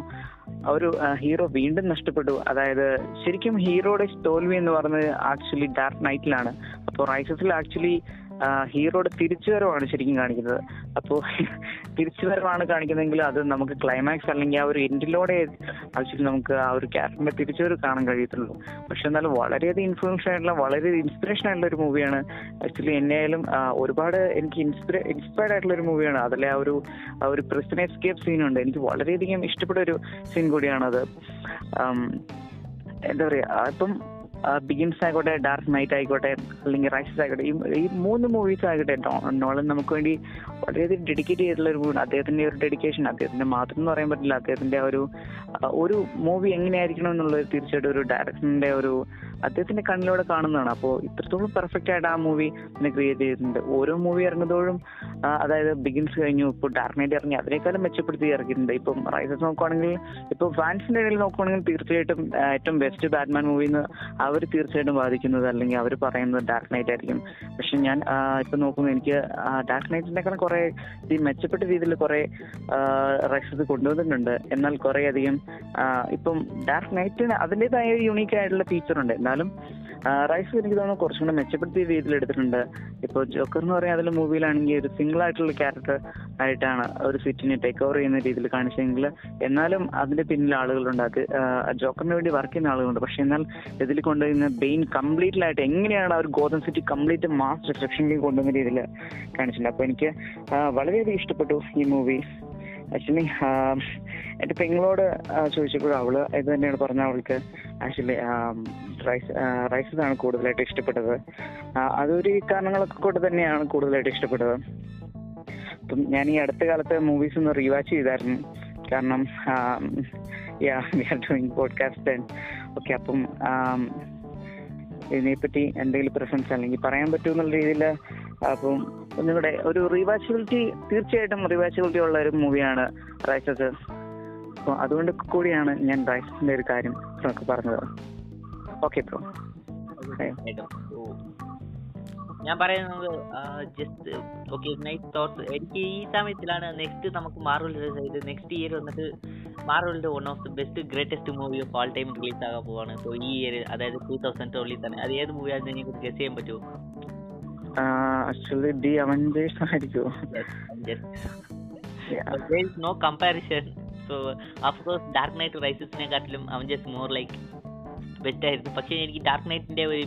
ഒരു ഹീറോ വീണ്ടും നഷ്ടപ്പെട്ടു. അതായത് ശരിക്കും ഹീറോയുടെ തോൽവി എന്ന് പറഞ്ഞത് ആക്ച്വലി ഡാർക്ക് നൈറ്റിലാണ് അപ്പോൾ റൈസസിൽ ആക്ച്വലി ഹീറോയുടെ തിരിച്ചുവരവാണ് ശരിക്കും കാണിക്കുന്നത്. അപ്പോൾ തിരിച്ചുവരവാണ് കാണിക്കുന്നതെങ്കിൽ അത് നമുക്ക് ക്ലൈമാക്സ് അല്ലെങ്കിൽ ആ ഒരു എൻഡിലൂടെ ആവശ്യത്തിൽ നമുക്ക് ആ ഒരു ക്യാരക്ടറിന്റെ തിരിച്ചുവരവ് കാണാൻ കഴിയത്തുള്ളൂ. പക്ഷെ എന്നാലും വളരെയധികം ഇൻഫ്ലുവൻസ് ആയിട്ടുള്ള വളരെ ഇൻസ്പിറേഷൻ ആയിട്ടുള്ള ഒരു മൂവിയാണ് ആക്ച്വലി എന്നെയായാലും ആയാലും ഒരുപാട് എനിക്ക് ഇൻസ്പിര ഇൻസ്പയർഡ് ആയിട്ടുള്ള ഒരു മൂവിയാണ് അതിലെ ആ ഒരു ആ ഒരു പ്രസിനെ എസ്കേപ്പ് സീനുണ്ട് എനിക്ക് വളരെയധികം ഇഷ്ടപ്പെട്ട ഒരു സീൻ കൂടിയാണത്. എന്താ പറയാ അപ്പം ബിഗിൻസ് ആയിക്കോട്ടെ ഡാർക്ക് നൈറ്റ് ആയിക്കോട്ടെ അല്ലെങ്കിൽ റൈസസ് ആയിക്കോട്ടെ ഈ ഈ മൂന്ന് മൂവീസ് ആയിക്കോട്ടെ നോളൻ നമുക്ക് വേണ്ടി വളരെയധികം ഡെഡിക്കേറ്റ് ചെയ്തിട്ടുള്ള ഒരു മൂവി അദ്ദേഹത്തിന്റെ ഒരു ഡെഡിക്കേഷൻ അദ്ദേഹത്തിന്റെ മാത്രം എന്ന് പറയാൻ പറ്റില്ല അദ്ദേഹത്തിന്റെ ഒരു ഒരു മൂവി എങ്ങനെയായിരിക്കണം എന്നുള്ളത് തീർച്ചയായിട്ടും ഒരു ഡയറക്ഷന്റെ ഒരു അദ്ദേഹത്തിന്റെ കണ്ണിലൂടെ കാണുന്നതാണ്. അപ്പോൾ ഇത്രത്തോളം പെർഫെക്റ്റ് ആയിട്ട് ആ മൂവി പിന്നെ ക്രിയേറ്റ് ചെയ്തിട്ടുണ്ട്. ഓരോ മൂവി ഇറങ്ങുന്നതോടും അതായത് ബിഗിൻസ് കഴിഞ്ഞു ഇപ്പോൾ ഡാർക്ക് നൈറ്റ് ഇറങ്ങി അതിനേക്കാളും മെച്ചപ്പെടുത്തി ഇറക്കിയിട്ടുണ്ട് ഇപ്പം റൈസസ് നോക്കുവാണെങ്കിൽ ഇപ്പൊ ഫാൻസിന്റെ ഇടയിൽ നോക്കുവാണെങ്കിൽ തീർച്ചയായിട്ടും ഏറ്റവും ബെസ്റ്റ് ബാറ്റ്മാൻ മൂവി എന്ന് അവർ തീർച്ചയായിട്ടും ബാധിക്കുന്നത് അല്ലെങ്കിൽ അവർ പറയുന്നത് ഡാർക്ക് നൈറ്റ് ആയിരിക്കും. പക്ഷെ ഞാൻ ഇപ്പം നോക്കുമ്പോൾ എനിക്ക് ഡാർക്ക് നൈറ്റിനേക്കാളും കുറെ ഈ മെച്ചപ്പെട്ട രീതിയിൽ കുറെ റൈസസ് കൊണ്ടുവന്നിട്ടുണ്ട്. എന്നാൽ കുറേ അധികം ഇപ്പം ഡാർക്ക് നൈറ്റിന് അതിന്റെതായ യുണീക്ക് ആയിട്ടുള്ള ഫീച്ചർ ഉണ്ട്. എന്നാലും റൈസ് എനിക്ക് തോന്നുന്നു കുറച്ചും കൂടെ മെച്ചപ്പെടുത്തിയ രീതിയിൽ എടുത്തിട്ടുണ്ട്. ഇപ്പോൾ ജോക്കർ എന്ന് പറയുന്ന അതിലെ മൂവിയിലാണെങ്കിൽ ഒരു സിംഗിൾ ആയിട്ടുള്ള ക്യാരക്ടർ ആയിട്ടാണ് ഒരു സിറ്റിനെ ടേക്ക് ഓവർ ചെയ്യുന്ന രീതിയിൽ കാണിച്ചെങ്കിൽ എന്നാലും അതിന്റെ പിന്നിൽ ആളുകളുണ്ട്. അത് ജോക്കറിന് വേണ്ടി വർക്ക് ചെയ്യുന്ന ആളുകളുണ്ട്. പക്ഷെ എന്നാൽ ഇതിൽ കൊണ്ടുവരുന്ന ബെയിൻ കംപ്ലീറ്റ്ലി ആയിട്ട് എങ്ങനെയാണ് ആ ഒരു ഗോതം സിറ്റി കംപ്ലീറ്റ് മാസ് ഡിസ്ട്രക്ഷനിലേക്ക് കൊണ്ടുവന്ന രീതിയിൽ കാണിച്ചിട്ടുണ്ട്. അപ്പോൾ എനിക്ക് വളരെയധികം ഇഷ്ടപ്പെട്ടു ഈ മൂവി ആക്ച്വലി എന്റെ പെങ്ങളോട് ചോദിച്ചപ്പോൾ അവൾ ഇത് തന്നെയാണ് പറഞ്ഞ അവൾക്ക്. ആക്ച്വലി റൈസ് റൈസ് ആണ് കൂടുതലായിട്ട് ഇഷ്ടപ്പെട്ടത്. അതൊരു കാരണങ്ങളൊക്കെ കൊണ്ട് തന്നെയാണ് കൂടുതലായിട്ട് ഇഷ്ടപ്പെട്ടത്. അപ്പം ഞാൻ ഈ അടുത്ത കാലത്ത് മൂവീസ് ഒന്ന് റീവാച്ച് ചെയ്തായിരുന്നു. കാരണം yeah we are doing podcast okay അപ്പം ആം, ഇതിനെപ്പറ്റി എന്തെങ്കിലും പ്രിഫറൻസ് അല്ലെങ്കിൽ പറയാൻ പറ്റുമെന്നുള്ള രീതിയിൽ അപ്പം ഒന്നുകൂടെ ഒരു റീവാച്ചബിലിറ്റി തീർച്ചയായിട്ടും റീവാച്ചബിലിറ്റി ഉള്ള ഒരു മൂവിയാണ് റൈസസ് അപ്പോൾ അതുകൊണ്ട് കൂടിയാണ് ഞാൻ റൈസസിന്റെ ഒരു കാര്യം നമുക്ക് പറഞ്ഞത്. ഓക്കെ ബ്രോ ഞാൻ പറയുന്നത് ജസ്റ്റ് ഓക്കെ നൈറ്റ് തോട്ട്സ് എനിക്ക് ഈ സമയത്തിലാണ് നെക്സ്റ്റ് നമുക്ക് മാർവൽ ഇത് നെക്സ്റ്റ് ഇയർ വന്നിട്ട് മാർവലിന്റെ one of the best greatest movie of all time release ആകാൻ പോവാണ്. സോ ഈ ഇയർ അതായത് ടൂ തൗസൻഡ് ട്വൽവിൽ തന്നെ അത് ഏത് മൂവിയാണെന്ന് എനിക്ക് ഗസ് ചെയ്യാൻ പറ്റുമോ? ആക്ച്വലി ഡി അവഞ്ചേഴ്സ് ആയിരിക്കുമോ no comparison so of course Dark Knight റൈസസിനെക്കാട്ടിലും just more like better ആയിരുന്നു പക്ഷേ എനിക്ക് ഡാർക്ക് നൈറ്റിന്റെ ഒരു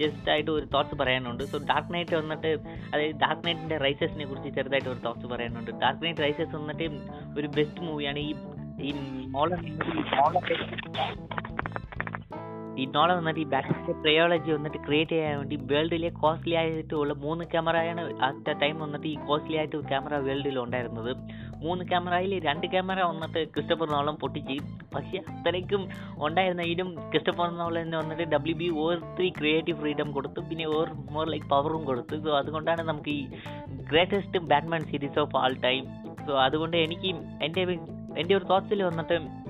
ജസ്റ്റ് ആയിട്ട് ഒരു തോട്ട്സ് പറയാനുണ്ട്. സോ ഡാർക്ക് നൈറ്റ് വന്നിട്ട് അതായത് ഡാർക്ക് നൈറ്റിന്റെ റൈസസിനെ കുറിച്ച് ചെറുതായിട്ട് ഒരു തോട്ട്സ് പറയാനുണ്ട്. ഡാർക്ക് നൈറ്റ് റൈസസ് വന്നിട്ട് ഒരു ബെസ്റ്റ് മൂവിയാണ് ഈ ഈ നോളൻ നോളൻ വന്നിട്ട് ഈ ബാറ്റിന്റെ ട്രയോളജി വന്നിട്ട് ക്രിയേറ്റ് ചെയ്യാൻ വേണ്ടി വേൾഡിലെ കോസ്റ്റ്ലി ആയിട്ടുള്ള മൂന്ന് ക്യാമറയാണ് അറ്റ് ടൈം വന്നിട്ട് ഈ കോസ്റ്റ്ലി ആയിട്ട് ക്യാമറ വേൾഡിൽ ഉണ്ടായിരുന്നത്. മൂന്ന് ക്യാമറയിൽ രണ്ട് ക്യാമറ വന്നിട്ട് ക്രിസ്റ്റഫർ നോളം പൊട്ടിച്ച്. പക്ഷേ അത്രയ്ക്കും ഉണ്ടായിരുന്ന ഇതിനും ക്രിസ്റ്റഫർ നോളന് വന്നിട്ട് W B or three creative freedom കൊടുത്തു. പിന്നെ ഓർ മോർ ലൈക്ക് പവറും കൊടുത്തു. സോ അതുകൊണ്ടാണ് നമുക്ക് ഈ greatest Batman series of all time so അതുകൊണ്ട് എനിക്ക് എന്റെ എന്റെ ഒരു തോട്ട്സിൽ വന്നിട്ട്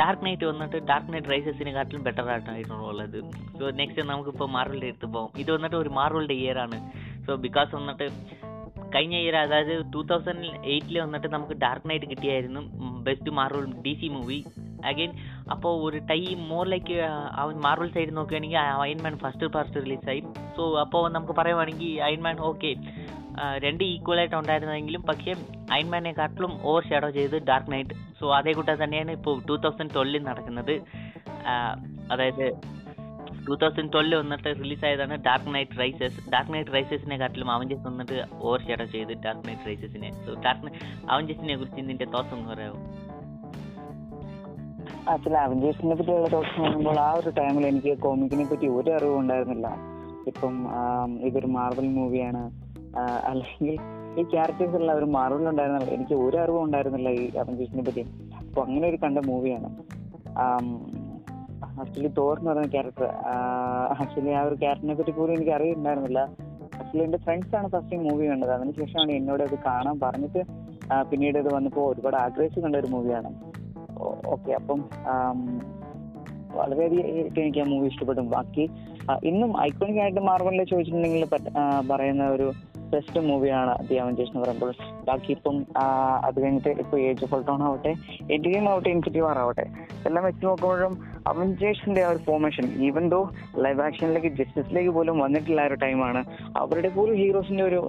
ഡാർക്ക് നൈറ്റ് വന്നിട്ട് ഡാർക്ക് നൈറ്റ് റൈസസിനെക്കാട്ടിലും ബെറ്റർ ആയിട്ടാണുള്ളത്. സോ നെക്സ്റ്റ് നമുക്കിപ്പോൾ മാർവലിന്റെ അടുത്ത് പോകാം ഇത് വന്നിട്ട് ഒരു മാർവലിന്റെ ഇയർ ആണ്. സോ ബിക്കോസ് വന്നിട്ട് കഴിഞ്ഞ ഇയർ അതായത് ടൂ തൗസൻഡ് എയ്റ്റിൽ വന്നിട്ട് നമുക്ക് ഡാർക്ക് നൈറ്റ് കിട്ടിയായിരുന്നു. Best Marvel D C movie again അപ്പോൾ ഒരു ടൈ മോർ ലൈക്ക് അവൻ മാർവൽ സൈഡ് നോക്കുകയാണെങ്കിൽ അയൺമാൻ ഫസ്റ്റ് ഫസ്റ്റ് റിലീസായി സോ അപ്പോൾ നമുക്ക് പറയുവാണെങ്കിൽ അയൺമാൻ ഓക്കെ രണ്ട് ഈക്വൽ ആയിട്ട് ഉണ്ടായിരുന്നെങ്കിലും പക്ഷേ അയൺമാനെക്കാട്ടിലും ഓവർ ഷാഡോ ചെയ്ത് ഡാർക്ക് നൈറ്റ് സോ അതേ കൂട്ടം തന്നെയാണ് ഇപ്പോൾ ടൂ തൗസൻഡ് ട്വൽവിൽ നടക്കുന്നത്. അതായത് ടൂ തൗസൻഡ് ട്വൽവ് വന്നിട്ട് റിലീസായതാണ് Dark Knight Rises Dark Knight റൈസസിനെ കാട്ടിലും അവഞ്ചസ് വന്നിട്ട് ഓവർ ഷാഡോ ചെയ്ത് ഡാർക്ക് നൈറ്റ് റൈസസിനെ സോ ഡാർക്ക് അവഞ്ചസിനെ കുറിച്ച് നിന്റെ തോട്ട്സ് ഒന്ന് പറയാമോ അച്ഛൻ അവഞ്ചേഴ്സിനെ പറ്റിയുള്ള തോട്ട്സ് പറയുമ്പോൾ ആ ഒരു ടൈമിൽ എനിക്ക് കോമിക്കിനെ പറ്റി ഒരു അറിവും ഉണ്ടായിരുന്നില്ല. ഇപ്പം ഇതൊരു മാർവൽ മൂവിയാണ് അല്ലെങ്കിൽ ഈ ക്യാരക്ടേഴ്സ് ഒരു മാർവൽ ഉണ്ടായിരുന്നില്ല എനിക്ക് ഒരു അറിവും ഉണ്ടായിരുന്നില്ല ഈ അവഞ്ചേഴ്സിനെ പറ്റി. അപ്പൊ അങ്ങനെ ഒരു കണ്ട മൂവിയാണ്. ആക്ച്വലി തോർ എന്ന് പറയുന്ന ക്യാരക്ടർ ആക്ച്വലി ആ ഒരു ക്യാരക്ടറിനെ പറ്റി പോലും എനിക്ക് അറിയുന്നുണ്ടായിരുന്നില്ല ആക്ച്വലി എന്റെ ഫ്രണ്ട്സ് ആണ് ഫസ്റ്റ് മൂവി കണ്ടത്. അതിനുശേഷമാണ് എന്നോട് അത് കാണാൻ പറഞ്ഞിട്ട് പിന്നീട് ഇത് വന്നപ്പോൾ ഒരുപാട് ആഗ്രഹിച്ചു കണ്ട ഒരു മൂവിയാണ് ഓക്കെ അപ്പം വളരെയധികം എനിക്ക് ആ മൂവി ഇഷ്ടപ്പെട്ടു. ബാക്കി ഇന്നും ഐക്കോണിക് ആയിട്ട് മാർവലിൽ ചോദിച്ചിട്ടുണ്ടെങ്കിൽ പറയുന്ന ഒരു ബെസ്റ്റ് മൂവിയാണ് ദി അവഞ്ചേഴ്സ് എന്ന് പറയുമ്പോൾ. ബാക്കി ഇപ്പം അത് കഴിഞ്ഞിട്ട് ഇപ്പൊ ഏജ് ഓഫ് ഓൾട്ടോൺ ആവട്ടെ എൻഡ് ഗെയിം ആവട്ടെ ഇൻഫിനിറ്റി വാർ ആവട്ടെ എല്ലാം വെച്ച് നോക്കുമ്പോഴും അവഞ്ചേഴ്സിന്റെ ആ ഒരു ഫോർമേഷൻ ഈവൻ ദോ ലൈവ് ആക്ഷനിലേക്ക് ജസ്റ്റിസിലേക്ക് പോലും വന്നിട്ടില്ല ഒരു ടൈമാണ് അവരുടെ പോലും ഹീറോസിന്റെ ഒരു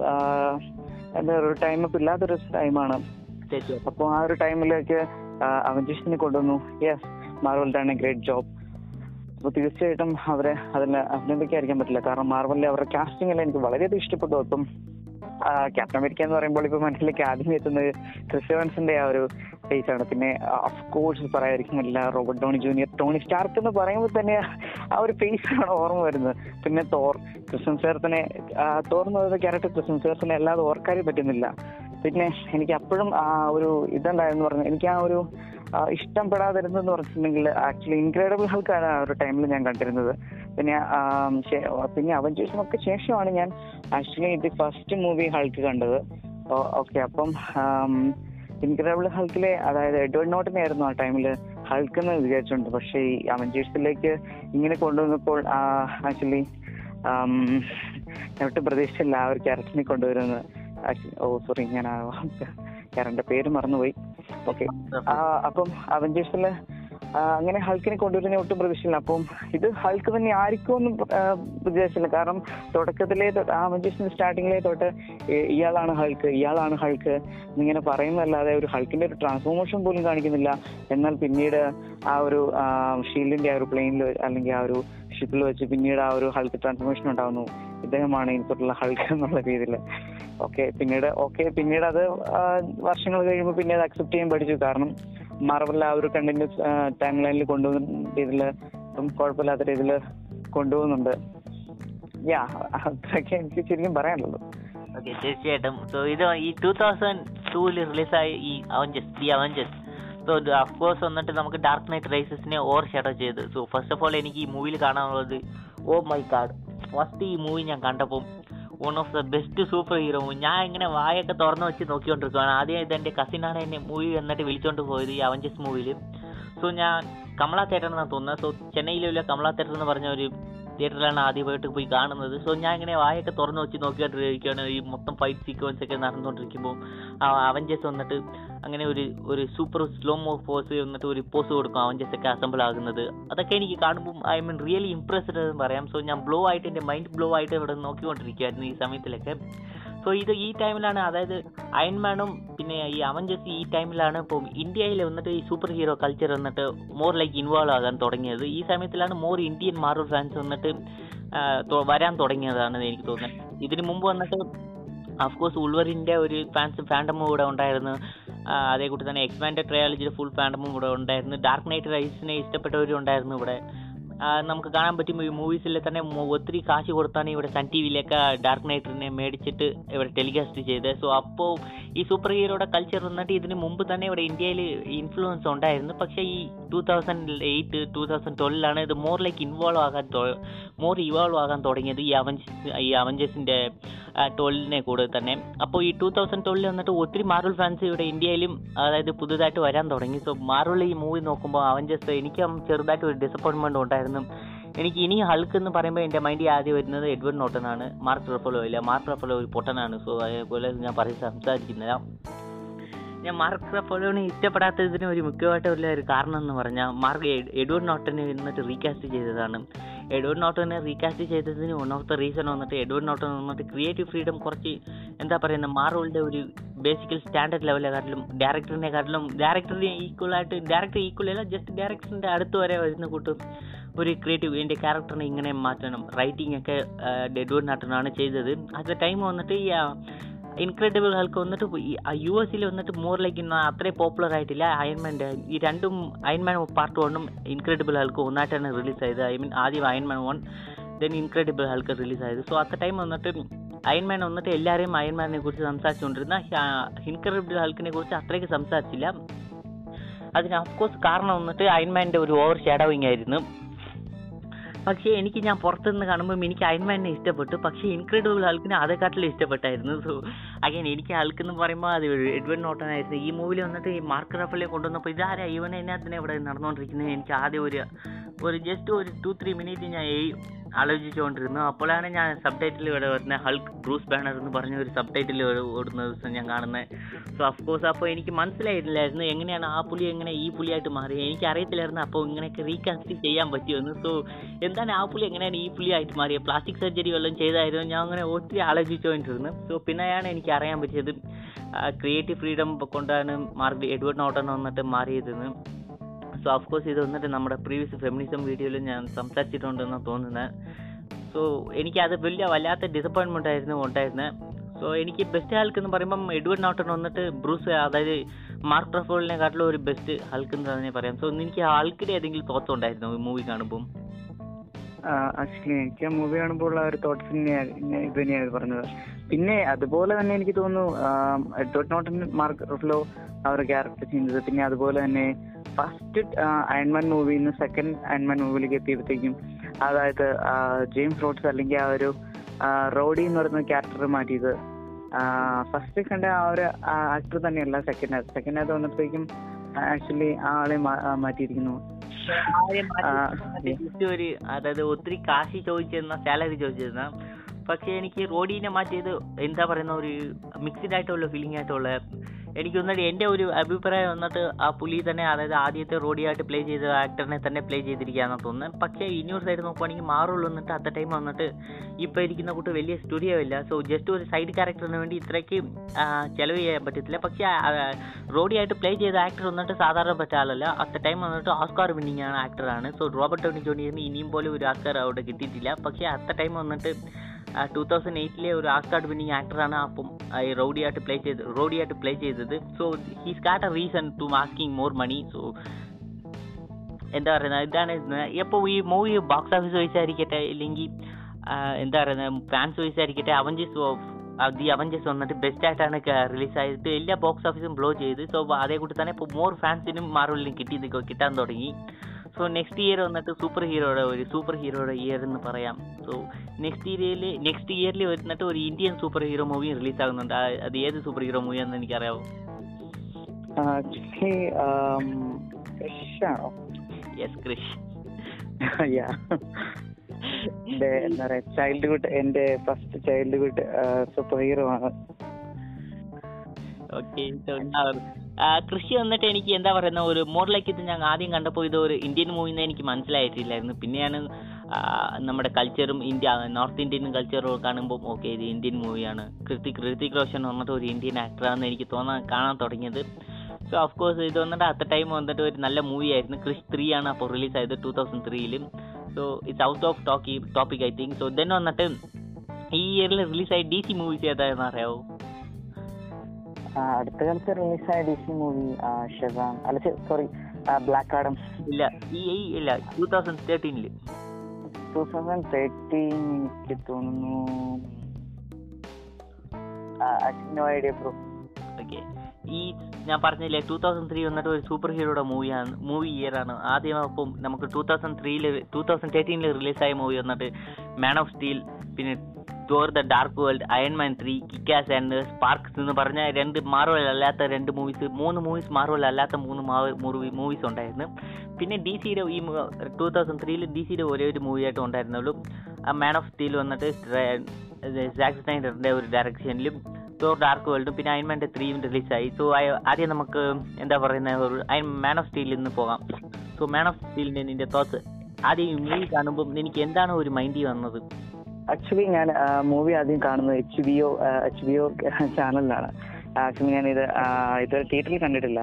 എന്താ ഒരു ടൈമപ്പ് ഇല്ലാത്തൊരു ടൈമാണ് അപ്പൊ അപ്പോൾ ആ ഒരു ടൈമിലേക്ക് അവഞ്ചേഴ്സിനെ കൊണ്ടുവന്നു. Yes Marvel done a great job അപ്പോൾ തീർച്ചയായിട്ടും അവരെ അതിൽ അഭിനന്ദിക്കാതിരിക്കാൻ പറ്റില്ല. കാരണം മാർവലിലെ അവരുടെ കാസ്റ്റിംഗ് എല്ലാം എനിക്ക് വളരെയധികം ഇഷ്ടപ്പെട്ടു. അപ്പം ക്യാപ്റ്റൻ അമേരിക്ക എന്ന് പറയുമ്പോൾ ഇപ്പൊ മനസ്സിലേക്ക് ആദ്യം എത്തുന്നത് ക്രിസ് എവൻസിന്റെ ആ ഒരു ഫേസ് ആണ്. പിന്നെ of course പറയാതിരിക്കുന്നില്ല Robert Downey Junior Tony Stark എന്ന് പറയുമ്പോൾ തന്നെ ആ ഒരു ഫേസ് ആണ് ഓർമ്മ വരുന്നത്. പിന്നെ തോർ ക്രിസ്റ്റൻ സേർത്തിനെ തോർ എന്ന് പറയുന്ന ക്യാരക്ടർ ക്രിസ്റ്റൻ സേർത്തിനെ അല്ലാതെ ഓർക്കാനേ പറ്റുന്നില്ല. പിന്നെ എനിക്ക് അപ്പോഴും ആ ഒരു ഇതുണ്ടായെന്ന് പറഞ്ഞു. എനിക്ക് ആ ഒരു ഇഷ്ടപ്പെടാതിരുന്നെന്ന് പറഞ്ഞിട്ടുണ്ടെങ്കിൽ ആക്ച്വലി ഇൻക്രെഡിബിൾ ഹൾക്കാണ് ആ ഒരു ടൈമിൽ ഞാൻ കണ്ടിരുന്നത്. പിന്നെ പിന്നെ പിന്നെ അവഞ്ചേഷനൊക്കെ ശേഷമാണ് ഞാൻ ആക്ച്വലി ഇത് ഫസ്റ്റ് മൂവി ഹൾക്ക് കണ്ടത്. ഓക്കെ അപ്പം ഇൻക്രെഡിബിൾ ഹൾക്കിലെ അതായത് എഡ്വേർഡ് നോട്ടിനെ ആയിരുന്നു ആ ടൈമിൽ ഹൾക്ക് എന്ന് വിചാരിച്ചുണ്ട് പക്ഷേ ഈ അവഞ്ചേഴ്സിലേക്ക് ഇങ്ങനെ കൊണ്ടുവന്നപ്പോൾ ആക്ച്വലി ഒട്ടും പ്രതീക്ഷിച്ചില്ല ആ ഒരു ക്യാരക്ടറിനെ കൊണ്ടുവരുന്നത് ഓ സോറി ഞാൻ ക്യാരക്ടറിന്റെ പേര് മറന്നുപോയി. ഓക്കെ അപ്പം അവഞ്ചേഴ്സിൽ അങ്ങനെ ഹൾക്കിനെ കൊണ്ടുവരുന്ന ഒട്ടും പ്രതീക്ഷയില്ല അപ്പം ഇത് ഹൾക്ക് തന്നെ ആയിരിക്കും എന്ന് വിചാരിച്ചില്ല. കാരണം തുടക്കത്തിലെ അവഞ്ചേഴ്സിന്റെ സ്റ്റാർട്ടിങ്ങിലെ തൊട്ട് ഇയാളാണ് ഹൾക്ക് ഇയാളാണ് ഹൾക്ക് എന്നിങ്ങനെ പറയുന്നതല്ലാതെ ഒരു ഹൾക്കിന്റെ ഒരു ട്രാൻസ്ഫോർമേഷൻ പോലും കാണിക്കുന്നില്ല. എന്നാൽ പിന്നീട് ആ ഒരു ഷീൽഡിന്റെ ആ ഒരു പ്ലെയിനിൽ അല്ലെങ്കിൽ ആ ഒരു ഷിപ്പിൽ വെച്ച് പിന്നീട് ആ ഒരു ഹൾക്ക് ട്രാൻസ്ഫോർമേഷൻ ഉണ്ടാകുന്നു ഇദ്ദേഹമാണ് ഇനിത്തോട്ടുള്ള ഹൾക്ക് എന്നുള്ള രീതിയിൽ. ഓക്കെ പിന്നീട് ഓക്കെ പിന്നീട് അത് വർഷങ്ങൾ കഴിയുമ്പോൾ പിന്നെ അത് അക്സെപ്റ്റ് ചെയ്യാൻ പഠിച്ചു. കാരണം മാർവൽ ആ ഒരു കണ്ടിന്യൂസ് ടൈം ലൈനിൽ കൊണ്ടുപോകുന്ന രീതിയിൽ കുഴപ്പമില്ലാത്ത രീതിയിൽ കൊണ്ടുപോകുന്നുണ്ട്. യാ അത്രയൊക്കെ എനിക്ക് ശരിക്കും പറയാനുള്ളൂ. ഓക്കെ തീർച്ചയായിട്ടും. സോ ഇത് ഈ ടൂ തൗസൻഡ് ടൂവിൽ റിലീസായ ഈ Avengers the Avengers so of course വന്നിട്ട് നമുക്ക് ഡാർക്ക് നൈറ്റ് റൈസസിനെ ഓവർ ഷെഡോ ചെയ്ത്. സോ ഫസ്റ്റ് ഓഫ് ഓൾ എനിക്ക് ഈ മൂവിയിൽ കാണാനുള്ളത് ഓ മൈ ഗാഡ് ഫസ്റ്റ് ഈ മൂവി ഞാൻ കണ്ടപ്പോൾ one of the best superhero ഞാൻ ഇങ്ങനെ വായൊക്കെ തുറന്നു വെച്ച് നോക്കിക്കൊണ്ടിരിക്കുകയാണ് ആദ്യം ഇത് എന്റെ കസിനാണ് എന്നെ മൂവി എന്നിട്ട് വിളിച്ചുകൊണ്ട് പോയത് ഈ അവഞ്ചസ് മൂവിയിൽ സോ ഞാൻ കമല തിയേറ്റർ എന്നാണ് തോന്നുന്നത് സോ ചെന്നൈയിലുള്ള കമല തിയേറ്റർ എന്ന് പറഞ്ഞ ഒരു തിയേറ്ററിലാണ് ആദ്യമായിട്ട് പോയി കാണുന്നത്. സോ ഞാൻ ഇങ്ങനെ വായൊക്കെ തുറന്നു വെച്ച് നോക്കിക്കൊണ്ടിരിക്കുകയാണ്. ഈ മൊത്തം ഫൈറ്റ് സീക്വൻസ് ഒക്കെ നടന്നുകൊണ്ടിരിക്കുമ്പോൾ ആ അവഞ്ചസ് വന്നിട്ട് അങ്ങനെ ഒരു ഒരു സൂപ്പർ സ്ലോ മോ പോസ് വന്നിട്ട് ഒരു പോസ് കൊടുക്കും. അവഞ്ചസ് ഒക്കെ അസംബിൾ ആകുന്നത്. അതൊക്കെ എനിക്ക് കാണുമ്പോൾ ഐ മീൻ റിയലി ഇംപ്രസ്ഡ് എന്ന് പറയാം. സോ ഞാൻ ബ്ലോ ആയിട്ട് എന്റെ മൈൻഡ് ബ്ലോ ആയിട്ട് ഇവിടെ നോക്കിക്കൊണ്ടിരിക്കുകയായിരുന്നു ഈ സമയത്തിലൊക്കെ. സോ ഇത് ഈ ടൈമിലാണ് അതായത് അയൺമാനും പിന്നെ ഈ അവഞ്ചേഴ്സ് ഈ ടൈമിലാണ് ഇപ്പോൾ ഇന്ത്യയിൽ വന്നിട്ട് ഈ സൂപ്പർ ഹീറോ കൾച്ചർ വന്നിട്ട് മോർ ലൈക്ക് ഇൻവോൾവ് ആകാൻ തുടങ്ങിയത്. ഈ സമയത്തിലാണ് മോർ ഇന്ത്യൻ മാർവൽ ഫാൻസ് വന്നിട്ട് വരാൻ തുടങ്ങിയതാണ് എനിക്ക് തോന്നുന്നത് ഇതിന് മുമ്പ് വന്നിട്ട് അഫ്കോഴ്സ് ഉൾവറിന്റെ ഒരു ഫാൻസ് ഫാൻഡമും കൂടെ ഉണ്ടായിരുന്നു. അതേക്കൂട്ടി അതേ കൂട്ടി തന്നെ എക്സ്പാൻഡ് ട്രയോളജിയുടെ ഫുൾ ഫാൻഡമും കൂടെ ഉണ്ടായിരുന്നു. ഡാർക്ക് നൈറ്റ് റൈസിനെ ഇഷ്ടപ്പെട്ടവരും ഉണ്ടായിരുന്നു ഇവിടെ. നമുക്ക് കാണാൻ പറ്റും ഈ മൂവീസിൽ തന്നെ ഒത്തിരി കാശ് കൊടുത്താണ് ഇവിടെ സൺ ടി വിയിലൊക്കെ ഡാർക്ക് നൈറ്റിനെ മേടിച്ചിട്ട് ഇവിടെ ടെലികാസ്റ്റ് ചെയ്തത്. സോ അപ്പോൾ ഈ സൂപ്പർ ഹീറോയുടെ കൾച്ചർ വന്നിട്ട് ഇതിന് മുമ്പ് തന്നെ ഇവിടെ ഇന്ത്യയിൽ ഇൻഫ്ലുവൻസ് ഉണ്ടായിരുന്നു. പക്ഷേ ഈ two thousand eight two thousand ട്വൽവിലാണ് ഇത് മോർ ലൈക്ക് ഇൻവോൾവ് ആകാൻ മോർ ഇവോൾവ് ആകാൻ തുടങ്ങിയത് ഈ അവഞ്ചസ് ഈ ട്വൽവിനെ കൂടെ തന്നെ. അപ്പോൾ ഈ ടൂ തൗസൻഡ് ട്വൽവിൽ വന്നിട്ട് ഒത്തിരി മാർവൽ ഫാൻസ് ഇവിടെ ഇന്ത്യയിലും അതായത് പുതുതായിട്ട് വരാൻ തുടങ്ങി. സോ മാർവൽ ഈ മൂവി നോക്കുമ്പോൾ അവഞ്ചേഴ്സ് എനിക്കും ചെറുതായിട്ട് ഒരു ഡിസപ്പോയിൻമെന്റ് ഉണ്ടായിരുന്നു. എനിക്ക് ഇനി ഹൾക്ക് എന്ന് പറയുമ്പോൾ എന്റെ മൈൻഡിൽ ആദ്യം വരുന്നത് എഡ്വേർഡ് നോട്ടനാണ് മാർക്ക് റഫലോ ഇല്ല. മാർക്ക് റഫലോ ഒരു പൊട്ടനാണ്. സോ അതേപോലെ ഞാൻ പറഞ്ഞ് സംസാരിക്കുന്നില്ല. ഞാൻ മാർക്ക് റഫലോനെ ഇഷ്ടപ്പെടാത്തതിന് ഒരു മുഖ്യമായിട്ടുള്ള ഒരു കാരണം എന്ന് പറഞ്ഞാൽ മാർക്ക് എഡ്- എഡ്വേർഡ് നോട്ടനെ എന്നിട്ട് റീകാസ്റ്റ് ചെയ്തതാണ്. എഡ്വേർഡ് നോട്ടനെ റീകാസ്റ്റ് ചെയ്തതിന് വൺ ഓഫ് ദ റീസൺ വന്നിട്ട് എഡ്വേർഡ് നോട്ടൻ വന്നിട്ട് ക്രിയേറ്റീവ് ഫ്രീഡം കുറച്ച് എന്താ പറയുന്നത് മാർവലിന്റെ ഒരു ബേസിക്കൽ സ്റ്റാൻഡേർഡ് ലെവലിനെക്കാട്ടിലും ഡയറക്ടറിനെക്കാട്ടിലും ഡയറക്ടറിനെ ഈക്വൽ ആയിട്ട് ഡയറക്ടർ ഈക്വൽ അല്ല ജസ്റ്റ് ഡയറക്ടറിന്റെ അടുത്ത് വരെ വരുന്ന കൂട്ടും ഒരു ക്രിയേറ്റീവ് എന്റെ ക്യാരക്ടറിനെ ഇങ്ങനെ മാറ്റണം. റൈറ്റിംഗ് ഒക്കെ എഡ്വേർഡ് നോട്ടനാണ് ചെയ്തത്. അത് ടൈം വന്നിട്ട് ഈ ഇൻക്രെഡിബിൾ ഹൾക്ക് വന്നിട്ട് യു എസിൽ വന്നിട്ട് മോർ ലൈക്ക് അത്രയും പോപ്പുലർ ആയിട്ടില്ല. അയൺമാന്റെ ഈ രണ്ടും അയൺമാൻ പാർട്ട് വണ്ണും ഇൻക്രെഡിബിൾ ഹൽക്ക് ഒന്നായിട്ടാണ് റിലീസ് ആയത്. ഐ മീൻ ആദ്യം Iron Man one then Incredible Hulk release ആയത്. സോ അത്ത ടൈം വന്നിട്ട് അയൺമാൻ വന്നിട്ട് എല്ലാവരെയും അയൺമാനെ കുറിച്ച് സംസാരിച്ചുകൊണ്ടിരുന്ന ഇൻക്രെഡിബിൾ ഹൾക്കിനെ കുറിച്ച് അത്രയ്ക്ക് സംസാരിച്ചില്ല. അതിന് അഫ്കോഴ്സ് കാരണം വന്നിട്ട് അയൺമാന്റെ ഒരു ഓവർ ഷാഡോവിങ് ആയിരുന്നു. പക്ഷേ എനിക്ക് ഞാൻ പുറത്തുനിന്ന് കാണുമ്പോൾ എനിക്ക് അയൺമാനെ ഇഷ്ടപ്പെട്ടു. പക്ഷേ ഇൻക്രെഡിബിൾ ഹൾക്കിനെ അതേക്കാട്ടിലും ഇഷ്ടപ്പെട്ടായിരുന്നു. സോ അഗൈൻ എനിക്ക് ആൾക്കെന്ന് പറയുമ്പോൾ അത് എഡ്വൻ നോട്ടൺ ആയിരുന്നു. ഈ മൂവിൽ വന്നിട്ട് ഈ മാർക്ക് റഫലെ കൊണ്ടുവന്നപ്പോൾ ഇതാരാ ഇവൻ? എന്നാത്തിനെ ഇവിടെ നടന്നുകൊണ്ടിരിക്കുന്നത്? എനിക്ക് ആദ്യം ഒരു ഒരു ജസ്റ്റ് ഒരു ടു ത്രീ മിനിറ്റ് ഞാൻ ആലോചിച്ചുകൊണ്ടിരുന്നു. അപ്പോഴാണ് ഞാൻ സബ് ടൈറ്റിൽ ഇവിടെ വരുന്ന ഹൾക്ക് ബ്രൂസ് ബാനർ എന്ന് പറഞ്ഞ ഒരു സബ് ടൈറ്റിൽ ഓടുന്ന ദിവസം ഞാൻ കാണുന്നത് സോ അഫ്കോഴ്സ് അപ്പോൾ എനിക്ക് മനസ്സിലായിട്ടില്ലായിരുന്നു എങ്ങനെയാണ് ആ പുലി എങ്ങനെ ഈ പുലിയായിട്ട് മാറി. എനിക്ക് അറിയത്തില്ലായിരുന്നു അപ്പോൾ ഇങ്ങനെയൊക്കെ റീകാസ്റ്റ് ചെയ്യാൻ പറ്റുമെന്ന്. സോ എന്താണ് ആ പുലി എങ്ങനെയാണ് ഈ പുലിയായിട്ട് മാറിയത് പ്ലാസ്റ്റിക് സർജറി വല്ലതും ചെയ്തായിരുന്നു? ഞാൻ അങ്ങനെ ഒത്തിരി ആലോചിച്ചുകൊണ്ടിരുന്നു. സോ പിന്നെയാണ് എനിക്ക് അറിയാൻ പറ്റിയത് ക്രിയേറ്റീവ് ഫ്രീഡം കൊണ്ടാണ് മാർക്ക് എഡ്വേർഡ് നോട്ടൺ വന്നിട്ട് മാറിയതെന്ന്. സോ ഓഫ് കോഴ്സ് ഇത് വന്നിട്ട് നമ്മുടെ പ്രീവിയസ് ഫെമിനിസം വീഡിയോയിൽ ഞാൻ സംസാരിച്ചിട്ടുണ്ടെന്ന് തോന്നുന്നത് സോ എനിക്ക് അത് വലിയ വല്ലാത്ത ഡിസപ്പോയിൻമെന്റ് ആയിരുന്നു ഉണ്ടായിരുന്നത് സോ എനിക്ക് ബെസ്റ്റ് ഹൾക്ക് എന്ന് പറയുമ്പം എഡ്വേർഡ് നോട്ടൺ വന്നിട്ട് ബ്രൂസ് അതായത് മാർക്ക് ട്രഫോളിനെക്കാട്ടിലും ഒരു ബെസ്റ്റ് ഹൾക്ക് എന്ന് തന്നെ പറയാം. സോ എനിക്ക് ഹൾക്കിന്റെ ഏതെങ്കിലും തോട്ട്സ് ഉണ്ടായിരുന്നു ഈ മൂവി കാണുമ്പോൾ ആക്ച്വലി എനിക്ക് ആ മൂവി കാണുമ്പോൾ ഉള്ള ഒരു തോട്ട്സ് തന്നെയാണ് ഇത് തന്നെയാണ് പറഞ്ഞത്. പിന്നെ അതുപോലെ തന്നെ എനിക്ക് തോന്നുന്നു എഡ്വേർഡ് നോട്ടൺ മാർക്ക് റഫ്ലോ ഒരു ക്യാരക്ടർ ചെയ്യുന്നത് പിന്നെ അതുപോലെ തന്നെ ഫസ്റ്റ് അയൺമാൻ മൂവിയിൽ നിന്ന് സെക്കൻഡ് അയൺമാൻ മൂവിയിലേക്ക് എത്തിയപ്പോഴത്തേക്കും അതായത് ജെയിംസ് റോഡ്സ് അല്ലെങ്കിൽ ആ ഒരു റോഡി എന്ന് പറയുന്ന ക്യാരക്ടർ മാറ്റിയത്. ഫസ്റ്റ് കണ്ട ആ ഒരു ആക്ടർ തന്നെയല്ല സെക്കൻഡ് ആയത് സെക്കൻഡ് ആയത് വന്നപ്പോഴത്തേക്കും ആക്ച്വലി ആ ആളെ മാറ്റിയിരിക്കുന്നു. ഒരു അതായത് ഒത്തിരി കാശി ചോദിച്ചിരുന്ന സാലറി ചോദിച്ചിരുന്ന പക്ഷെ എനിക്ക് റോഡീനെ മാറ്റിയത് എന്താ പറയുന്ന ഒരു മിക്സ്ഡ് ആയിട്ടുള്ള ഫീലിംഗ് ആയിട്ടുള്ള എനിക്ക് വന്നിട്ട് എന്റെ ഒരു അഭിപ്രായം വന്നിട്ട് ആ പുലി തന്നെ അതായത് ആദ്യത്തെ റോഡിയായിട്ട് പ്ലേ ചെയ്ത ആക്ടറിനെ തന്നെ പ്ലേ ചെയ്തിരിക്കുകയെന്ന് തോന്നുന്നത്. പക്ഷേ ഇനിയൊരു സൈഡ് നോക്കുവാണെങ്കിൽ മാറുള്ളൂ എന്നിട്ട് അത്ത ടൈം വന്നിട്ട് ഇപ്പോൾ ഇരിക്കുന്ന കൂട്ട് വലിയ സ്റ്റുഡിയോ ഇല്ല. സോ ജസ്റ്റ് ഒരു സൈഡ് ക്യാരക്ടറിന് വേണ്ടി ഇത്രയ്ക്ക് ചിലവ് ചെലവ് ചെയ്യാൻ പറ്റത്തില്ല. പക്ഷേ റോഡിയായിട്ട് പ്ലേ ചെയ്ത ആക്ടർ വന്നിട്ട് സാധാരണ പറ്റ ആളല്ല അത്ത ടൈം വന്നിട്ട് ഓസ്കാർ വിന്നിങ് ആണ് ആക്ടറാണ് സോ റോബർട്ട് ടോണി ജോണിയെന്ന് ഇനിയും പോലെ ഒരു ആസ്കാർ അവിടെ കിട്ടിയിട്ടില്ല. പക്ഷേ അത്ത ടൈം വന്നിട്ട് ടൂ തൗസൻഡ് എയ്റ്റിലെ ഒരു ആസ്കാർഡ് വിന്നിങ് ആക്ടറാണ് അപ്പം ഈ റോഡിയായിട്ട് പ്ലേ ചെയ്ത് റോഡിയായിട്ട് പ്ലേ ചെയ്തത്. So he's got a reason to asking more money so എന്താ പറയുന്നത്? ഇതാണ് എപ്പോൾ ഈ മൂവി ബോക്സ് ഓഫീസ് ചോദിച്ചായിരിക്കട്ടെ ഇല്ലെങ്കിൽ എന്താ പറയുന്നത് ഫാൻസ് ചോദിച്ചായിരിക്കട്ടെ അവഞ്ചേഴ്സ് ദി അവഞ്ചേഴ്സ് വന്നിട്ട് ബെസ്റ്റ് ആയിട്ടാണ് റിലീസ് ആയിട്ട് എല്ലാ ബോക്സ് ഓഫീസും ബ്ലോ ചെയ്ത്. സോ അതേ കൂട്ടി തന്നെ ഇപ്പോൾ മോർ ഫാൻസിനും മാർവലിനും കിട്ടി കിട്ടാൻ തുടങ്ങി. സോ നെക്സ്റ്റ് ഇയർ വന്നിട്ട് സൂപ്പർ ഹീറോയുടെ ഒരു സൂപ്പർ ഹീറോയുടെ ഇയർ എന്ന് പറയാം. സോ നെക്സ്റ്റ് ഇയറിൽ നെക്സ്റ്റ് ഇയറിൽ വന്നിട്ട് ഒരു Indian super hero movie release ആകുന്നുണ്ട് അത് ഏത് സൂപ്പർ ഹീറോ മൂവിയാണെന്ന് എനിക്കറിയാവോ? യെസ് ക്രിഷ് എന്റെ എന്താ പറയാ ചൈൽഡ്ഹുഡ് എന്റെ ഫസ്റ്റ് ചൈൽഡ്ഹുഡ് സൂപ്പർ ഹീറോ ആണ്. കൃഷി വന്നിട്ട് എനിക്ക് എന്താ പറയുന്ന ഒരു മോഡലേക്ക് ഇത് ഞാൻ ആദ്യം കണ്ടപ്പോൾ ഇത് ഒരു ഇന്ത്യൻ മൂവി എന്ന് എനിക്ക് മനസ്സിലായിട്ടില്ലായിരുന്നു. പിന്നെയാണ് നമ്മുടെ കൾച്ചറും ഇന്ത്യ നോർത്ത് ഇന്ത്യൻ കൾച്ചറും കാണുമ്പോൾ ഓക്കെ ഇത് ഇന്ത്യൻ മൂവിയാണ് കൃതിക് ഋതിക് റോഷൻ വന്നിട്ട് ഒരു ഇന്ത്യൻ ആക്ടറാണെന്ന് എനിക്ക് തോന്നാൻ കാണാൻ തുടങ്ങിയത്. സോ ഓഫ് കോഴ്സ് ഇത് വന്നിട്ട് അത്ത ടൈം വന്നിട്ട് ഒരു നല്ല മൂവി ആയിരുന്നു. ക്രിഷ് ത്രീ ആണ് അപ്പോൾ റിലീസ് ആയത് two thousand ത്രീയിലും so it's out of talkie topic I think so then വന്നിട്ട് ഈ ഇയറിൽ റിലീസായ ഡി സി മൂവീസ് ഏതാണെന്ന് അറിയാവോ? അടുത്ത കാലത്ത് റിലീസായ ഡി സി മൂവി ഷെസാം അല്ല സോറി ബ്ലാക്ക് ആഡം ഇല്ല ഈ ഇല്ല ടൂ തൗസൻഡ് തേർട്ടീനിൽ ടൂ തൗസൻഡ് തേർട്ടീൻ എനിക്ക് തോന്നുന്നു. No idea bro. ഓക്കെ. ഈ ഞാൻ പറഞ്ഞില്ലേ ടൂ തൗസൻഡ് ത്രീ വന്നിട്ട് ഒരു സൂപ്പർ ഹീറോയുടെ മൂവിയാണ് മൂവി ഇയർ ആണ്. ആദ്യം അപ്പം നമുക്ക് ടൂ തൗസൻഡ് ത്രീയിൽ ടൂ തൗസൻഡ് തേർട്ടീനിൽ റിലീസായ മൂവി വന്നിട്ട് മാൻ ഓഫ് സ്റ്റീൽ പിന്നെ Thor the Dark World Iron Man three Kick Ass and Sparks എന്ന് പറഞ്ഞ രണ്ട് മാർവൽ അല്ലാത്ത രണ്ട് മൂവീസ് മൂന്ന് മൂവീസ് മാർവൽ അല്ലാത്ത മൂന്ന് മൂവീസ് ഉണ്ടായിരുന്നു. പിന്നെ ഡി സിയുടെ ഈ ടൂ തൗസൻഡ് ത്രീയിൽ ഡി സിയുടെ ഒരേ ഒരു മൂവിയായിട്ട് ഉണ്ടായിരുന്നുള്ളൂ. ആ മാൻ ഓഫ് സ്റ്റീൽ വന്നിട്ട് സാക്സ് സ്നൈഡറിന്റെ ഒരു ഡയറക്ഷനിലും തോർ ഡാർക്ക് വേൾഡും പിന്നെ അയൺമാന്റെ ത്രീയും റിലീസായി സോ ആദ്യം നമുക്ക് എന്താ പറയുന്ന ഒരു അയൺ മാൻ ഓഫ് സ്റ്റീലിൽ നിന്ന് പോകാം. സോ മാൻ ഓഫ് സ്റ്റീലിന്റെ നിന്റെ തോട്ട്സ് ആദ്യം ഈ മൂവി കാണുമ്പോൾ എനിക്ക് എന്താണ് ഒരു മൈൻഡിൽ വന്നത്? ആക്ച്വലി ഞാൻ മൂവി ആദ്യം കാണുന്നത് H B O H B O ചാനലിലാണ് actually ഞാൻ ഇത് ഇതുവരെ തിയേറ്ററിൽ കണ്ടിട്ടില്ല.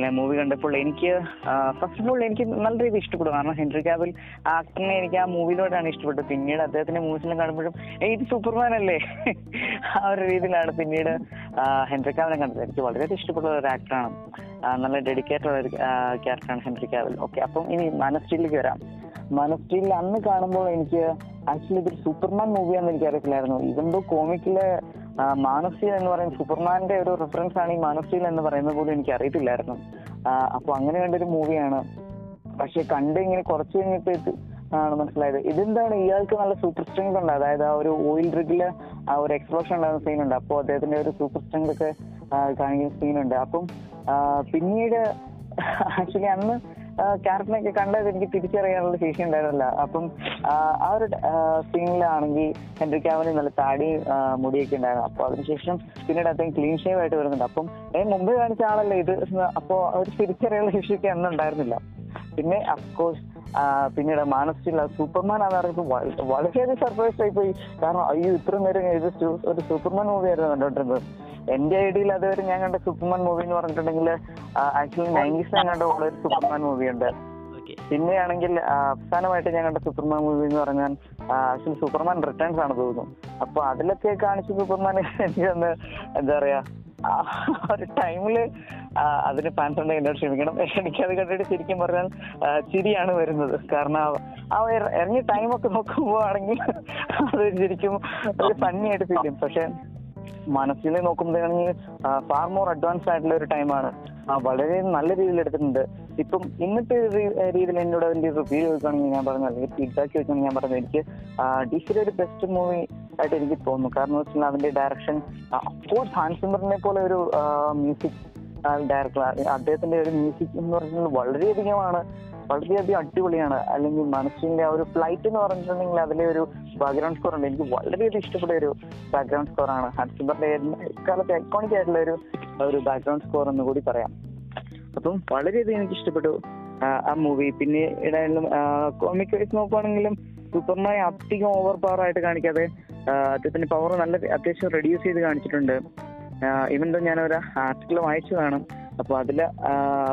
ഞാൻ മൂവി കണ്ടപ്പോൾ എനിക്ക് ഫസ്റ്റ് ഓഫ് ഓൾ എനിക്ക് നല്ല രീതിയിൽ ഇഷ്ടപ്പെടും. കാരണം ഹെൻറി കാബിൽ ആക്ടറിനെ എനിക്ക് ആ മൂവിയിലൂടെയാണ് ഇഷ്ടപ്പെട്ടത്. പിന്നീട് അദ്ദേഹത്തിന്റെ മൂവീസിലും കാണുമ്പോഴും ഇത് സൂപ്പർമാൻ അല്ലേ? ആ ഒരു രീതിയിലാണ് പിന്നീട് ഹെൻറി കാബിനെ കണ്ടത്. എനിക്ക് വളരെ ഇഷ്ടപ്പെട്ട ഒരു ആക്ടറാണ് നല്ല ഡെഡിക്കേറ്റഡ് ഒരു ക്യാരക്ടറാണ് ഹെൻറി കാബിൽ ഓക്കെ അപ്പം ഇനി മനസ്റ്റീലിലേക്ക് വരാം. മനസ്റ്റീലിൽ അന്ന് കാണുമ്പോൾ എനിക്ക് ആക്ച്വലി ഇതൊരു സൂപ്പർമാൻ മൂവിയാണെന്ന് എനിക്ക് അറിയത്തില്ലായിരുന്നു. ഇതെന്തോ കോമിക്കിലെ മാനസ്റ്റീൽ എന്ന് പറയുന്ന സൂപ്പർമാന്റെ ഒരു റെഫറൻസ് ആണ് ഈ മാനസ്റ്റീൽ എന്ന് പറയുന്നത് പോലും എനിക്ക് അറിയത്തില്ലായിരുന്നു. അപ്പൊ അങ്ങനെ കണ്ടൊരു മൂവിയാണ്. പക്ഷെ കണ്ട് ഇങ്ങനെ കുറച്ച് കഴിഞ്ഞിട്ട് ആണ് മനസ്സിലായത്. ഇതെന്താണ്? ഇയാൾക്ക് നല്ല സൂപ്പർ സ്ട്രെങ്ത് ഉണ്ട്. അതായത് ആ ഒരു ഓയിൽ ഡ്രിഗിൽ ആ ഒരു എക്സ്പ്ലോഷൻ ഉണ്ടാകുന്ന സീനുണ്ട് അപ്പോൾ അദ്ദേഹത്തിന്റെ ഒരു സൂപ്പർ സ്ട്രെങ്ത് ഒക്കെ കാണിക്കുന്ന സീനുണ്ട് അപ്പം പിന്നീട് ആക്ച്വലി അന്ന് ക്യാരക്ടറിനെയൊക്കെ കണ്ടത് എനിക്ക് തിരിച്ചറിയാനുള്ള ശേഷി ഉണ്ടായിരുന്നില്ല. അപ്പം ആ, ഒരു സീനിലാണെങ്കിൽ ഹെൻറി കാവലിന് നല്ല താടി മുടിയൊക്കെ ഉണ്ടായിരുന്നു. അപ്പൊ അതിനുശേഷം പിന്നീട് അദ്ദേഹം ക്ലീൻ ഷേവ് ആയിട്ട് വരുന്നുണ്ട്. അപ്പം ഏ മുമ്പ് കാണിച്ച ആളല്ലേ ഇത്? അപ്പോ ഒരു തിരിച്ചറിയാനുള്ള ശേഷിയൊക്കെ അന്ന് ഉണ്ടായിരുന്നില്ല. പിന്നെ അഫ്കോഴ്സ് പിന്നീട് മാനസിക സൂപ്പർമാൻ ആണെന്ന് പറയുമ്പോൾ വള- വളരെയധികം സർപ്രൈസ് ആയി പോയി. കാരണം അയ്യോ ഇത്ര നേരം ഇത് ഒരു സൂപ്പർമാൻ മൂവി ആയിരുന്നു കണ്ടോണ്ടിരുന്നത്. എന്റെ ഐഡിയയിൽ അതുവരെ ഞാൻ കണ്ട സൂപ്പർമാൻ മൂവി എന്ന് പറഞ്ഞിട്ടുണ്ടെങ്കിൽ ആക്ച്വലി നയന്റീസ് ഞാൻ കണ്ട ഉള്ളൊരു സൂപ്പർമാൻ മൂവി ഉണ്ട്. പിന്നെയാണെങ്കിൽ അവസാനമായിട്ട് ഞാൻ കണ്ട സൂപ്പർമാൻ മൂവി എന്ന് പറഞ്ഞാൽ ആക്ച്വലി സൂപ്പർമാൻ റിട്ടേൺസ് ആണ് തോന്നുന്നു. അപ്പൊ അതിലൊക്കെ കാണിച്ച സൂപ്പർമാൻ എനിക്ക് എന്താ പറയാ ആ ഒരു ടൈമിൽ അതിന് ഫാൻസ് ഉണ്ടെങ്കിൽ എന്നോട് ക്ഷമിക്കണം. എനിക്കത് കണ്ടിട്ട് ശരിക്കും പറഞ്ഞാൽ ചിരിയാണ് വരുന്നത്. കാരണം ആ- ആ ഇറ- ഇറങ്ങിയ ടൈമൊക്കെ നോക്കുമ്പോ ആണെങ്കിൽ അത് ശരിക്കും ഒരു ഫണ്ണി ആയിട്ട് ഫീൽ ചെയ്യും. പക്ഷെ മനസ്സിൽ നോക്കുമ്പോഴാണെങ്കിൽ ഫാർ മോർ അഡ്വാൻസ് ആയിട്ടുള്ള ഒരു ടൈമാണ് വളരെ നല്ല രീതിയിൽ എടുത്തിട്ടുണ്ട്. ഇപ്പം ഇന്നത്തെ രീതിയിൽ എന്നോട് അതിന്റെ റിവ്യൂ ചോദിക്കുകയാണെങ്കിൽ ഞാൻ പറഞ്ഞത് ഫീഡ്ബാക്ക് ചോദിക്കുകയാണെങ്കിൽ ഞാൻ പറഞ്ഞത് എനിക്ക് ഒരു ബെസ്റ്റ് മൂവി ആയിട്ട് എനിക്ക് തോന്നുന്നു. കാരണം എന്ന് വെച്ചാൽ അതിന്റെ ഡയറക്ഷൻ അഫ്കോഴ്സ് ഹാൻസിമറിനെ പോലെ ഒരു മ്യൂസിക് ഡയറക്ടർ അദ്ദേഹത്തിന്റെ ഒരു മ്യൂസിക് എന്ന് പറഞ്ഞാൽ വളരെയധികമാണ് വളരെയധികം അടിപൊളിയാണ്. അല്ലെങ്കിൽ മനസ്സിന്റെ ആ ഒരു ഫ്ലൈറ്റ് എന്ന് പറഞ്ഞിട്ടുണ്ടെങ്കിൽ അതിലെ ഒരു ബാക്ക്ഗ്രൗണ്ട് സ്കോർ ഉണ്ട്. എനിക്ക് വളരെയധികം ഇഷ്ടപ്പെട്ട ഒരു ബാക്ക്ഗ്രൗണ്ട് സ്കോർ ആണ്. ഹൻസിബറിന്റെ കാലത്ത് ഐക്കോണിക് ആയിട്ടുള്ള ഒരു ഒരു ബാക്ക്ഗ്രൗണ്ട് സ്കോർ എന്ന് കൂടി പറയാം. അപ്പം വളരെയധികം എനിക്ക് ഇഷ്ടപ്പെട്ടു ആ, മൂവി പിന്നെ ഇടയിലും കോമിക് വൈസ് നോക്കുവാണെങ്കിലും സൂപ്പർമാനെ അധികം ഓവർ പവർ ആയിട്ട് കാണിക്കാതെ അദ്ദേഹത്തിന്റെ പവർ നല്ല അത്യാവശ്യം റെഡ്യൂസ് ചെയ്ത് കാണിച്ചിട്ടുണ്ട്. ഇവൻ ദോ ഞാൻ ഒരു ആർട്ടിക്കിൾ വായിച്ചതാണ് അപ്പൊ അതിൽ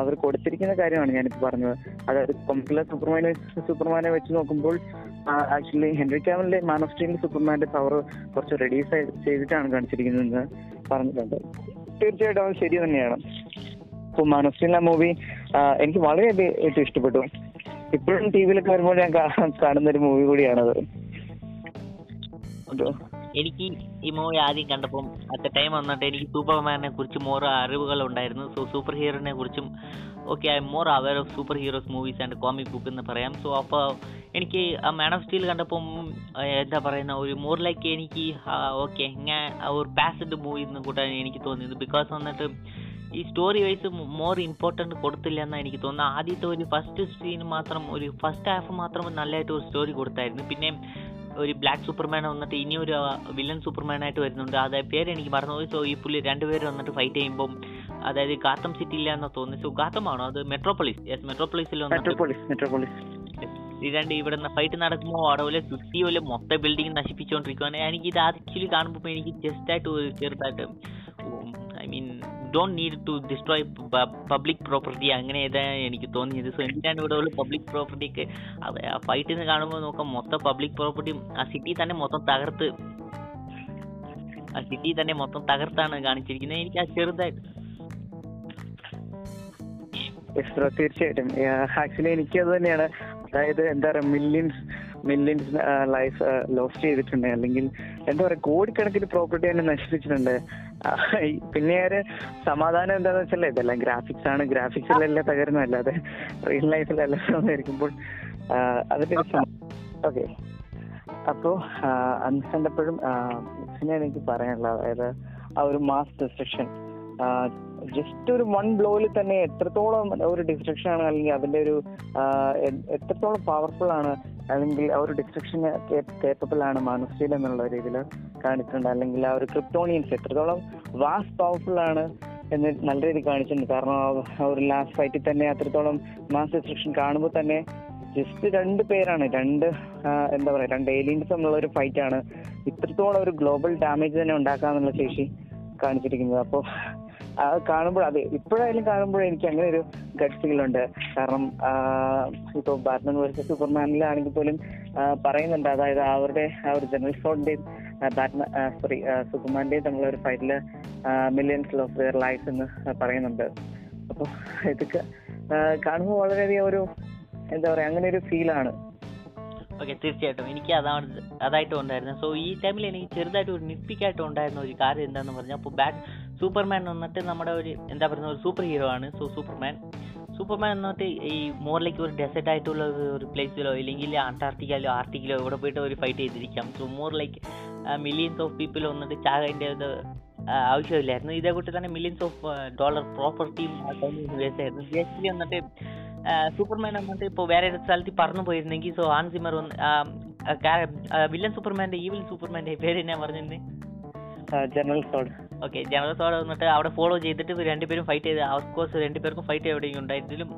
അവർ കൊടുത്തിരിക്കുന്ന കാര്യമാണ് ഞാനിപ്പോൾ പറഞ്ഞത്. അതായത് കൊമ്പിലെ സൂപ്പർമാനെ സൂപ്പർമാനെ വെച്ച് നോക്കുമ്പോൾ ആക്ച്വലി ഹെൻറി ക്യാമലിന്റെ മാൻ ഓഫ് സ്റ്റീൽ സൂപ്പർമാന്റെ പവർ കുറച്ച് റെഡ്യൂസ് ചെയ്തിട്ടാണ് കാണിച്ചിരിക്കുന്നതെന്ന് പറഞ്ഞിട്ടുണ്ട്. തീർച്ചയായിട്ടും അത് ശരി തന്നെയാണ്. ഇപ്പൊ മാൻ ഓഫ് സ്റ്റീൽ മൂവി എനിക്ക് വളരെയധികം ഇഷ്ടപ്പെട്ടു. ഇപ്പോഴും ടി വിയിലൊക്കെ വരുമ്പോൾ ഞാൻ കാണുന്ന ഒരു മൂവി കൂടിയാണത്. എനിക്ക് ഈ മൂവി ആദ്യം കണ്ടപ്പം അറ്റ് ടൈം വന്നിട്ട് എനിക്ക് സൂപ്പർമാനെ കുറിച്ച് മോർ അറിവുകൾ ഉണ്ടായിരുന്നു സോ സൂപ്പർ ഹീറോനെ കുറിച്ചും okay I more aware of superheroes movies and comic book എന്ന് പറയാം. സോ അപ്പോൾ എനിക്ക് ആ മാൻ ഓഫ് സ്റ്റീൽ കണ്ടപ്പം എന്താ പറയുന്ന ഒരു മോർ ലൈക്ക് എനിക്ക് ഓക്കെ ഞാൻ ഒരു പാസഡ് മൂവി എന്ന് കൂട്ടാൻ എനിക്ക് തോന്നിയത്. ബിക്കോസ് വന്നിട്ട് ഈ സ്റ്റോറി വൈസ് മോർ ഇമ്പോർട്ടന്റ് കൊടുത്തില്ല എന്നാണ് എനിക്ക് തോന്നുന്നത് ആദ്യത്തെ ഒരു ഫസ്റ്റ് സീൻ മാത്രം ഒരു ഫസ്റ്റ് ഹാഫ് മാത്രം നല്ലതായിട്ട് ഒരു സ്റ്റോറി കൊടുത്തായിരുന്നു. പിന്നെ ഒരു ബ്ലാക്ക് സൂപ്പർമാൻ വന്നിട്ട് ഇനി ഒരു വില്ലൻ സൂപ്പർമാൻ ആയിട്ട് വരുന്നുണ്ട്. അതായത് പേര് എനിക്ക് മറന്നുപോയി. സോ ഈ പുള്ളി രണ്ടുപേരും വന്നിട്ട് ഫൈറ്റ് ചെയ്യുമ്പം അതായത് ഗാത്തം സിറ്റി ഇല്ല എന്ന് തോന്നുന്നു. സോ ഗാത്തമാണോ അത് മെട്രോപോളിസ് യെസ് മെട്രോപോളിസിൽ ഈ രണ്ട് ഇവിടുന്ന് ഫൈറ്റ് നടക്കുമ്പോൾ അവിടെ പോലെ സിറ്റി പോലെ മൊത്തം ബിൽഡിംഗ് നശിപ്പിച്ചുകൊണ്ടിരിക്കുകയാണ് എനിക്ക് ഇത് ആക്ച്വലി കാണുമ്പോൾ എനിക്ക് ജസ്റ്റ് ആയിട്ട് ചെറുതായിട്ട് I mean don't need to destroy public property അങ്ങനെ ഏതാണ് എനിക്ക് തോന്നിയത്. സോ എന്തിനാണ് ഇവിടെ ഉള്ള പബ്ലിക് പ്രോപ്പർട്ടിക്ക് ഫൈറ്റ് എന്ന് കാണുമ്പോൾ നോക്കാം. മൊത്തം പബ്ലിക് പ്രോപ്പർട്ടി ആ സിറ്റി തന്നെ മൊത്തം തകർത്ത് ആ സിറ്റി തന്നെ മൊത്തം തകർത്താണ് കാണിച്ചിരിക്കുന്നത്. എനിക്ക് ആ ചെറുതായിട്ട് തീർച്ചയായിട്ടും. ആക്ച്വലി എനിക്ക് അത് തന്നെയാണ്. അതായത് എന്താ പറയാ മില്യൻസ് മില്യൻസ് ലൈഫ് ലോസ്റ്റ് ചെയ്തിട്ടുണ്ട്. അല്ലെങ്കിൽ എന്താ പറയാ കോടിക്കണക്കിന് പ്രോപ്പർട്ടി തന്നെ നശിപ്പിച്ചിട്ടുണ്ട്. പിന്നെ ഒരു സമാധാനം എന്താണെന്ന് വെച്ചാൽ ഇതെല്ലാം ഗ്രാഫിക്സ് ആണ്. ഗ്രാഫിക്സിലല്ല തകരുന്ന അല്ലാതെ റിയൽ ലൈഫിലെല്ലാം ഇരിക്കുമ്പോൾ ആ, അതിന്റെ ഒരു ഓക്കെ അപ്പോ ആ, അന്ന് കണ്ടപ്പോഴും പിന്നെ എനിക്ക് പറയാനുള്ളത് അതായത് ആ ഒരു മാസ് ഡിസ്ട്രക്ഷൻ ജസ്റ്റ് ഒരു വൺ ബ്ലോയിൽ തന്നെ എത്രത്തോളം ഒരു ഡിസ്ട്രക്ഷൻ ആണ് അല്ലെങ്കിൽ അതിന്റെ ഒരു എത്രത്തോളം പവർഫുൾ ആണ് അല്ലെങ്കിൽ ആ ഒരു ഡിസ്ട്രക്ഷൻ കേപ്പബിൾ ആണ് മാനുസ്റ്റീൽ എന്നുള്ള രീതിയിൽ കാണിച്ചിട്ടുണ്ട്. അല്ലെങ്കിൽ ആ ഒരു ക്രിപ്റ്റോണിയൻസ് എത്രത്തോളം വാസ് പവർഫുൾ ആണ് എന്ന് നല്ല രീതിയിൽ കാണിച്ചിട്ടുണ്ട്. കാരണം ആ ഒരു ലാസ്റ്റ് ഫൈറ്റിൽ തന്നെ അത്രത്തോളം മാസ് ഡിസ്ട്രക്ഷൻ കാണുമ്പോൾ തന്നെ ജസ്റ്റ് രണ്ട് പേരാണ്. രണ്ട് എന്താ പറയാ രണ്ട് ഏലിയൻസ് എന്നുള്ള ഒരു ഫൈറ്റ് ആണ് ഇത്രത്തോളം ഒരു ഗ്ലോബൽ ഡാമേജ് തന്നെ ഉണ്ടാക്കാന്നുള്ള ശേഷി കാണിച്ചിരിക്കുന്നത്. അപ്പോൾ അത് കാണുമ്പോൾ അതെ ഇപ്പോഴായാലും കാണുമ്പോൾ എനിക്ക് അങ്ങനെ ഒരു ഗഡ് കാരണം ഇപ്പോൾ ബാറ്റ്മാൻ വേഴ്സസ് സൂപ്പർമാനിലാണെങ്കിൽ പോലും പറയുന്നുണ്ട്. അതായത് അവരുടെ ആ ഒരു ജനറൽ ഫോണിന്റെയും ബാറ്റ്മാൻ സോറി സൂപ്പർമാന്റെയും തമ്മിലുള്ള ഒരു ഫൈറ്റിൽ മില്യൻസ് ഓഫ് ദെയർ ലൈഫ് എന്ന് പറയുന്നുണ്ട്. അപ്പോൾ ഇതൊക്കെ കാണുമ്പോൾ വളരെയധികം ഒരു എന്താ പറയാ അങ്ങനെ ഒരു ഫീലാണ് ഓക്കെ തീർച്ചയായിട്ടും എനിക്ക് അതാണ് അതായിട്ട് ഉണ്ടായിരുന്നത് സോ ഈ ടൈമിൽ എനിക്ക് ചെറുതായിട്ട് ഒരു നിപ്പിക്കായിട്ട് ഉണ്ടായിരുന്ന ഒരു കാര്യം എന്താണെന്ന് പറഞ്ഞാൽ അപ്പോൾ ബാറ്റ് സൂപ്പർമാൻ വന്നിട്ട് നമ്മുടെ ഒരു എന്താ പറയുന്ന ഒരു സൂപ്പർ ഹീറോ ആണ് സോ സൂപ്പർമാൻ സൂപ്പർമാൻ എന്നിട്ട് ഈ മോറിലേക്ക് ഒരു ഡെസേർട്ട് ആയിട്ടുള്ള ഒരു- പ്ലേസിലോ ഇല്ലെങ്കിൽ അന്റാർട്ടിക്കയിലോ ആർട്ടിക്കിലോ ഇവിടെ പോയിട്ട് ഒരു fight ചെയ്തിരിക്കാം so more like millions of people വന്നിട്ട് ചാകേണ്ട ഇത് ആവശ്യമില്ലായിരുന്നു ഇതേ കൂട്ടി തന്നെ മില്യൻസ് ഓഫ് ഡോളർ പ്രോപ്പർട്ടിയും ആയിരുന്നു ബേസിക്കലി വന്നിട്ട് സൂപ്പർമാൻ വന്നിട്ട് ഇപ്പോൾ വേറെ ഒരു സ്ഥലത്ത് പറന്നു പോയിരുന്നെങ്കിൽ സോ ആൻ സിമർ വന്ന് വില്ലൻ സൂപ്പർമാന്റെ ഈവിൽ സൂപ്പർമാന്റെ പേര് എന്നാ പറഞ്ഞിരുന്നത് General Zod okay General Zod വന്നിട്ട് അവിടെ ഫോളോ ചെയ്തിട്ട് ഇവർ രണ്ടുപേരും ഫൈറ്റ് ചെയ്ത് ഓഫ് കോഴ്സ് രണ്ടുപേർക്കും ഫൈറ്റ് എവിടെയും ഉണ്ടായിരുന്നാലും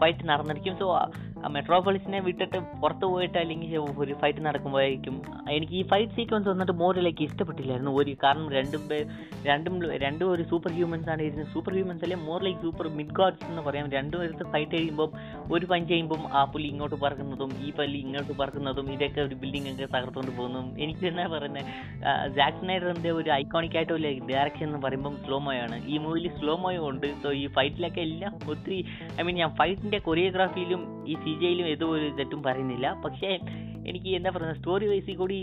ഫൈറ്റ് നടന്നിരിക്കും. സോ മെട്രോപോളിസിനെ വിട്ടിട്ട് പുറത്ത് പോയിട്ട് അല്ലെങ്കിൽ ഒരു ഫൈറ്റ് നടക്കുമ്പോഴായിരിക്കും. എനിക്ക് ഈ ഫൈറ്റ് സീക്വൻസ് വന്നിട്ട് മോറിലേക്ക് ഇഷ്ടപ്പെട്ടില്ലായിരുന്നു. ഒരു കാരണം രണ്ടും പേ രണ്ടും രണ്ടും ഒരു സൂപ്പർ ഹ്യൂമൻസ് ആണ്. ഇരുന്നത് സൂപ്പർ ഹ്യൂമൻസ് അല്ലെ? More like super mid gods എന്ന് പറയാം. രണ്ടും എടുത്ത് ഫൈറ്റ് ചെയ്യുമ്പോൾ ഒരു പഞ്ച് ചെയ്യുമ്പം ആ പുലി ഇങ്ങോട്ട് പറക്കുന്നതും ഈ പല്ലി ഇങ്ങോട്ട് പറക്കുന്നതും ഇതൊക്കെ ഒരു ബിൽഡിംഗ് ഒക്കെ തകർത്തുകൊണ്ട് പോകുന്നതും എനിക്ക് എന്നാ പറയുന്നത് ജാക്ക് നൈഡറിന്റെ ഒരു ഐക്കോണിക് ആയിട്ടുള്ള ഡയറക്ഷൻ എന്ന് പറയുമ്പം സ്ലോ മോയാണ് ഈ മൂവിയിൽ സ്ലോ മോയും ഉണ്ട് സോ ഈ ഫൈറ്റിലൊക്കെ എല്ലാം ഒത്തിരി ഐ മീൻ ഞാൻ ഫൈറ്റിന്റെ കൊറിയോഗ്രാഫിയിലും ഈ സി ജയിലും ഏതോ ഒരു തെറ്റും പറയുന്നില്ല. പക്ഷേ എനിക്ക് എന്താ പറയുന്നത് സ്റ്റോറി വൈസിൽ കൂടി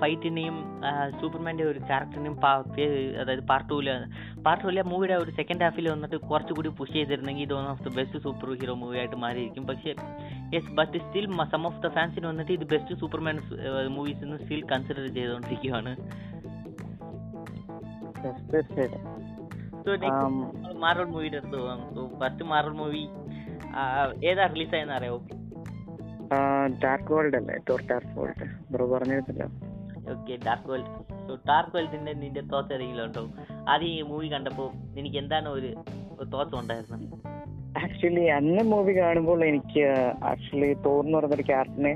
ഫൈറ്റിനെയും സൂപ്പർമാന്റെ ഒരു ക്യാരക്ടറിനെയും അതായത് പാർട്ട് ടൂല പാർട്ട് ടൂല മൂവിയുടെ ഒരു സെക്കൻഡ് ഹാഫിൽ വന്നിട്ട് കുറച്ചുകൂടി പുഷ് ചെയ്തിരുന്നെങ്കിൽ ഇത് one of the best superhero movie ആയിട്ട് മാറിയിരിക്കും. പക്ഷേ yes but still some of the ഫാൻസിന് വന്നിട്ട് ഇത് ബെസ്റ്റ് സൂപ്പർമാൻ മൂവീസ് എന്ന് സ്റ്റിൽ കൺസിഡർ ചെയ്തുകൊണ്ടിരിക്കുകയാണ് സോ മാർവൽ മൂവിയുടെ അടുത്ത് പോകാം സോ ഫസ്റ്റ് മാർവൽ മൂവി ഏതാ റിലീസ് ആയെന്ന് അറിയാമോ ഡാർക്ക് വേൾഡ് അല്ലേ? ടോർ ഡാർക്ക് വേൾഡ് ബ്രോ പറഞ്ഞിരുന്നല്ലോ. Okay Dark World so Dark വേൾഡിന്റെ നിന്റെ തോട്ട്സ് ഏതെങ്കിലും ഉണ്ടോ? ആദ്യം ഈ മൂവി കണ്ടപ്പോൾ എനിക്ക് എന്താണ് ഒരു തോട്ട്സ് ഉണ്ടായിരുന്നത്? ആക്ച്വലി അന്ന് മൂവി കാണുമ്പോൾ എനിക്ക് ആക്ച്വലി തോർ പറഞ്ഞ ഒരു ക്യാരക്ടറിനെ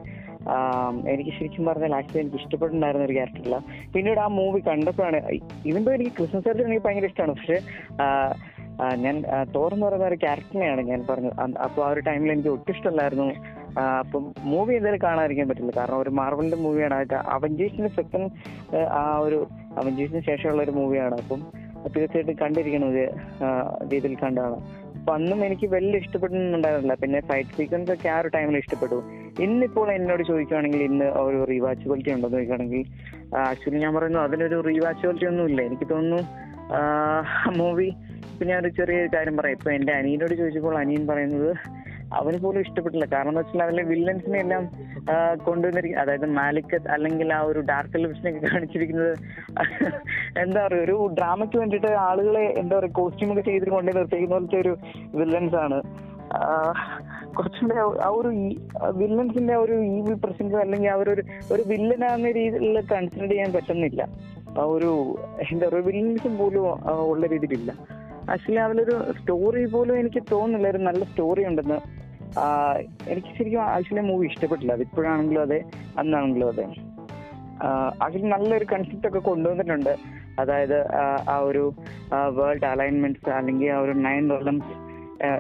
എനിക്ക് ശരിക്കും പറഞ്ഞാൽ ആക്ച്വലി എനിക്ക് ഇഷ്ടപ്പെട്ടുണ്ടായിരുന്ന ഒരു ക്യാരക്ടറില്ല പിന്നീട് ആ മൂവി കണ്ടപ്പോഴാണ് ഇവന്തോ എനിക്ക് ക്രിസ്മസ് ചർച്ച് എനിക്ക് ഭയങ്കര ഇഷ്ടമാണ്. പക്ഷെ ഞാൻ തോർ എന്ന് പറയുന്ന ഒരു ക്യാരക്ടറിനെയാണ് ഞാൻ പറഞ്ഞത്. അപ്പോൾ ആ ഒരു ടൈമിൽ എനിക്ക് ഒട്ടും ഇഷ്ടമല്ലായിരുന്നു. അപ്പം മൂവി എന്തായാലും കാണാതിരിക്കാൻ പറ്റില്ല. കാരണം ഒരു മാർവലിന്റെ മൂവിയാണ്. അവഞ്ചേഴ്സിന് സെക്കൻഡ് ആ ഒരു അവഞ്ചേഴ്സിന് ശേഷമുള്ള ഒരു മൂവിയാണ്. അപ്പം തീർച്ചയായിട്ടും കണ്ടിരിക്കണം ഇത് രീതിയിൽ കണ്ടാണ് അപ്പൊ അന്നും എനിക്ക് വലിയ ഇഷ്ടപ്പെടുന്നുണ്ടായിരുന്നില്ല പിന്നെ ഫൈറ്റ് സീക്വൻസ് ഒക്കെ ആ ഒരു ടൈമിൽ ഇഷ്ടപ്പെട്ടു. ഇന്നിപ്പോൾ എന്നോട് ചോദിക്കുകയാണെങ്കിൽ ഇന്ന് ഒരു റീവാച്ചബിലിറ്റി ഉണ്ടോ എന്ന് ചോദിക്കുകയാണെങ്കിൽ ആക്ച്വലി ഞാൻ പറയുന്നു അതിനൊരു റീവാച്ചബിലിറ്റി ഒന്നും ഇല്ല എനിക്ക് തോന്നുന്നു മൂവി ഇപ്പൊ ഞാൻ ഒരു ചെറിയ കാര്യം പറയാം. ഇപ്പൊ എന്റെ അനിയനോട് ചോദിച്ചപ്പോൾ അനിയൻ പറയുന്നത് അവന് പോലും ഇഷ്ടപ്പെട്ടില്ല. കാരണം എന്ന് വെച്ചാൽ അതിലെ വില്ലൻസിനെ എല്ലാം കൊണ്ടുവന്നിരിക്കും അതായത് മാലിക്കത്ത് അല്ലെങ്കിൽ ആ ഒരു ഡാർക്ക് ലിപ്സിനെ കാണിച്ചിരിക്കുന്നത് എന്താ പറയുക ഒരു ഡ്രാമയ്ക്ക് വേണ്ടിയിട്ട് ആളുകളെ എന്താ പറയുക കോസ്റ്റ്യൂം ഒക്കെ ചെയ്തിട്ട് കൊണ്ടു നിർത്തിക്കുന്ന പോലത്തെ ഒരു വില്ലൻസ് ആണ്. കുറച്ചുകൂടെ ആ ഒരു വില്ലൻസിന്റെ ഒരു ഈവിൽ പ്രസൻസ് അല്ലെങ്കിൽ ആ ഒരു ഒരു വില്ലനാകുന്ന രീതിയിൽ കൺസിഡർ ചെയ്യാൻ പറ്റുന്നില്ല. ആ ഒരു എന്താ പറയുക വില്ലൻസും പോലും ഉള്ള രീതിയിലില്ല. ആക്ച്വലി അതിലൊരു സ്റ്റോറി പോലും എനിക്ക് തോന്നുന്നില്ല. ഒരു നല്ല സ്റ്റോറി ഉണ്ടെന്ന്. എനിക്ക് ശരിക്കും ആക്ച്വലി മൂവി ഇഷ്ടപ്പെട്ടില്ല. അത് ഇപ്പോഴാണെങ്കിലും അതെ അന്നാണെങ്കിലും അതെ. ആക്ച്വലി നല്ലൊരു കൺസെപ്റ്റ് ഒക്കെ കൊണ്ടുവന്നിട്ടുണ്ട്. അതായത് ആ ഒരു വേൾഡ് അലൈൻമെന്റ്സ് അല്ലെങ്കിൽ ആ ഒരു നയൻ റോളംസ്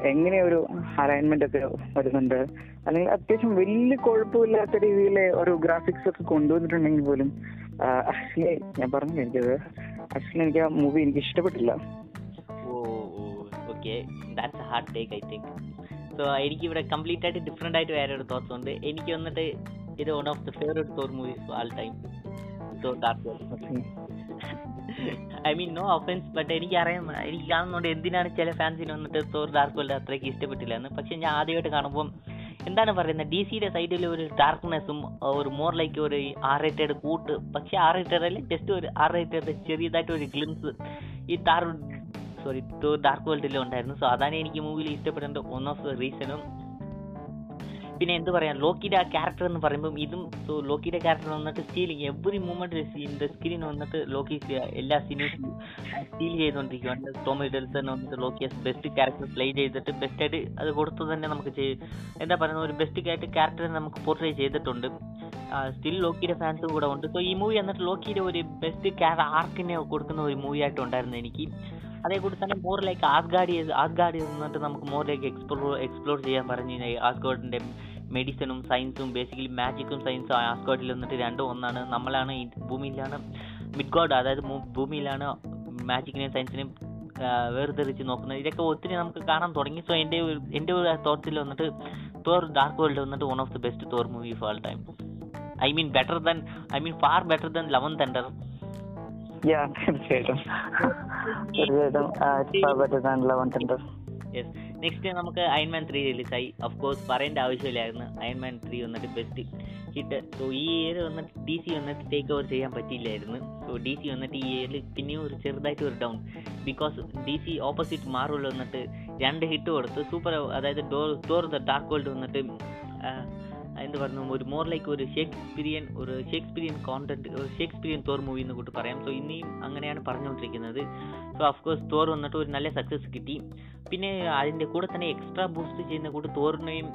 എങ്ങനെ ഒരു അലൈൻമെന്റ് ഒക്കെ വരുന്നുണ്ട്. അല്ലെങ്കിൽ അത്യാവശ്യം വലിയ കുഴപ്പമില്ലാത്ത രീതിയിലെ ഒരു ഗ്രാഫിക്സ് ഒക്കെ കൊണ്ടുവന്നിട്ടുണ്ടെങ്കിൽ പോലും ആക്ച്വലി ഞാൻ പറഞ്ഞു എനിക്കത്. ആക്ച്വലി എനിക്ക് ആ മൂവി എനിക്ക് ഇഷ്ടപ്പെട്ടില്ല. Okay that's a hard take I think so എനിക്ക് ഇവിടെ കംപ്ലീറ്റ് ആയിട്ട് ഡിഫറെന്റ് ആയിട്ട് വേറെ ഒരു തോട്ട്സ് ഉണ്ട്. എനിക്ക് വന്നിട്ട് ഇത് one of the favourite Thor movies all time so dark I mean no offence but എനിക്ക് അറിയാം എനിക്ക് കാണുന്നുണ്ട് എന്തിനാണ് ചില ഫാൻസിന് വന്നിട്ട് തോർ ഡാർക്ക് വേൾഡ് അത്രയ്ക്ക് ഇഷ്ടപ്പെട്ടില്ല എന്ന്. പക്ഷെ ഞാൻ ആദ്യമായിട്ട് കാണുമ്പോൾ എന്താണ് പറയുന്നത്? ഡി സിയുടെ സൈഡിൽ ഒരു ഡാർക്ക്നെസ്സും ഒരു മോർ ലൈക്ക് ഒരു ആർ റേറ്റഡ് കൂട്ട്. പക്ഷെ ആർ റേറ്റഡ് അല്ല ജസ്റ്റ് ഒരു ആർ റേറ്റഡ് ചെറിയതായിട്ട് ഒരു ഗ്ലിംസ് ഈ താർ സോറി ഡാർക്ക് വേൾഡിലും ഉണ്ടായിരുന്നു. സോ അതാണ് എനിക്ക് മൂവിയിൽ ഇഷ്ടപ്പെടേണ്ട വൺ ഓഫ് ദ റീസണും പിന്നെ എന്ത് പറയാം ലോക്കിയുടെ ആ ക്യാരക്ടർ എന്ന് പറയുമ്പോൾ ഇതും സോ ലോക്കിയുടെ ക്യാരക്ടർ വന്നിട്ട് stealing every moment the screen വന്നിട്ട് ലോക്കി എല്ലാ സീനും സ്റ്റീൽ ചെയ്തുകൊണ്ടിരിക്കുകയാണ് ടോമി ഡെൽസൺ വന്നിട്ട് ലോക്കി ബെസ്റ്റ് ക്യാരക്ടർ പ്ലേ ചെയ്തിട്ട് ബെസ്റ്റായിട്ട് അത് കൊടുത്തു തന്നെ നമുക്ക് എന്താ പറയുന്നത് ഒരു ബെസ്റ്റ് ആയിട്ട് ക്യാരക്ടർ നമുക്ക് പോർട്രേ ചെയ്തിട്ടുണ്ട്. സ്റ്റിൽ ലോക്കിയുടെ ഫാൻസും കൂടെ ഉണ്ട്. സോ ഈ മൂവി എന്നിട്ട് ലോക്കിയുടെ ഒരു ബെസ്റ്റ് ക്യാരക്ടർ ആർക്കിനെ കൊടുക്കുന്ന ഒരു മൂവി ആയിട്ട് എനിക്ക്. അതേകൂടി തന്നെ മോർ ലൈക്ക് ആസ്ഗാഡി ആസ്ഗാഡി എന്നിട്ട് നമുക്ക് മോർ ലൈക്ക് എക്സ്പ്ലോർ എക്സ്പ്ലോർ ചെയ്യാൻ പറഞ്ഞു ആസ്ഗോഡിന്റെ മെഡിസിനും സയൻസും ബേസിക്കലി മാജിക്കും സയൻസും ആസ്ഗോഡിൽ നിന്നിട്ട് രണ്ടും ഒന്നാണ്. നമ്മളാണ് ഭൂമിയിലാണ് മിഡ് ഗോഡ് അതായത് ഭൂമിയിലാണ് മാജിക്കിനെയും സയൻസിനെയും വേർതിരിച്ച് നോക്കുന്നത്. ഇതൊക്കെ ഒത്തിരി നമുക്ക് കാണാൻ തുടങ്ങി. സോ എന്റെ എന്റെ ഒരു തോട്ടത്തിൽ വന്നിട്ട് തോർ ഡാർക്ക് വേൾഡ് വന്നിട്ട് one of the best Thor movie of time I mean better than I mean far better than Love and Thunder തീർച്ചയായിട്ടും. തീർച്ചയായിട്ടും യെസ് നെക്സ്റ്റ് നമുക്ക് അയൺമാൻ ത്രീ റിലീസായി ഓഫ് കോഴ്സ് പറയേണ്ട ആവശ്യമില്ലായിരുന്നു. അയൺമാൻ ത്രീ വന്നിട്ട് ബെസ്റ്റ് ഹിറ്റ് സോ ഈ ഇയർ വന്നിട്ട് ഡി സി വന്നിട്ട് ടേക്ക് ഓവർ ചെയ്യാൻ പറ്റിയില്ലായിരുന്നു. സോ ഡി സി വന്നിട്ട് ഈ ഇയറിൽ പിന്നെയും ഒരു ചെറുതായിട്ട് ഒരു down because D C opposite Marvel വന്നിട്ട് രണ്ട് ഹിറ്റ് കൊടുത്ത് സൂപ്പർ അതായത് Thor Thor the Dark World വന്നിട്ട് എന്ത് പറഞ്ഞു? ഒരു മോർ ലൈക്ക് ഒരു ഷേക്സ്പീരിയൻ ഒരു ഷേക്സ്പീരിയൻ കോണ്ടന്റ് ഒരു ഷേക്സ്പീരിയൻ തോർ മൂവി എന്ന് കൂട്ടി പറയാം. സോ ഇനിയും അങ്ങനെയാണ് പറഞ്ഞുകൊണ്ടിരിക്കുന്നത്. സോ കോഴ്സ് തോർ വന്നിട്ട് ഒരു നല്ല സക്സസ് കിട്ടി. പിന്നെ അതിന്റെ കൂടെ തന്നെ എക്സ്ട്രാ ബൂസ്റ്റ് ചെയ്യുന്ന കൂട്ട് തോറിനെയും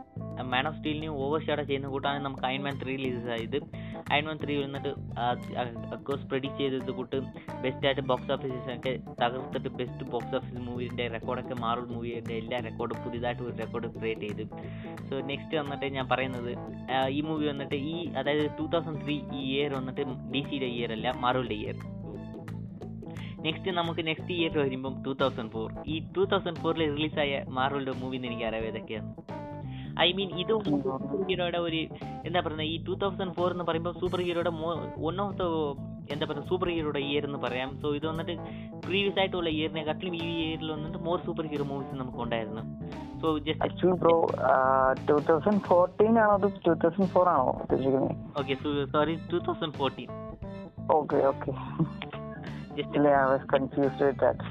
മാൻ ഓഫ് സ്റ്റീലിനെയും ഓവർ ഷാഡോ ചെയ്യുന്ന കൂട്ടാണ് നമുക്ക് അയൺമാൻ ത്രീ റിലീസ് ആയത്. അയൺമാൻ ത്രീ വന്നിട്ട് അഫ്കോഴ്സ് പ്രെഡിക്റ്റ് ചെയ്തത് കൂട്ട് ബെസ്റ്റായിട്ട് ബോക്സ് ഓഫീസൊക്കെ തകർത്തിട്ട് ബെസ്റ്റ് ബോക്സ് ഓഫീസ് മൂവീന്റെ റെക്കോർഡൊക്കെ മാറും മൂവിയുടെ എല്ലാ റെക്കോർഡും പുതിയതായിട്ട് ഒരു റെക്കോർഡ് ക്രിയേറ്റ് ചെയ്തു. സോ നെക്സ്റ്റ് വന്നിട്ട് ഞാൻ പറയുന്നത് ഈ മൂവി വന്നിട്ട് ഈ അതായത് ടൂ തൗസൻഡ് ത്രീ ഈ ഇയർ വന്നിട്ട് ഡി സിയുടെ ഇയർ അല്ല മാറുവിന്റെ ഇയർ നെക്സ്റ്റ് നമുക്ക് നെക്സ്റ്റ് ഇയർ വരുമ്പം ടൂ തൗസൻഡ് ഫോർ ഈ ടൂ തൗസൻഡ് ഫോറിൽ റിലീസായ മാറുവിന്റെ മൂവി എനിക്ക് അറിയാം ഏതൊക്കെയാണ് ഐ മീൻ ഇത് സൂപ്പർ ഹീറോയുടെ ഒരു എന്താ പറയുന്നത് ഈ ടൂ തൗസൻഡ് ഫോർ എന്ന് പറയുമ്പോൾ സൂപ്പർ ഹീറോയുടെ വൺ ഓഫ് ദ എന്താ പറയുക സൂപ്പർ ഹീറോയുടെ ഇയർ എന്ന് പറയാം. സോ ഇത് വന്നിട്ട് പ്രീവിയസ് ആയിട്ടുള്ള ഇയറിനെക്കാട്ടിലും ഈ ഇയറിൽ വന്നിട്ട് മോർ സൂപ്പർ ഹീറോ മൂവീസ് നമുക്ക് ഉണ്ടായിരുന്നു. So just bro two thousand fourteen ആണോ അത് ടൂ തൗസൻഡ് ഫോർ ആണോ ഉദ്ദേശിക്കുന്നത്? Okay sorry two thousand fourteen okay okay just I was confused with that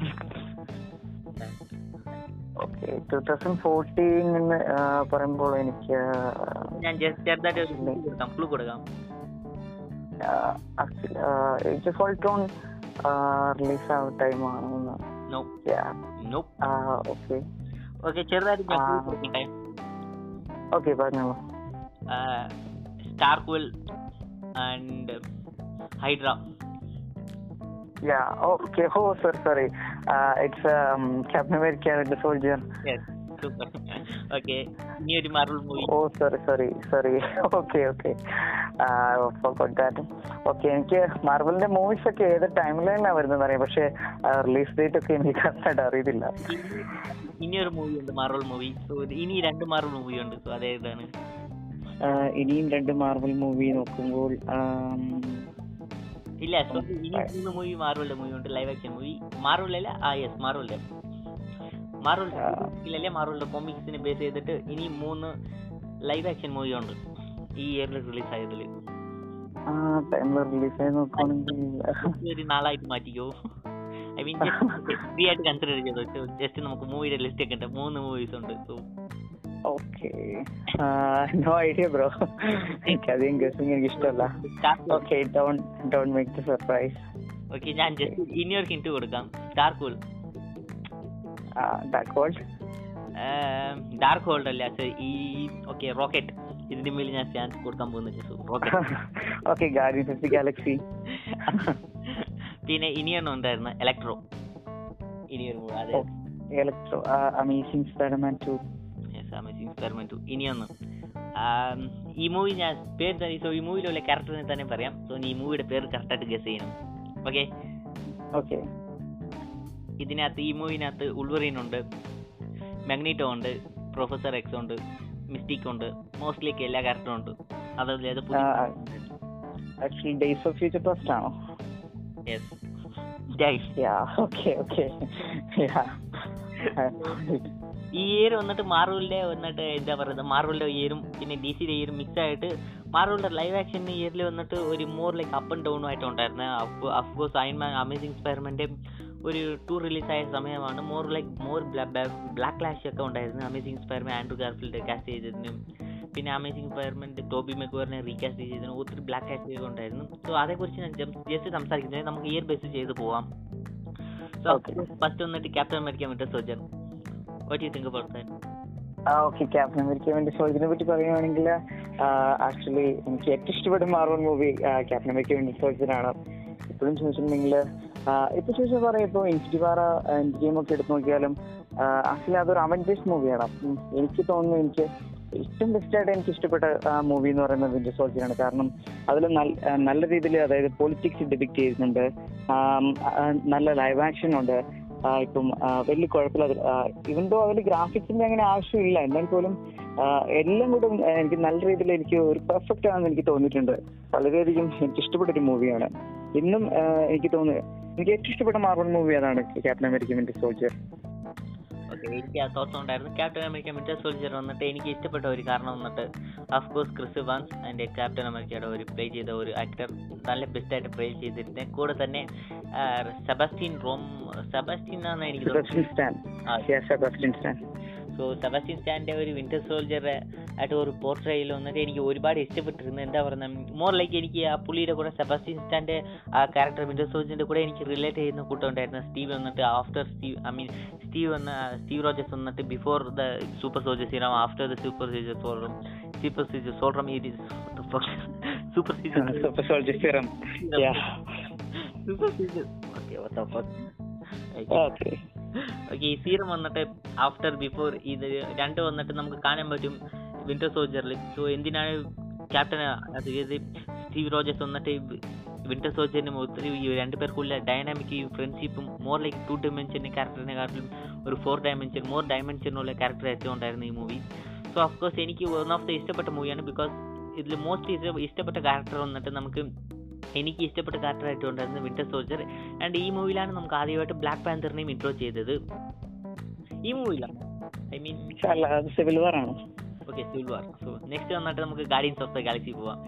okay two thousand fourteen എന്ന് പറയുമ്പോൾ എനിക്ക് ഞാൻ ജസ്റ്റ് ചെറുതായിട്ട് ക്ലൂ കൊടുക്കാം. ഏജ് ഓഫ് ഓൾട്രോൺ റിലീസ് ആവുന്ന ടൈമാണ് നോ നോ ഓക്കെ ഓക്കെ ചെറുതായിട്ട് ഞാൻ clue ആ. കൊടുക്കട്ടെ ഓക്കെ പറഞ്ഞോളൂ സ്റ്റാർക്വെൽ and Hydra Yeah. Okay. Oh, sorry, sorry. Uh, it's um, Captain America and the Soldier. Super Okay ഇനി ഒരു Marvel movie Oh, sorry, sorry, sorry. okay, okay. Uh, I forgot that. Okay, എനിക്ക് മാർവലിന്റെ മൂവീസ് ഒക്കെ ഏത് ടൈമിലാണ് വരുന്നത് അറിയാം. പക്ഷെ റിലീസ് ഡേറ്റ് ഒക്കെ എനിക്ക് കറക്റ്റായിട്ട് അറിയത്തില്ല. ഇനി ഒരു മൂവി ഉണ്ട് മാർവൽ മൂവി ഇനി രണ്ട് മാർവൽ മൂവി ഉണ്ട്. സോ അതേതാണ് Uh, ഇനിയും രണ്ട് മാർവൽ മൂവി നോക്കുമ്പോൾ um, ഇല്ല ഇനി മൂന്ന് മൂവി മാർവലിന്റെ മൂവി ഉണ്ട്. ലൈവ് ആക്ഷൻ മൂവി മാർവലല്ല ആ യെസ് മാർവലിന്റെ മാർവൽ ഇല്ലല്ലേ കോമിക്സിനെ ബേസ് ചെയ്തിട്ട് ഇനി മൂന്ന് ലൈവ് ആക്ഷൻ മൂവി ഉണ്ട് ഈ ഇയറിൽ റിലീസ് ആയതിൽ ഒരു നാളായിട്ട് മാറ്റിക്കോ. ഐ മീൻ ഫ്രീ ആയിട്ട് കൺസിഡർ ചെയ്തോ. ജസ്റ്റ് നമുക്ക് മൂവിയുടെ ലിസ്റ്റ് ഒക്കെ ഉണ്ട്. മൂന്ന് മൂവീസ് ഉണ്ട്. So okay no idea bro എനിക്ക് അധികം ഗസിങ് എനിക്ക് ഇഷ്ടമല്ല. Okay don't don't make the surprise okay ഞാൻ ജസ്റ്റ് ഇനി ഒരു ഹിന്റ് കൊടുക്കാം. സ്റ്റാർ കൂൾ ഡാർക്ക് ഹോൾഡ് അല്ല. ഈ ഓക്കെ റോക്കറ്റ് ഇതിന്റെ മേലിൽ ഞാൻ ചാൻസ് കൊടുക്കാൻ പോകുന്നില്ല Rocket okay Guardians of the Galaxy. പിന്നെ ഇനിയൊന്നും ഉണ്ടായിരുന്നു ഇലക്ട്രോ ഇനിയൊരു അതെ. Electro Amazing Spiderman two Amazing experiment ഇനിയൊന്നും. ആം, ഈ മൂവി ഞാൻ പേര് തന്നെ സോ ഈ മൂവിയിലുള്ള ക്യാരക്ടറിനെ തന്നെ പറയാം. സോ ഈ മൂവിയുടെ പേര് കറക്റ്റായിട്ട് ഗസ് ചെയ്യണം. ഓക്കെ ഓക്കെ ഇതിനകത്ത് ഈ മൂവിനകത്ത് ഉൾവറീൻ ഉണ്ട്. മാഗ്നീറ്റോ ഉണ്ട് പ്രൊഫസർ എക്സ് ഉണ്ട് മിസ്റ്റീക്ക് ഉണ്ട് മോസ്റ്റ്ലി എല്ലാ ക്യാരക്ടറും ഉണ്ട്. അതല്ലാതെ actually Days of Future Past ആണോ? യെസ് ഓക്കെ ഓക്കെ ഈ ഇയർ വന്നിട്ട് മാർവലിന്റെ വന്നിട്ട് എന്താ പറയുന്നത്? മാർവലിന്റെ ഇയറും പിന്നെ ഡി സിയുടെ ഇയറും മിക്സ് ആയിട്ട് മാർവലിന്റെ ലൈവ് ആക്ഷൻ ഇയറിൽ വന്നിട്ട് ഒരു more like up and down ആയിട്ട് ഉണ്ടായിരുന്നു അഫ്കോഴ്സ് അയൺമാൻ അമേസിംഗ് സ്പൈർമാന്റെ ഒരു ടൂർ റിലീസായ സമയമാണ്. More like more black clash ഒക്കെ ഉണ്ടായിരുന്നു. Amazing Spiderman Andrew Garfield cast ചെയ്തിരുന്നു. പിന്നെ അമേസിംഗ് സ്പൈർമാന്റെ ടോബി മെക്വറിനെ റീകാസ്റ്റ് ചെയ്തിരുന്നു. ഒത്തിരി ബ്ലാക്ക് ഒക്കെ ഉണ്ടായിരുന്നു. സോ അതേക്കുറിച്ച് ഞാൻ ജസ്റ്റ് സംസാരിക്കുന്നത് നമുക്ക് ഇയർ ബേസ് ചെയ്ത് പോവാം. സോ. ഫസ്റ്റ് വന്നിട്ട് Captain America Winter Soldier what you think about that okay Captain America വേണ്ടി സോജിനെ പറ്റി പറയുകയാണെങ്കിൽ ആക്ച്വലി എനിക്ക് ഏറ്റവും ഇഷ്ടപ്പെട്ട മാർവൽ മൂവി ക്യാപ്റ്റൻ അമേരിക്ക വേണ്ടി ഇപ്പോഴും ചോദിച്ചിട്ടുണ്ടെങ്കിൽ ഇപ്പൊ ചോദിച്ചാൽ പറയാം ഇപ്പോൾ ഇൻസിറ്റി വാറ ഗെയിം ഒക്കെ എടുത്തു നോക്കിയാലും ആക്ച്വലി അതൊരു അവഞ്ചേഴ്സ് മൂവിയാണ് എനിക്ക് തോന്നുന്നു എനിക്ക് ഏറ്റവും ബെസ്റ്റ് ആയിട്ട് എനിക്ക് ഇഷ്ടപ്പെട്ട മൂവി എന്ന് പറയുന്നത് വിന്റർ സോൾജിയാണ് കാരണം അതിൽ നല്ല രീതിയിൽ അതായത് പൊളിറ്റിക്സ് ഡിപിക്ട് ചെയ്യുന്നുണ്ട്. നല്ല ലൈവ് ആക്ഷൻ ഉണ്ട്. ഇപ്പം വലിയ കുഴപ്പമില്ല. ഇവൻ ദോ അതിൽ ഗ്രാഫിക്സിന്റെ അങ്ങനെ ആവശ്യമില്ല എന്നാൽ പോലും എല്ലാം കൂടെ എനിക്ക് നല്ല രീതിയിൽ എനിക്ക് ഒരു പെർഫെക്റ്റ് ആണെന്ന് എനിക്ക് തോന്നിയിട്ടുണ്ട്. വളരെയധികം എനിക്ക് ഇഷ്ടപ്പെട്ട ഒരു മൂവിയാണ് ഇന്നും എനിക്ക് തോന്നുന്നത് എനിക്ക് ഏറ്റവും ഇഷ്ടപ്പെട്ട മാർവൽ മൂവി അതാണ് ക്യാപ്റ്റൻ അമേരിക്ക വിന്റർ എനിക്ക് ആ തോട്ട്സ് ഉണ്ടായിരുന്നു. ക്യാപ്റ്റൻ അമേരിക്ക മിറ്റർ സോൾജർ വന്നിട്ട് എനിക്ക് ഇഷ്ടപ്പെട്ട ഒരു കാരണം വന്നിട്ട് ഓഫ് കോഴ്സ് ക്രിസ് വാൻസ് എന്റെ ക്യാപ്റ്റൻ അമേരിക്കയുടെ ഒരു പ്ലേ ചെയ്ത ഒരു ആക്ടർ നല്ല ബെസ്റ്റായിട്ട് പ്ലേ ചെയ്തിരുന്നത് കൂടെ തന്നെ സെബാസ്റ്റീൻ സെബാസ്റ്റ്യൻ റോം സെബാസ്റ്റ്യൻ എന്നാണ് എനിക്ക് സെബാസ്റ്റ്യൻ സോ സെബാസ്റ്റ്യൻ സ്റ്റാന്റെ ഒരു വിന്റർ സോൾജർ ആയിട്ട് ഒരു പോർട്രയിൽ വന്നിട്ട് എനിക്ക് ഒരുപാട് ഇഷ്ടപ്പെട്ടിരുന്നു. എന്താ പറയുന്നത് മോർ ലൈക്ക് എനിക്ക് ആ പുള്ളിയുടെ കൂടെ സെബാസ്റ്റ്യൻ സ്റ്റാന്റെ ആ ക്യാരക്ടർ വിന്റർ സോൾജറിന്റെ കൂടെ എനിക്ക് റിലേറ്റ് ചെയ്യുന്ന കൂട്ടം ഉണ്ടായിരുന്നു. സ്റ്റീവ് വന്നിട്ട് after Steve I mean Steve വന്ന സ്റ്റീവ് റോജേഴ്സ് വന്നിട്ട് before the super soldier serum after the super soldier serum super soldier serum ഈ super soldier super soldier serum Yeah. Super soldier okay okay okay ഈ സീറം വന്നിട്ട് ആഫ്റ്റർ ബിഫോർ ഇത് രണ്ട് വന്നിട്ട് നമുക്ക് കാണാൻ പറ്റും വിന്റർ സോൾജറിൽ സോ എന്തിനാണ് ക്യാപ്റ്റൻ അതായത് സ്റ്റീവ് റോജേഴ്സ് വന്നിട്ട് വിന്റർ സോൾജറിന് ഒത്തിരി ഈ രണ്ട് പേർക്കുള്ള ഡൈനാമിക് ഫ്രണ്ട്ഷിപ്പും മോർ ലൈക്ക് ടു ഡയമെൻഷൻ ക്യാരക്ടറിനെക്കാട്ടിലും ഒരു ഫോർ ഡയമെൻഷൻ മോർ ഡയമെൻഷനുള്ള ക്യാരക്ടർ ഏറ്റവും ഉണ്ടായിരുന്നു ഈ മൂവി സോ കോഴ്സ് എനിക്ക് വൺ ഓഫ് ദ ഇഷ്ടപ്പെട്ട മൂവിയാണ് ബിക്കോസ് ഇതിൽ മോസ്റ്റ് ഇഷ്ടപ്പെട്ട ക്യാരക്ടർ വന്നിട്ട് നമുക്ക് എനിക്ക് ഇഷ്ടപ്പെട്ട ക്യാരക്ടറായിട്ട് ഉണ്ടായിരുന്നത് വിന്റർ സോൾജർ ആൻഡ് ഈ മൂവിയിലാണ് നമുക്ക് ആദ്യമായിട്ട് ബ്ലാക്ക് പാന്തറിനെയും ഇൻട്രോ ചെയ്തത്. ഈ മൂവിയിലാണ് ഐ മീൻ സിവിൽ വാർ ആണ്? Okay Civil War so next വന്നിട്ട് നമുക്ക് ഗാർഡിയൻസ് ഓഫ് ദ ഗാലക്സി പോവാം.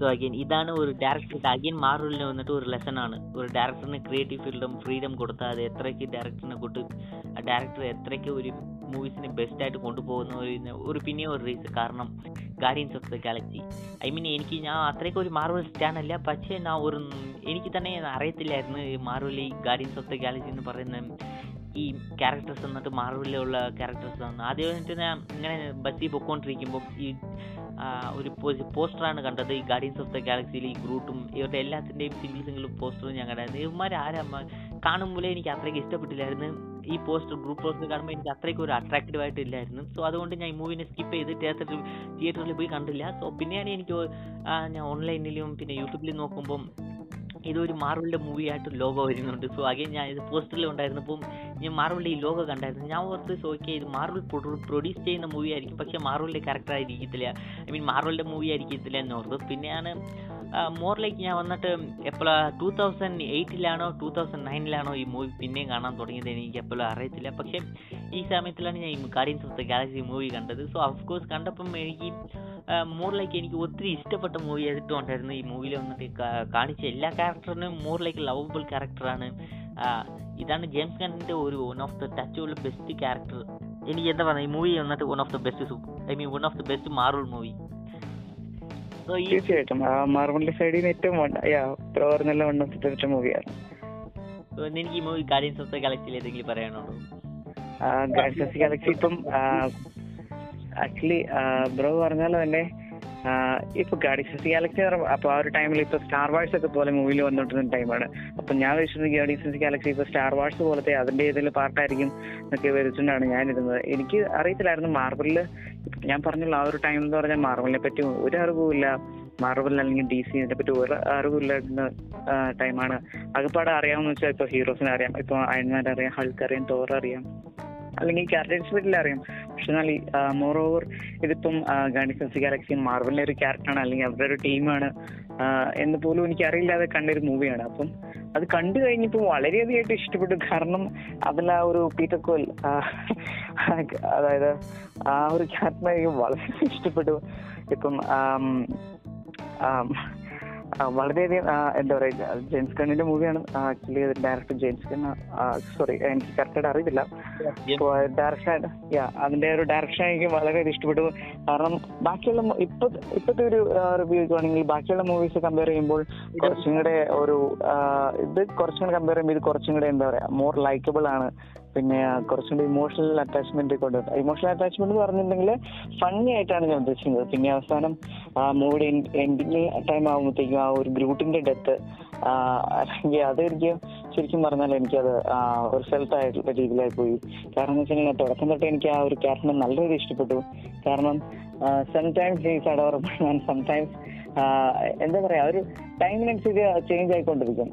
സോ അഗൈൻ ഇതാണ് ഒരു ഡയറക്ടർ അഗൈൻ മാറൂലിന് വന്നിട്ട് ഒരു ലെസൺ ആണ്. ഒരു ഡയറക്ടറിന് ക്രിയേറ്റീവ് ഫീൽഡും ഫ്രീഡം കൊടുത്താൽ അത് എത്രയ്ക്ക് ഡയറക്ടറിനെ കൊണ്ട് ആ ഡയറക്ടർ എത്രയ്ക്ക് ഒരു മൂവീസിനെ ബെസ്റ്റ് ആയിട്ട് കൊണ്ടുപോകുന്ന ഒരു ഒരു ഒരു റീസൺ കാരണം Guardians of the Galaxy I mean എനിക്ക് ഞാൻ അത്രയ്ക്ക് ഒരു മാർവൽ സ്റ്റാൻ അല്ല പക്ഷേ ഞാൻ ഒരു എനിക്ക് തന്നെ അറിയത്തില്ലായിരുന്നു മാർവൽ ഈ ഗാർഡിയൻസ് ഓഫ് ദ ഗാലക്സി എന്ന് പറയുന്ന ഈ ക്യാരക്ടേഴ്സ് എന്നിട്ട് മാർവലിലുള്ള ക്യാരക്ടേഴ്സ് ആണ് വന്നിട്ട് ഞാൻ ഇങ്ങനെ ബസ്സിൽ പൊക്കോണ്ടിരിക്കുമ്പോൾ ഈ ഒരു പോസ്റ്ററാണ് കണ്ടത്. ഈ ഗാർഡിയൻസ് ഓഫ് ദ ഗാലക്സിയിൽ ഈ ഗ്രൂട്ടും ഇവരുടെ എല്ലാത്തിന്റെയും സിംഗിൾ സിംഗിൾ പോസ്റ്ററും ഞാൻ കണ്ടായിരുന്നു. ഇവന്മാർ ആരമ്മ കാണുമ്പോഴേ എനിക്ക് അത്രയ്ക്ക് ഇഷ്ടപ്പെട്ടില്ലായിരുന്നു. ഈ പോസ്റ്റർ ഗ്രൂപ്പ് പോസ്റ്റർ കാണുമ്പോൾ എനിക്ക് അത്രയ്ക്ക് ഒരു അട്രാക്റ്റീവ് ആയിട്ടില്ലായിരുന്നു സോ അതുകൊണ്ട് ഞാൻ ഈ മൂവിനെ സ്കിപ്പ് ചെയ്ത് തിയേറ്ററിൽ തിയേറ്ററിൽ പോയി കണ്ടില്ല. സോ പിന്നെയാണ് എനിക്ക് ഞാൻ ഓൺലൈനിലും പിന്നെ യൂട്യൂബിലും നോക്കുമ്പം ഇതൊരു മാർവലിന്റെ മൂവി ആയിട്ട് ലോഗോ വരുന്നുണ്ട്. സോ അഗൈൻ ഞാൻ ഇത് പോസ്റ്ററിൽ ഉണ്ടായിരുന്നപ്പം ഞാൻ മാർവലിന്റെ ഈ ലോഗോ കണ്ടായിരുന്നു. ഞാൻ ഓർത്ത് സോ ഓക്കെ ഇത് മാർവൽ പ്രൊഡ്യൂസ് ചെയ്യുന്ന മൂവി ആയിരിക്കും. പക്ഷേ മാർവലിന്റെ ക്യാരക്ടർ ആയിരിക്കത്തില്ല. ഐ മീൻ മാർവലിന്റെ മൂവി ആയിരിക്കത്തില്ല പിന്നെയാണ് മോർ ലൈക്ക് ഞാൻ വന്നിട്ട് എപ്പോഴാണ് ടൂ തൗസൻഡ് എയ്റ്റിലാണോ ടൂ തൗസൻഡ് നയനിലാണോ ഈ മൂവി പിന്നെയും കാണാൻ തുടങ്ങിയത് എനിക്ക് എപ്പോഴും അറിയത്തില്ല. പക്ഷേ ഈ സമയത്തിലാണ് ഞാൻ ഈ Guardians of the Galaxy movie കണ്ടത്. സോ ഓഫ് കോഴ്സ് കണ്ടപ്പം എനിക്ക് മോർ ലൈക്ക് എനിക്ക് ഒത്തിരി ഇഷ്ടപ്പെട്ട മൂവി എടുത്തുകൊണ്ടായിരുന്നു ഈ മൂവിയിൽ വന്നിട്ട് കാണിച്ച എല്ലാ ക്യാരക്ടറിനും മോർ ലൈക്ക് ലവബിൾ ക്യാരക്ടറാണ് ഇതാണ് ജെയിംസ് കണ്ടിന്റെ ഒരു വൺ ഓഫ് ദ ടച്ച് ഉള്ള ബെസ്റ്റ് ക്യാരക്ടർ എനിക്ക് എന്താ പറയുക ഈ മൂവി വന്നിട്ട് one of the best I mean one of the best Marvel movie തീർച്ചയായിട്ടും. ആ മാർവലിന്റെ സൈഡിൽ നിന്ന് ഏറ്റവും പ്രവർ നല്ല വൺ ഓഫ് ദ മൂവിയാണ് എനിക്ക് ഈ മൂവി ഗാർഡിയൻസ് ഓഫ് ദ ഗാലക്സിയിൽ ഏതെങ്കിലും പറയാനുണ്ടോ? ഗാഡ്സസ് ഗാലക്സി ഇപ്പം ആക്ച്വലി ബ്രോ പറഞ്ഞ തന്നെ ഇപ്പൊ ഗാഡീസ് ഗാലക്സി അപ്പൊ ആ ഒരു ടൈമിൽ ഇപ്പൊ സ്റ്റാർ വാഴ്സ് ഒക്കെ പോലെ മൂവിയിൽ വന്നോണ്ടിരുന്ന ടൈമാണ് അപ്പൊ ഞാൻ വിശ്വസിക്കുന്നത് ഗാഡീസ് ഗാലക്സി ഇപ്പൊ സ്റ്റാർ വാഴ്സ് പോലത്തെ അതിന്റെ ഏതെങ്കിലും പാർട്ടായിരിക്കും എന്നൊക്കെ വരച്ചുകൊണ്ടാണ് ഞാൻ ഇരുന്നത് എനിക്ക് അറിയത്തില്ലായിരുന്നു മാർബിളിൽ ഞാൻ പറഞ്ഞല്ലോ ആ ഒരു ടൈം എന്ന് പറഞ്ഞാൽ മാർബിളിനെ പറ്റി ഒരു അറിവുമില്ല മാർബിൾ അല്ലെങ്കിൽ ഡി സി ഇതിനെ പറ്റി ഒരു അറിവില്ലായിരുന്ന ടൈമാണ് അകപ്പാടെ അറിയാമെന്ന് വെച്ചാൽ ഇപ്പൊ ഹീറോസിനെ അറിയാം ഇപ്പൊ അയൺമാൻ അറിയാം ഹൾക്ക് അറിയാം തോർ അറിയാം അല്ലെങ്കിൽ ക്യാരക്ടേഴ്സ് വീട്ടിൽ അറിയാം. പക്ഷെ എന്നാൽ മോർ ഓവർ ഇതിപ്പം ഗാഡിസൻസ് ഗാലക്സി മാർവലിന്റെ ഒരു ക്യാരക്ടറാണ് അല്ലെങ്കിൽ അവരുടെ ഒരു ടീമാണ് എന്ന് പോലും എനിക്ക് അറിയില്ലാതെ കണ്ടൊരു മൂവിയാണ് അപ്പം അത് കണ്ടു കഴിഞ്ഞപ്പോൾ വളരെയധികമായിട്ട് ഇഷ്ടപ്പെട്ടു. കാരണം അതിൽ ആ ഒരു പീറ്റർ കോൽ അതായത് ആ ഒരു ക്യാരക്ടർ എനിക്ക് വളരെ ഇഷ്ടപ്പെട്ടു. ഇപ്പം വളരെയധികം എന്താ പറയുക ജെയിംസ് കണ്ണിന്റെ മൂവിയാണ്. Actually director James Gunn sorry എനിക്ക് കറക്റ്റായിട്ട് അറിയില്ല. ഡയറക്ഷൻ യാ അതിന്റെ ഒരു ഡയറക്ഷൻ എനിക്ക് വളരെ ഇഷ്ടപ്പെട്ടു. കാരണം ബാക്കിയുള്ള ഇപ്പൊ ഇപ്പോഴത്തെ ഒരു റിവ്യൂ ആണെങ്കിൽ ബാക്കിയുള്ള മൂവീസ് കമ്പയർ ചെയ്യുമ്പോൾ കുറച്ചും കൂടെ ഒരു ഇത് കുറച്ചും കൂടെ കമ്പയർ ചെയ്യുമ്പോൾ ഇത് കുറച്ചും കൂടെ എന്താ പറയാ മോർ ലൈക്കബിൾ ആണ്. പിന്നെ കുറച്ചും കൂടി ഇമോഷണൽ അറ്റാച്ച്മെന്റ് കൊണ്ട് ഇമോഷണൽ അറ്റാച്ച്മെന്റ് എന്ന് പറഞ്ഞിട്ടുണ്ടെങ്കിൽ ഫണ്ണി ആയിട്ടാണ് ഞാൻ ഉദ്ദേശിക്കുന്നത്. പിന്നെ അവസാനം ആ മൂഡ് എൻഡിങ് ടൈം ആകുമ്പോഴത്തേക്കും ആ ഒരു ഗ്രൂട്ടിന്റെ ഡെത്ത് അല്ലെങ്കിൽ അതെനിക്ക് ശരിക്കും പറഞ്ഞാൽ എനിക്കത് അത് ഒരു സെൽഫ് ആയിട്ടുള്ള രീതിയിലായി പോയി. കാരണം എന്ന് വെച്ചിട്ടുണ്ടെങ്കിൽ തുടക്കം തൊട്ട് എനിക്ക് ആ ഒരു ക്യാരക്ടർ നല്ല രീതിയിൽ ഇഷ്ടപ്പെട്ടു. കാരണം സംടൈംസ് ഹീസ് അഡോറബിൾ സംടൈംസ് എന്താ പറയാ ഒരു ടൈമിനനുസരിച്ച് ചേഞ്ച് ആയിക്കൊണ്ടിരിക്കും.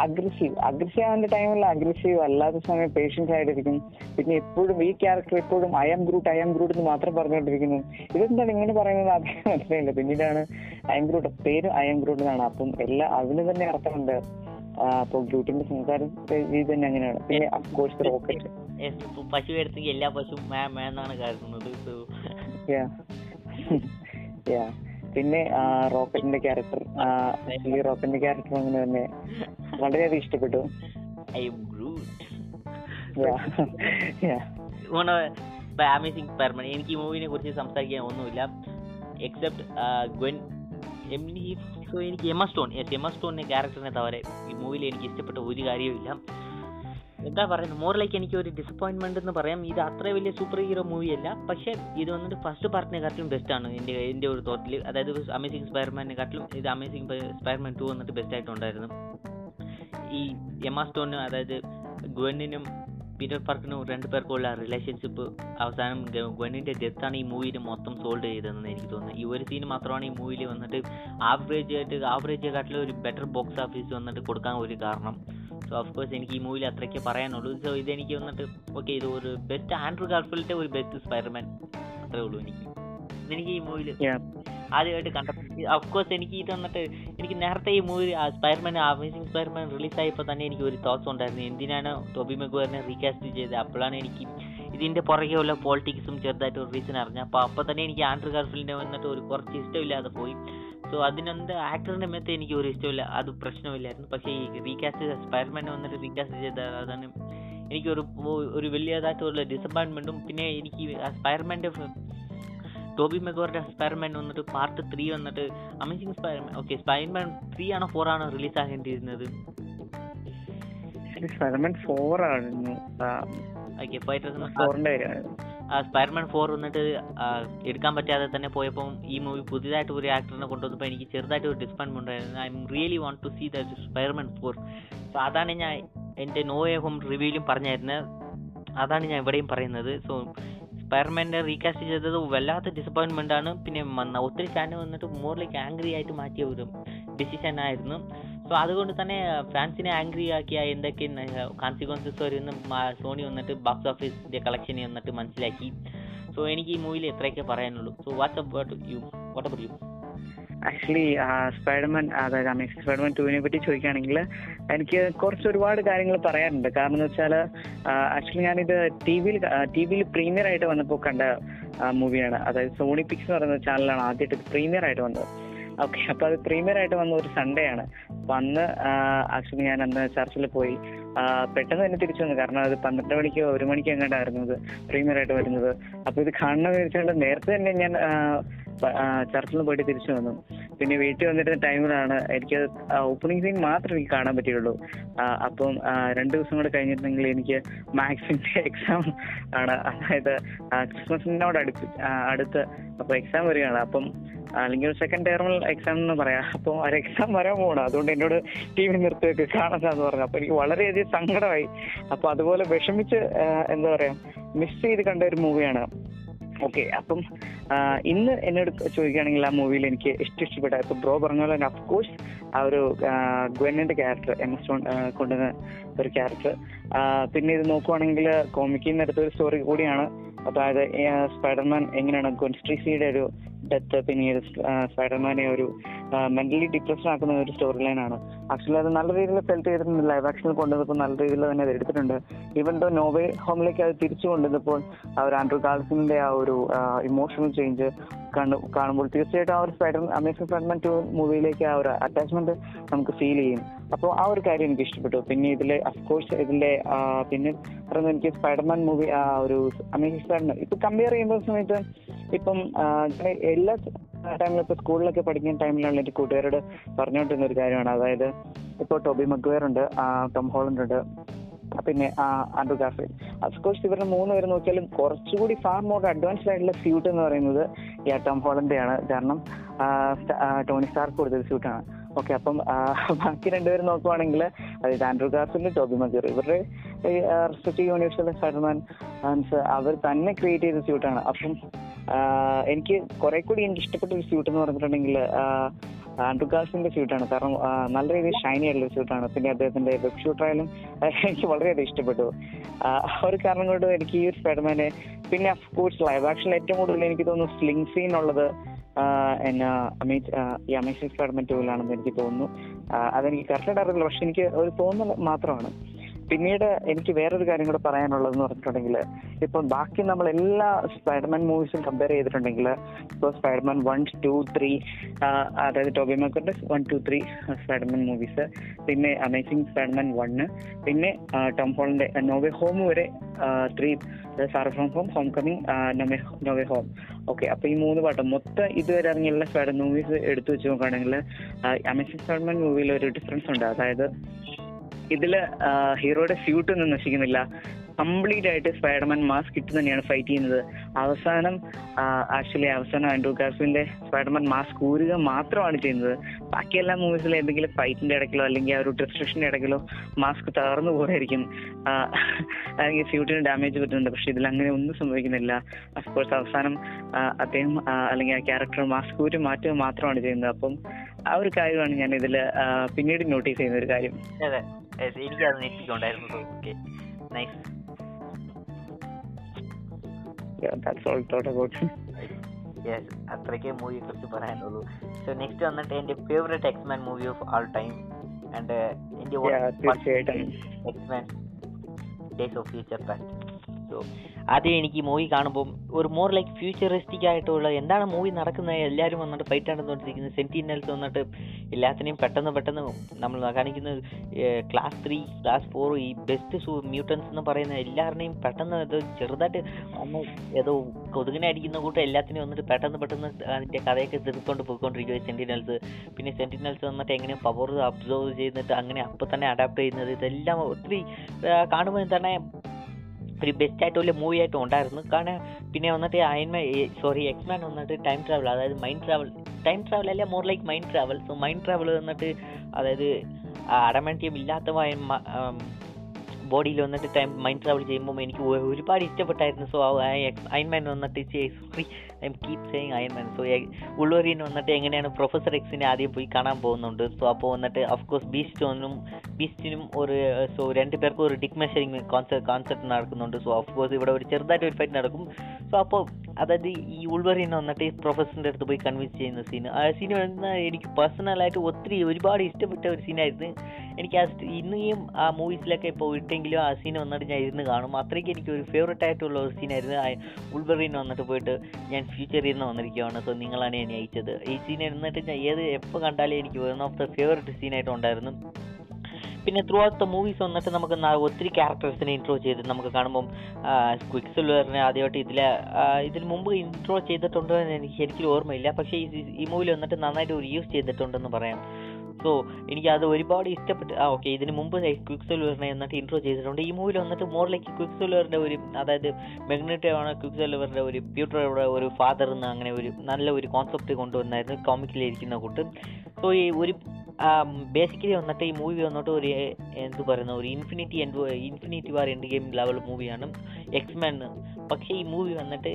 അഗ്രസീവ് അഗ്രസീവ് ആവുന്ന ടൈമിൽ അഗ്രസീവ് അല്ലാത്ത സമയം പേഷ്യൻസ് ആയിട്ടിരിക്കും പിന്നെ എപ്പോഴും ഈ ക്യാരക്ടർ എപ്പോഴും I am Groot I am Groot എന്ന് മാത്രം പറഞ്ഞുകൊണ്ടിരിക്കുന്നു. ഇതെന്താണ് ഇങ്ങനെ പറയുന്നത് ആദ്യം മനസ്സിലായില്ല. പിന്നീടാണ് ഐ എം ഗ്രൂട്ട് പേര് ഐ എം ഗ്രൂട്ട് എന്നാണ്. അപ്പം എല്ലാ അതിന് തന്നെ അർത്ഥമുണ്ട്. അപ്പൊ ഗ്രൂട്ടിന്റെ സംസാരം രീതി തന്നെ അങ്ങനെയാണ്. പിന്നെ അഫ്കോഴ്സ് റോക്കറ്റ് പശു എടുത്തെങ്കിൽ എല്ലാ പശുവും എന്നാണ് കരുതുന്നത്. Yeah. പിന്നെ റോക്കറ്റിന്റെ ക്യാരക്ടർ ആക്ച്വലി റോക്കറ്റിന്റെ ക്യാരക്ടർ അങ്ങനെ തന്നെ വളരെയധികം ഇഷ്ടപ്പെട്ടു. അമേസിംഗ് എനിക്ക് ഈ മൂവിനെ കുറിച്ച് സംസാരിക്കാൻ ഒന്നുമില്ല. എക്സെപ്റ്റ് ഗവൻ എനിക്ക് എമ്മ സ്റ്റോൺ എമ്മ എമ സ്റ്റോണിന്റെ ക്യാരക്ടറിനെ തവരെ ഈ മൂവിയിൽ എനിക്ക് ഇഷ്ടപ്പെട്ട ഒരു കാര്യവുമില്ല. എന്താ പറയുന്നത്? മോർ ലൈക്ക് എനിക്ക് ഒരു ഡിസപ്പോയിൻമെന്റ് എന്ന് പറയാം. ഇത് അത്ര വലിയ സൂപ്പർ ഹീറോ മൂവി അല്ല. പക്ഷേ ഇത് വന്നിട്ട് ഫസ്റ്റ് പാർട്ടിനെക്കാട്ടിലും ആണ്. എന്റെ എന്റെ ഒരു തോട്ടിൽ അതായത് അമേസിംഗ് സ്പൈർമാനെക്കാട്ടിലും ഇത് അമേസിംഗ് സ്പൈർമാൻ ടു വന്നിട്ട് ബെസ്റ്റ് ആയിട്ടുണ്ടായിരുന്നു. ഈ എമ സ്റ്റോണിനും അതായത് ഗ്വന്നിനും പീറ്റർ പാർക്കിനും രണ്ടു പേർക്കുള്ള റിലേഷൻഷിപ്പ് അവസാനം ഗ- ഗ്വന്നിന്റെ ഡെത്താണ് ഈ മൂവിയിൽ മൊത്തം സോൾവ് ചെയ്തതെന്ന് എനിക്ക് തോന്നുന്നത് ഈ ഒരു സീൻ മാത്രമാണ് ഈ മൂവിയിൽ വന്നിട്ട് ആവറേജ് ആയിട്ട് ആവറേജ് കാട്ടിലും ഒരു ബെറ്റർ ബോക്സ് ഓഫീസ് വന്നിട്ട് കൊടുക്കാൻ ഒരു കാരണം. സോ ഓഫ് കോഴ്സ് എനിക്ക് ഈ മൂവിയിൽ അത്രയ്ക്ക് പറയാനുള്ളൂ. സോ ഇതെനിക്ക് വന്നിട്ട് ഓക്കെ ഇത് ഒരു ബെസ്റ്റ് ആൻഡ്രൂ ഗാർഫിലിന്റെ ഒരു ബെസ്റ്റ് സ്പൈഡർമാൻ അത്രേ ഉള്ളൂ എനിക്ക്. എനിക്ക് ഈ മൂവിയിൽ. ആദ്യമായിട്ട് കണ്ടപ്പോൾ ഓഫ് കോഴ്സ് എനിക്ക് ഇത് വന്നിട്ട് എനിക്ക് നേരത്തെ ഈ movie Spiderman amazing Spiderman release ആയപ്പോൾ തന്നെ എനിക്ക് ഒരു തോട്ട്സ് ഉണ്ടായിരുന്നു. എന്തിനാണ് ടോബി മെഗുവറിനെ റീകാസ്റ്റ് ചെയ്തത്? അപ്പോഴാണ് എനിക്ക് ഇതിന്റെ പുറകെ ഉള്ള പോളിറ്റിക്സും ചെറുതായിട്ട് ഒരു റീസൺ അറിഞ്ഞത്. അപ്പോൾ അപ്പോൾ തന്നെ എനിക്ക് ആൻഡ്രൂ ഗാർഫിലിന്റെ വന്നിട്ട് ഒരു കുറച്ച് ഇഷ്ടമില്ലാതെ പോയി. സോ അതിനെന്ത് ആക്ടറിന്റെ മേത്ത് എനിക്ക് ഒരു ഇഷ്ടമില്ല. അത് പ്രശ്നമില്ലായിരുന്നു. പക്ഷേ ഈ റീകാസ്റ്റ് ചെയ്ത സ്പൈർമാൻ വന്നിട്ട് റീകാസ്റ്റ് ചെയ്ത അതാണ് എനിക്കൊരു ഒരു വലിയതായിട്ടുള്ള ഡിസപ്പോയിൻമെന്റും പിന്നെ എനിക്ക് സ്പൈർമാന്റെ ടോബി മെഗോറിന്റെ സ്പൈർമാൻ വന്നിട്ട് പാർട്ട് ത്രീ വന്നിട്ട് amazing Spiderman okay Spiderman three ആണോ ഫോർ ആണോ റിലീസ് ആകേണ്ടിയിരുന്നത് ഫോർ ആയിരുന്നു. ഓക്കെ സ്പൈർമാൻ ഫോർ വന്നിട്ട് എടുക്കാൻ പറ്റാതെ തന്നെ പോയപ്പോൾ ഈ മൂവി പുതിയതായിട്ട് ഒരു ആക്ടറിനെ കൊണ്ടുവന്നപ്പോൾ എനിക്ക് ചെറുതായിട്ട് ഒരു ഡിസ്പെൻമെന്റ് ഉണ്ടായിരുന്നു. I really want to see the Spiderman four so അതാണ് ഞാൻ എന്റെ നോ എ ഹോം റിവ്യൂവിലും പറഞ്ഞായിരുന്നത് അതാണ് ഞാൻ ഇവിടെയും പറയുന്നത്. സോ സ്പൈർമാനെ റീകാസ്റ്റ് ചെയ്തത് വല്ലാത്ത ഡിസപ്പോയിൻമെന്റ് ആണ്. പിന്നെ ഒത്തിരി ഫാൻ വന്നിട്ട് മോറിലേക്ക് ആംഗ്രി ആയിട്ട് മാറ്റിയ ഒരു ഡിസിഷൻ ആയിരുന്നു. സോ അതുകൊണ്ട് തന്നെ ഫാൻസിനെ ആംഗ്രി ആക്കിയ എന്തൊക്കെ കോൺസിക്വൻസസ് വരുന്ന സോണി വന്നിട്ട് ബോക്സ് ഓഫീസിന്റെ കളക്ഷനെ വന്നിട്ട് മനസ്സിലാക്കി. സോ എനിക്ക് ഈ മൂവിയിൽ എത്രയൊക്കെ പറയാനുള്ളൂ. So what's up you what about you actually Spiderman അതായത് അമേസിംഗ് സ്പൈഡർമാൻ ടുവിനെ പറ്റി ചോദിക്കുകയാണെങ്കിൽ എനിക്ക് കുറച്ച് ഒരുപാട് കാര്യങ്ങൾ പറയാനുണ്ട്. കാരണം എന്ന് വെച്ചാൽ ആക്ച്വലി ഞാനിത് ടി വിയിൽ ടി വിയിൽ പ്രീമിയർ ആയിട്ട് വന്നപ്പോൾ കണ്ട മൂവിയാണ് അതായത് സോണി പിക്സ് എന്ന് പറയുന്ന ചാനലാണ് ആദ്യമായിട്ട് പ്രീമിയർ ആയിട്ട് വന്നത്. ഓക്കെ അപ്പൊ അത് പ്രീമിയർ ആയിട്ട് വന്ന ഒരു സൺഡേ ആണ്. അപ്പൊ അന്ന് ആക്ച്വലി ഞാൻ അന്ന് ചർച്ചിൽ പോയി. പെട്ടെന്ന് തന്നെ തിരിച്ചു വന്നു. കാരണം അത് പന്ത്രണ്ട് മണിക്കോ ഒരു മണിക്കോ എങ്ങാണ്ടായിരുന്നു ഇത് പ്രീമിയർ ആയിട്ട് വരുന്നത്. അപ്പൊ ഇത് കാണണമെന്ന് വെച്ചാൽ നേരത്തെ തന്നെ ഞാൻ ചർച്ചിൽ നിന്ന് പോയിട്ട് തിരിച്ചു വന്നു. പിന്നെ വീട്ടിൽ വന്നിരുന്ന ടൈമിലാണ് എനിക്ക് ഓപ്പണിംഗ് സീൻ മാത്രമേ എനിക്ക് കാണാൻ പറ്റിയുള്ളൂ. ആ, അപ്പം രണ്ടു ദിവസം കൂടെ കഴിഞ്ഞിട്ടുണ്ടെങ്കിൽ എനിക്ക് മാത്സിന്റെ എക്സാം ആണ്. അതായത് ക്രിസ്മസിനോട് അടുത്ത് അടുത്ത് അപ്പൊ എക്സാം വരികയാണ്. അപ്പം അല്ലെങ്കിൽ സെക്കൻഡ് ടേർമൽ എക്സാം എന്ന് പറയാം. അപ്പോൾ ഒരു എക്സാം വരാൻ പോകണം അതുകൊണ്ട് എന്നോട് ടി വി നിർത്തിയൊക്കെ കാണാൻ പറഞ്ഞു. അപ്പൊ എനിക്ക് വളരെയധികം സങ്കടമായി. അപ്പൊ അതുപോലെ വിഷമിച്ച് എന്താ പറയാ മിസ് ചെയ്ത് കണ്ട ഒരു മൂവിയാണ് ഓക്കെ അപ്പം ഇന്ന് എന്നോട് ചോദിക്കുകയാണെങ്കിൽ ആ മൂവിയിൽ എനിക്ക് ഇഷ്ടം ഇഷ്ടപ്പെട്ട ഇപ്പൊ ബ്രോ പറഞ്ഞ പോലെ തന്നെ അഫ്കോഴ്സ് ആ ഒരു ഗ്വന്നിന്റെ ക്യാരക്ടർ എം എസ് കൊണ്ടുവന്ന ഒരു ക്യാരക്ടർ പിന്നെ ഇത് നോക്കുവാണെങ്കിൽ കോമിക്കിൽ എടുത്ത ഒരു സ്റ്റോറി കൂടിയാണ്. അതായത് സ്പൈഡർമാൻ എങ്ങനെയാണ് ഗൊൻസ്ട്രീസിയുടെ ഒരു ഡെത്ത് പിന്നെ ഈ സ്പൈഡർമാനെ ഒരു മെന്റലി ഡിപ്രഷൻ ആക്കുന്ന ഒരു സ്റ്റോറി ലൈൻ ആണ്. ആക്ച്വലി അത് നല്ല രീതിയിൽ ഫെൽറ്റ് ചെയ്തിട്ടുണ്ട്. ലൈവ് ആക്ഷനിൽ കൊണ്ടുവന്നപ്പോൾ നല്ല രീതിയിൽ തന്നെ അത് എടുത്തിട്ടുണ്ട്. ഈവൻ ദോ നോവേ ഹോമിലേക്ക് അത് തിരിച്ചു കൊണ്ടുവന്നപ്പോൾ ആ ഒരു ആൻഡ്രൂ കാൾസിന്റെ ആ ഒരു ഇമോഷണൽ ചേഞ്ച് കാണുമ്പോൾ തീർച്ചയായിട്ടും ആ ഒരു സ്പൈഡർ അമേസിംഗ് സ്പൈഡർമാൻ ടു മൂവിയിലേക്ക് ആ ഒരു അറ്റാച്ച്മെന്റ് നമുക്ക് ഫീൽ ചെയ്യും. അപ്പോൾ ആ ഒരു കാര്യം എനിക്ക് ഇഷ്ടപ്പെട്ടു. പിന്നെ ഇതിലെ അഫ്കോഴ്സ് ഇതിലെ ആ, പിന്നെ പറയുന്നത് എനിക്ക് സ്പൈഡർമാൻ മൂവി ആ ഒരു അമേസിംഗ് സ്പൈഡർമാൻ ഇപ്പൊ കമ്പയർ ചെയ്യുമ്പോൾ സമയത്ത് ഇപ്പം എല്ലാ ടൈമിലും ഇപ്പൊ സ്കൂളിലൊക്കെ പഠിക്കുന്ന ടൈമിലാണ് എന്റെ കൂട്ടുകാരോട് പറഞ്ഞുകൊണ്ടിരുന്ന ഒരു കാര്യമാണ്. അതായത് ഇപ്പോൾ ടോബി മക്വയർ ഉണ്ട് ടോം ഹോളണ്ട് ഉണ്ട് പിന്നെ ആൻഡ്രൂ ഗാർഫീൽഡ് അഫ്കോഴ്സ് ഇവരുടെ മൂന്ന് പേര് നോക്കിയാലും കുറച്ചുകൂടി ഫാർ മോർ അഡ്വാൻസ്ഡ് ആയിട്ടുള്ള സ്യൂട്ട് എന്ന് പറയുന്നത് ഈ ടോം ഹോളന്റെ ആണ് കാരണം ടോണി സ്റ്റാർക്ക് കൊടുത്തൊരു സ്യൂട്ടാണ് ഓക്കെ അപ്പം ബാക്കി രണ്ടുപേരും നോക്കുവാണെങ്കിൽ അതായത് ആൻഡ്രൂ ഗാർഫീൽഡ് ടോബി മക്വയർ ഇവരുടെ റെസ്പെക്റ്റീവ് യൂണിവേഴ്സിലെ സ്പൈഡർമാൻ അവർ തന്നെ ക്രിയേറ്റ് ചെയ്ത സ്യൂട്ടാണ് അപ്പം എനിക്ക് കുറെ കൂടി എനിക്ക് ഇഷ്ടപ്പെട്ട ഒരു സ്യൂട്ട് എന്ന് പറഞ്ഞിട്ടുണ്ടെങ്കിൽ ആൻഡ്രൂ ഗാർസിന്റെ സ്യൂട്ടാണ് കാരണം നല്ല രീതിയിൽ ഷൈനി ആയിട്ടുള്ള സ്യൂട്ടാണ് പിന്നെ അദ്ദേഹത്തിന്റെ വെബ് ഷൂട്ടായാലും എനിക്ക് വളരെയധികം ഇഷ്ടപ്പെട്ടു. ഒരു കാരണം കൊണ്ട് എനിക്ക് ഈ ഒരു സ്പൈഡർമാനെ പിന്നെ അഫ്കോഴ്സ് ലൈവ് ആക്ഷൻ ഏറ്റവും കൂടുതൽ എനിക്ക് തോന്നുന്നു സ്ലിംഗ് സീൻ ഉള്ളത് എന്നാ ഈ അമേസിംഗ് സ്പൈഡർമാൻ ടൂവിലാണെന്ന് എനിക്ക് തോന്നുന്നു. അതെനിക്ക് കറക്റ്റായിട്ട് അറിയില്ല പക്ഷെ എനിക്ക് ഒരു തോന്നൽ മാത്രമാണ്. പിന്നീട് എനിക്ക് വേറൊരു കാര്യം കൂടെ പറയാനുള്ളതെന്ന് പറഞ്ഞിട്ടുണ്ടെങ്കിൽ ഇപ്പം ബാക്കി നമ്മൾ എല്ലാ സ്പൈഡർമാൻ മൂവീസും കമ്പയർ ചെയ്തിട്ടുണ്ടെങ്കിൽ ഇപ്പോൾ സ്പൈഡർമാൻ വൺ ടു ത്രീ അതായത് Toby മേക്കറിന്റെ one two three Spiderman movies പിന്നെ അമേസിംഗ് സ്പൈഡർമാൻ വണ്ണ് പിന്നെ ടോം ഹോളിന്റെ നോവേ ഹോം വരെ three Far From Home Homecoming No Way No Way Home okay അപ്പൊ ഈ മൂന്ന് പാട്ടും മൊത്തം ഇതുവരെ ഇറങ്ങിയുള്ള സ്പൈഡർ മൂവീസ് എടുത്തു വെച്ച് നോക്കുകയാണെങ്കിൽ അമേസിംഗ് സ്പൈഡർമാൻ മൂവിയിൽ ഒരു ഡിഫറൻസ് ഉണ്ട്. അതായത് ഇതിൽ ഹീറോയുടെ സ്യൂട്ട് ഒന്നും നശിക്കുന്നില്ല. കംപ്ലീറ്റ് ആയിട്ട് സ്പൈഡർമാൻ മാസ്ക് ഇട്ട് തന്നെയാണ് ഫൈറ്റ് ചെയ്യുന്നത്. അവസാനം ആക്ച്വലി അവസാനം ആൻഡ്രൂ ഗാർഫിന്റെ സ്പൈഡർമാൻ മാസ്ക് ഊരുക മാത്രമാണ് ചെയ്യുന്നത്. ബാക്കി എല്ലാ മൂവീസിലും എന്തെങ്കിലും ഫൈറ്റിന്റെ ഇടയ്ക്കിലോ അല്ലെങ്കിൽ ആ ഒരു ഡിസ്ട്രക്ഷന്റെ ഇടയ്ക്കിലോ മാസ്ക് തകർന്നു പോയായിരിക്കും അല്ലെങ്കിൽ സ്യൂട്ടിന് ഡാമേജ് പറ്റുന്നുണ്ട്. പക്ഷെ ഇതിൽ അങ്ങനെ ഒന്നും സംഭവിക്കുന്നില്ല. അഫ്കോഴ്സ് അവസാനം അദ്ദേഹം അല്ലെങ്കിൽ ആ ക്യാരക്ടർ മാസ്ക് ഊരി മാറ്റുക മാത്രമാണ് ചെയ്യുന്നത്. അപ്പം ആ ഒരു കാര്യമാണ് ഞാൻ ഇതിൽ പിന്നീട് നോട്ടീസ് ചെയ്യുന്ന ഒരു കാര്യം. അതെ. എനിക്ക് എനിക്കത് നെറ്റിക്കൊണ്ടായിരുന്നു okay nice that's all thought about yes അത്രയ്ക്കേ മൂവിയെ കുറിച്ച് പറയാനുള്ളൂ. സോ നെക്സ്റ്റ് വന്നിട്ട് എന്റെ favourite X Men movie of all time and എന്റെ തീർച്ചയായിട്ടും. X Men Days of Future Past so ആദ്യം എനിക്ക് മൂവി കാണുമ്പോൾ ഒരു മോർ ലൈക്ക് ഫ്യൂച്ചറിസ്റ്റിക് ആയിട്ടുള്ള എന്താണ് മൂവി നടക്കുന്നത് എല്ലാവരും വന്നിട്ട് ഫൈറ്റ് നടന്നുകൊണ്ടിരിക്കുന്നത്. സെന്റിനൽസ് വന്നിട്ട് എല്ലാത്തിനെയും പെട്ടെന്ന് പെട്ടെന്ന് നമ്മൾ കാണിക്കുന്ന ക്ലാസ് ത്രീ ക്ലാസ് ഫോർ ഈ ബെസ്റ്റ് സൂ മ്യൂട്ടൻസ് എന്ന് പറയുന്ന എല്ലാവരുടെയും പെട്ടെന്ന് ഇത് ചെറുതായിട്ട് അന്ന് ഏതോ കൊതുകിനെ അടിക്കുന്ന കൂട്ടം എല്ലാത്തിനെയും വന്നിട്ട് പെട്ടെന്ന് പെട്ടെന്ന് അതിന്റെ കഥയൊക്കെ തീർത്തുകൊണ്ട് പോയിക്കൊണ്ടിരിക്കുക സെന്റിനൽസ് പിന്നെ സെന്റിനൽസ് വന്നിട്ട് എങ്ങനെ പവർ അബ്സർവ് ചെയ്തിട്ട് അങ്ങനെ അപ്പം തന്നെ അഡാപ്റ്റ് ചെയ്യുന്നത് ഇതെല്ലാം ഒത്തിരി കാണുമ്പോൾ തന്നെ ഒരു ബെസ്റ്റ് ആയിട്ടുള്ള മൂവി ആയിട്ട് ഉണ്ടായിരുന്നു. കാരണം പിന്നെ വന്നിട്ട് അയൻമാൻ സോറി എക്സ്മാൻ വന്നിട്ട് ടൈം ട്രാവൽ അതായത് മൈൻഡ് ട്രാവൽ ടൈം ട്രാവൽ അല്ല more like mind travel so mind travel വന്നിട്ട് അതായത് അടമന്റിയം ഇല്ലാത്ത ബോഡിയിൽ വന്നിട്ട് ടൈം മൈൻഡ് ട്രാവൽ ചെയ്യുമ്പോൾ എനിക്ക് ഒരുപാട് ഇഷ്ടപ്പെട്ടായിരുന്നു. സോ അയൻമാൻ വന്നിട്ട് I am keep saying Ironman so ഉള്ളൂരിൻ വന്നിട്ട് എങ്ങനെയാണ് പ്രൊഫസർ എക്സിനെ ആദ്യം പോയി കാണാൻ പോകുന്നുണ്ട്? സോ അപ്പോൾ വന്നിട്ട് അഫ്കോഴ്സ് ബീസ്റ്റോനും ബീസ്റ്റിനും ഒരു സോ രണ്ട് പേർക്കും ഒരു ഡിക് മെഷറിങ് കോൺസെപ്റ്റ് കോൺസെപ്റ്റ് നടക്കുന്നുണ്ട്. സോ അഫ്കോഴ്സ് ഇവിടെ ഒരു ചെറുതായിട്ട് ഒരു ഫൈറ്റ് നടക്കും. സോ അപ്പോൾ അതായത് ഈ ഉൾവറിൻ വന്നിട്ട് പ്രൊഫസറിന്റെ അടുത്ത് പോയി കൺവിൻസ് ചെയ്യുന്ന സീൻ ആ സീൻ വരുന്ന എനിക്ക് പേഴ്സണലായിട്ട് ഒത്തിരി ഒരുപാട് ഇഷ്ടപ്പെട്ട ഒരു സീനായിരുന്നു എനിക്ക് ആ ഇന്നും ആ മൂവീസിലൊക്കെ ഇപ്പോൾ ഇട്ടെങ്കിലും ആ സീൻ വന്നിട്ട് ഞാൻ ഇരുന്ന് കാണും. അത്രയ്ക്ക് എനിക്ക് ഒരു ഫേവറേറ്റ് ആയിട്ടുള്ള ഒരു സീനായിരുന്നു ഉൾവറിൻ വന്നിട്ട് പോയിട്ട് ഞാൻ ഫ്യൂച്ചറിൽ നിന്ന് വന്നിരിക്കുകയാണ് സോ നിങ്ങളാണ് എന്നെ അയച്ചത്. ഈ സീൻ എന്നിട്ട് ഏത് എപ്പോൾ കണ്ടാലും എനിക്ക് വൺ ഓഫ് ദ ഫേവറേറ്റ് സീനായിട്ട് ഉണ്ടായിരുന്നു. പിന്നെ ത്രൂ ഔട്ട് ദ മൂവീസ് വന്നിട്ട് നമുക്ക് ഒത്തിരി ക്യാരക്ടേഴ്സിനെ ഇൻട്രോ ചെയ്ത് നമുക്ക് കാണുമ്പം ക്വിക്ക് സിൽവറിനെ ആദ്യമായിട്ട് ഇതിൽ ഇതിന് മുമ്പ് ഇൻട്രോ ചെയ്തിട്ടുണ്ടോ എന്ന് എനിക്ക് ശരിക്കും ഓർമ്മയില്ല. പക്ഷേ ഈ ഈ മൂവിൽ വന്നിട്ട് നന്നായിട്ട് ഒരു യൂസ് ചെയ്തിട്ടുണ്ടെന്ന് പറയാം. സോ എനിക്ക് അത് ഒരുപാട് ഇഷ്ടപ്പെട്ട് ആ ഓക്കെ ഇതിന് മുമ്പ് ക്വിക്ക് സിൽവറിനെ എന്നിട്ട് ഇൻട്രോ ചെയ്തിട്ടുണ്ട്. ഈ മൂവിൽ വന്നിട്ട് മോർ ലൈക്ക് ക്വിക്ക് സിൽവറിന്റെ ഒരു അതായത് മെഗ്നറ്റീവാണ് ക്വിക്ക് സിൽവറിന്റെ ഒരു പ്യൂട്ടറുടെ ഒരു ഫാദർ എന്ന് അങ്ങനെ ഒരു നല്ല ഒരു കോൺസെപ്റ്റ് കൊണ്ടുവന്നായിരുന്നു കോമിക്കിലിരിക്കുന്ന കൂട്ട്. സോ ഈ ഒരു ബേസിക്കലി വന്നിട്ട് ഈ മൂവി വന്നിട്ട് ഒരു എന്ത് പറയുന്ന ഒരു infinity end infinity war end game level മൂവിയാണ് എക്സ്മാൻ പക്ഷേ ഈ മൂവി വന്നിട്ട്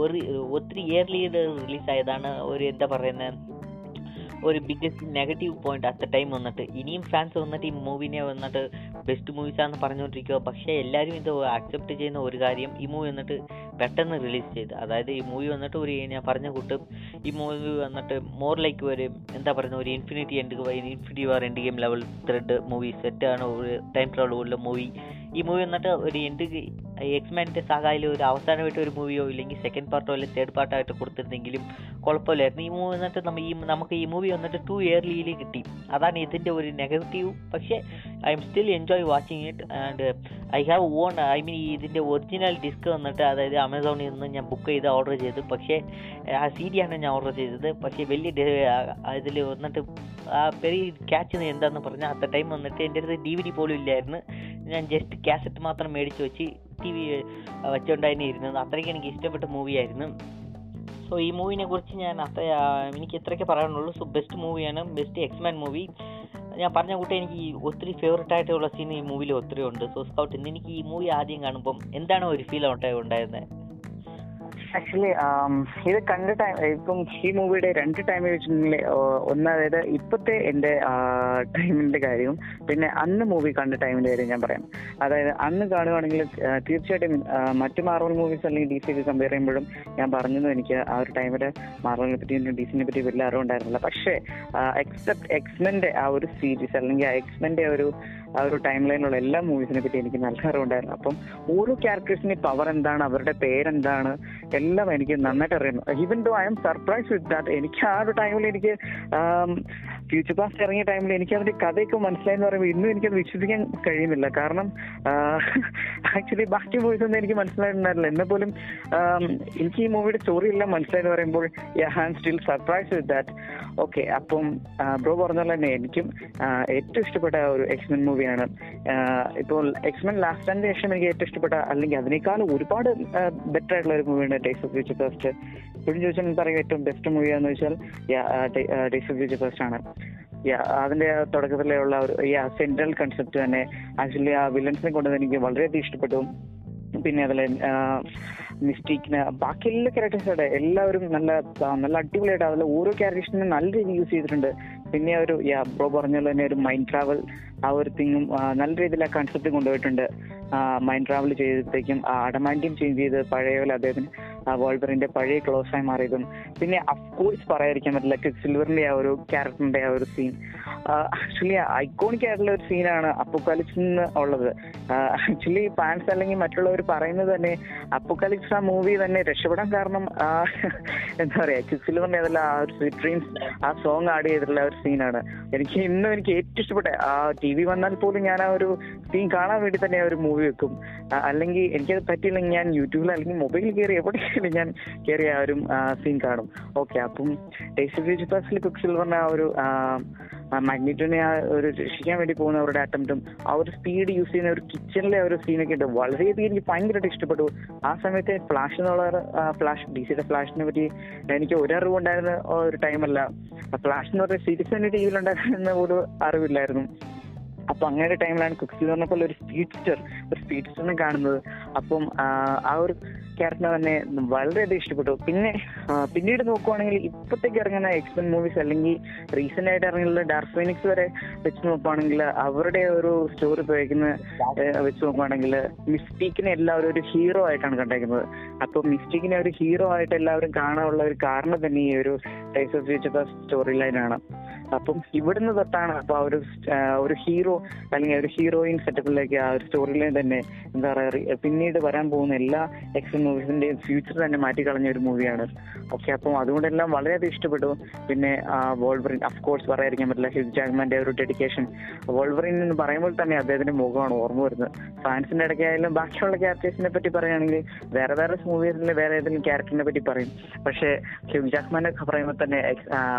ഒരു ഒത്തിരി ഇയർലി റിലീസായതാണ് ഒരു എന്താ പറയുന്നത് ഒരു biggest negative point at time വന്നിട്ട്. ഇനിയും ഫാൻസ് വന്നിട്ട് ഈ മൂവിനെ വന്നിട്ട് ബെസ്റ്റ് മൂവീസാണെന്ന് പറഞ്ഞുകൊണ്ടിരിക്കുക പക്ഷേ എല്ലാവരും ഇത് അക്സെപ്റ്റ് ചെയ്യുന്ന ഒരു കാര്യം ഈ മൂവി വന്നിട്ട് പെട്ടെന്ന് റിലീസ് ചെയ്ത്. അതായത് ഈ മൂവി വന്നിട്ട് ഒരു ഞാൻ പറഞ്ഞ കൂട്ട് ഈ മൂവി വന്നിട്ട് മോർ ലൈക്ക് ഒരു എന്താ പറയുക ഒരു infinity end infinity war end game level thread movie സെറ്റാണ് ഒരു ടൈം ട്രാവൽ ഉള്ള മൂവി ഈ മൂവി വന്നിട്ട് ഒരു എൻഡ് എക്സ്മാന്റെ സഹായിൽ ഒരു അവസാനമായിട്ട് ഒരു മൂവിയോ ഇല്ലെങ്കിൽ സെക്കൻഡ് പാർട്ടോ അല്ലെങ്കിൽ തേർഡ് പാർട്ടായിട്ട് കൊടുത്തിരുന്നെങ്കിലും കുഴപ്പമില്ലായിരുന്നു. ഈ മൂവി വന്നിട്ട് നമ്മൾ ഈ നമുക്ക് ഈ മൂവി വന്നിട്ട് ടു ഇയർലിയിൽ കിട്ടി. അതാണ് ഇതിന്റെ ഒരു നെഗറ്റീവ് പക്ഷേ I am still enjoy watching it and I have on I mean ഇതിന്റെ ഒറിജിനൽ ഡിസ്ക് വന്നിട്ട് അതായത് ആമസോണിൽ നിന്ന് ഞാൻ ബുക്ക് ചെയ്ത് ഓർഡർ ചെയ്തു. പക്ഷേ ആ സി ഡിയാണ് ഞാൻ ഓർഡർ ചെയ്തത്. പക്ഷേ വലിയ ഇതിൽ വന്നിട്ട് ആ പെരി ക്യാച്ച് എന്താണെന്ന് പറഞ്ഞാൽ അത്ത ടൈം വന്നിട്ട് എന്റെ അടുത്ത് ഡി വി ഡി പോലും ഇല്ലായിരുന്നു. ഞാൻ ജസ്റ്റ് കാസറ്റ് മാത്രം മേടിച്ച് വെച്ച് ടി വി വെച്ചുകൊണ്ടായിരുന്നു ഇരുന്നത്. അത്രയ്ക്ക് എനിക്ക് ഇഷ്ടപ്പെട്ട മൂവിയായിരുന്നു സോ ഈ മൂവിനെ കുറിച്ച് ഞാൻ അത്ര എനിക്ക് ഇത്രയൊക്കെ പറയാനുള്ളൂ. സോ ബെസ്റ്റ് മൂവിയാണ് ബെസ്റ്റ് എക്സ്മാൻ മൂവി ഞാൻ പറഞ്ഞ കൂട്ടി എനിക്ക് ഒത്തിരി ഫേവററ്റ് ആയിട്ടുള്ള സീൻ ഈ മൂവിയിൽ ഒത്തിരി ഉണ്ട്. സോ സ്കൗട്ട് എനിക്ക് ഈ മൂവി ആദ്യം കാണുമ്പം എന്താണ് ഒരു ഫീൽ ഉണ്ടായിരുന്നത് ആക്ച്വലി ഇത് കണ്ട ടൈം ഇപ്പം ഈ മൂവിയുടെ രണ്ട് ടൈം വെച്ചിട്ടുണ്ടെങ്കിൽ ഒന്ന് അതായത് ഇപ്പോഴത്തെ എന്റെ ടൈമിന്റെ കാര്യവും പിന്നെ അന്ന് മൂവി കണ്ട ടൈമിന്റെ കാര്യം ഞാൻ പറയാം. അതായത് അന്ന് കാണുകയാണെങ്കിൽ തീർച്ചയായിട്ടും മറ്റു മാർവൽ മൂവീസ് അല്ലെങ്കിൽ ഡി സി കമ്പയർ ചെയ്യുമ്പോഴും ഞാൻ പറഞ്ഞത് എനിക്ക് ആ ഒരു ടൈമിൽ മാർവലിനെ പറ്റി ഡി സിനെ പറ്റി വലിയ അറിവുണ്ടായിരുന്നില്ല പക്ഷേ എക്സെപ്റ്റ് എക്സ്മെന്റെ ആ ഒരു സീരീസ് അല്ലെങ്കിൽ ആ എക്സ്മെന്റെ ഒരു ആ ഒരു ടൈം ലൈനിലുള്ള എല്ലാ മൂവീസിനെ പറ്റി എനിക്ക് നല്ല അറിവുണ്ടായിരുന്നു. അപ്പം ഓരോ ക്യാരക്ടേഴ്സിന്റെ പവർ എന്താണ് അവരുടെ പേരെന്താണ് എല്ലാം എനിക്ക് നന്നായിട്ട് അറിയുന്നു. Even though I am surprise with that എനിക്ക് ആ ഒരു ടൈമിൽ എനിക്ക് ഫ്യൂച്ചർ പാസ്റ്റ് ഇറങ്ങിയ ടൈമിൽ എനിക്ക് അതിന്റെ കഥയൊക്കെ മനസ്സിലായെന്ന് പറയുമ്പോൾ ഇന്നും എനിക്കത് വിശ്വസിക്കാൻ കഴിയുന്നില്ല. കാരണം ആക്ച്വലി ബാക്കി മൂവീസ് ഒന്നും എനിക്ക് മനസ്സിലായിട്ടുണ്ടായിരുന്നില്ല. എന്നെ പോലും എനിക്ക് ഈ മൂവിയുടെ സ്റ്റോറി എല്ലാം മനസ്സിലായെന്ന് പറയുമ്പോൾ I am still surprise with that okay അപ്പം ബ്രോ പറഞ്ഞ പോലെ തന്നെ എനിക്കും ഏറ്റവും ഇഷ്ടപ്പെട്ട ഒരു എക്സ്മെൻ മൂവിയാണ് ഇപ്പോൾ എക്സ്മെൻ ലാസ്റ്റ് ആൻഡ് ശേഷം എനിക്ക് ഏറ്റവും ഇഷ്ടപ്പെട്ട അല്ലെങ്കിൽ അതിനേക്കാൾ ഒരുപാട് ബെറ്റർ ആയിട്ടുള്ള ഒരു മൂവിയാണ് ടേസ്റ്റ് ഓഫ് ഫ്യൂച്ചർ ഫസ്റ്റ് ഇപ്പോഴും ചോദിച്ചാൽ പറയും ഏറ്റവും ബെസ്റ്റ് മൂവിയാന്ന് വെച്ചാൽ ടേസ്റ്റ് ഓഫ് ഫ്യൂച്ചർ ഫസ്റ്റ് ആണ്. അതിന്റെ തുടക്കത്തിലുള്ള ഒരു ഈ സെൻട്രൽ കൺസെപ്റ്റ് തന്നെ. ആക്ച്വലി ആ വില്ലൻസിനെ കൊണ്ട് എനിക്ക് വളരെയധികം ഇഷ്ടപ്പെട്ടു. പിന്നെ അതിലെ മിസ്റ്റേക്കിന് ബാക്കി എല്ലാ ക്യാരക്ടേഴ്സുടെ എല്ലാവരും നല്ല നല്ല അടിപൊളിയായിട്ട് അതിലെ ഓരോ ക്യാരക്ടേഴ്സിനും നല്ല രീതിയിൽ യൂസ് ചെയ്തിട്ടുണ്ട്. പിന്നെ ഒരു ബ്രോ പറഞ്ഞ പോലെ തന്നെ ഒരു മൈൻഡ് ട്രാവൽ ആ ഒരു തിങ്ങും നല്ല രീതിയിൽ ആ കൺസെപ്റ്റ് കൊണ്ടുപോയിട്ടുണ്ട്. മൈൻഡ് ട്രാവൽ ചെയ്തപ്പോഴത്തേക്കും അടമാൻഡ്യം ചേഞ്ച് ചെയ്ത് പഴയ പോലെ അദ്ദേഹത്തിന് വോൾബറിന്റെ പഴയ ക്ലോസ് ആയി മാറിയതും. പിന്നെ അഫ്കോഴ്സ് പറയാതിരിക്കാൻ പറ്റില്ല ക്വിക്ക് സിൽവറിന്റെ ആ ഒരു ക്യാരക്ടറിന്റെ ആ ഒരു സീൻ ആക്ച്വലി ഐക്കോണിക് ആയിട്ടുള്ള ഒരു സീനാണ് അപ്പോക്കാലിപ്സ് ഉള്ളത്. ആക്ച്വലി ഫാൻസ് അല്ലെങ്കിൽ മറ്റുള്ളവർ പറയുന്നത് തന്നെ അപ്പോക്കാലിപ്സ് ആ മൂവി തന്നെ രക്ഷപ്പെടാൻ കാരണം എന്താ പറയാ ക്വിക്ക് സിൽവറിന്റെ അതെല്ലാം ആ ഒരു ഡ്രീംസ് ആ സോങ് ആഡ് ചെയ്തിട്ടുള്ള ഒരു സീനാണ് എനിക്ക് ഇന്നും എനിക്ക് ഏറ്റവും ഇഷ്ടപ്പെട്ട ആ ടി വി വന്നാൽ പോലും ഞാൻ ആ ഒരു സീൻ കാണാൻ വേണ്ടി തന്നെ ആ ഒരു മൂവി വെക്കും. അല്ലെങ്കിൽ എനിക്കത് പറ്റിയില്ലെങ്കിൽ ഞാൻ യൂട്യൂബിൽ അല്ലെങ്കിൽ മൊബൈലിൽ കയറി എവിടെയെങ്കിലും ഞാൻ കയറി ആ ഒരു സീൻ കാണും. ഓക്കെ അപ്പം ടേസ്റ്റ് ഓഫ് പാസിൽ ക്വിക്ക് സിൽവറിന്റെ ആ ഒരു മാഗ്നറ്റിനെ ആ ഒരു രക്ഷിക്കാൻ വേണ്ടി പോകുന്ന അവരുടെ അറ്റംപ്റ്റും ആ ഒരു സ്പീഡ് യൂസ് ചെയ്യുന്ന ഒരു കിച്ചണിലെ ഒരു സീനൊക്കെ ഉണ്ട്. വളരെയധികം എനിക്ക് ഭയങ്കരമായിട്ട് ഇഷ്ടപ്പെട്ടു. ആ സമയത്ത് ഫ്ലാഷ് എന്നുള്ള ഫ്ലാഷ് ഡി സിയുടെ ഫ്ലാഷിനെ പറ്റി എനിക്ക് ഒരറിവ് ഉണ്ടായിരുന്ന ഒരു ടൈമല്ല ഫ്ലാഷ് എന്ന് പറഞ്ഞ സീരീസ് തന്നെ ടി വിയിലുണ്ടായിരുന്ന ഒരു അറിവില്ലായിരുന്നു. അപ്പൊ അങ്ങനെ ഒരു ടൈമിലാണ് കുക്സി എന്ന് പറഞ്ഞപ്പോൾ ഒരു സ്പീഡ്സ്റ്റർ ഒരു സ്പീഡ്സ്റ്ററിനെ കാണുന്നത്. അപ്പം ആ ഒരു ക്യാരക്ടറിനെ തന്നെ വളരെയധികം ഇഷ്ടപ്പെട്ടു. പിന്നെ പിന്നീട് നോക്കുവാണെങ്കിൽ ഇപ്പോഴത്തേക്ക് ഇറങ്ങുന്ന എക്സ്പെൻ മൂവീസ് അല്ലെങ്കിൽ റീസെന്റ് ആയിട്ട് ഇറങ്ങിയുള്ള ഡാർക്ക് ഫിനിക്സ് വരെ വെച്ച് നോക്കുവാണെങ്കിൽ അവരുടെ ഒരു സ്റ്റോറി ഉപയോഗിക്കുന്ന വെച്ച് നോക്കുവാണെങ്കിൽ മിസ്റ്റേക്കിനെ എല്ലാവരും ഒരു ഹീറോ ആയിട്ടാണ് കണ്ടേക്കുന്നത്. അപ്പൊ മിസ്റ്റേക്കിനെ ഒരു ഹീറോ ആയിട്ട് എല്ലാവരും കാണാനുള്ള ഒരു കാരണം തന്നെ ഈ ഒരു ടൈസ് ഓഫ് ഫ്യൂച്ചർ സ്റ്റോറി ലൈനാണ് അപ്പം ഇവിടുന്ന് തൊട്ടാണ് അപ്പൊ ആ ഒരു ഒരു ഹീറോ അല്ലെങ്കിൽ ഒരു ഹീറോയിൻ സെറ്റപ്പിലേക്ക് ആ ഒരു സ്റ്റോറി ലൈൻ തന്നെ എന്താ പറയാ പിന്നീട് വരാൻ പോകുന്ന എല്ലാ എക്ഷൻ മൂവീസിന്റെയും ഫ്യൂച്ചർ തന്നെ മാറ്റിക്കളഞ്ഞ ഒരു മൂവിയാണ് ഓക്കെ അപ്പം അതുകൊണ്ടെല്ലാം വളരെയധികം ഇഷ്ടപ്പെട്ടു. പിന്നെ വോൾവറിൻ അഫ് കോഴ്സ് പറയാതിരിക്കാൻ പറ്റില്ല ഹ്യൂജ് ജാഗ്മാന്റെ ഒരു ഡെഡിക്കേഷൻ വോൾവറിൻ എന്ന് പറയുമ്പോൾ തന്നെ അദ്ദേഹത്തിന്റെ മുഖമാണ് ഓർമ്മ വരുന്നത്. ഫാൻസിന്റെ ഇടയ്ക്കായാലും ബാക്കിയുള്ള ക്യാരക്ടേഴ്സിനെ പറ്റി പറയുകയാണെങ്കിൽ വേറെ വേറെ മൂവീസിലെ വേറെ ഏതെങ്കിലും ക്യാരക്ടറിനെ പറ്റി പറയും. പക്ഷേ ഹ്യൂജ് ജാഗ്മാനെ പറയുമ്പോൾ തന്നെ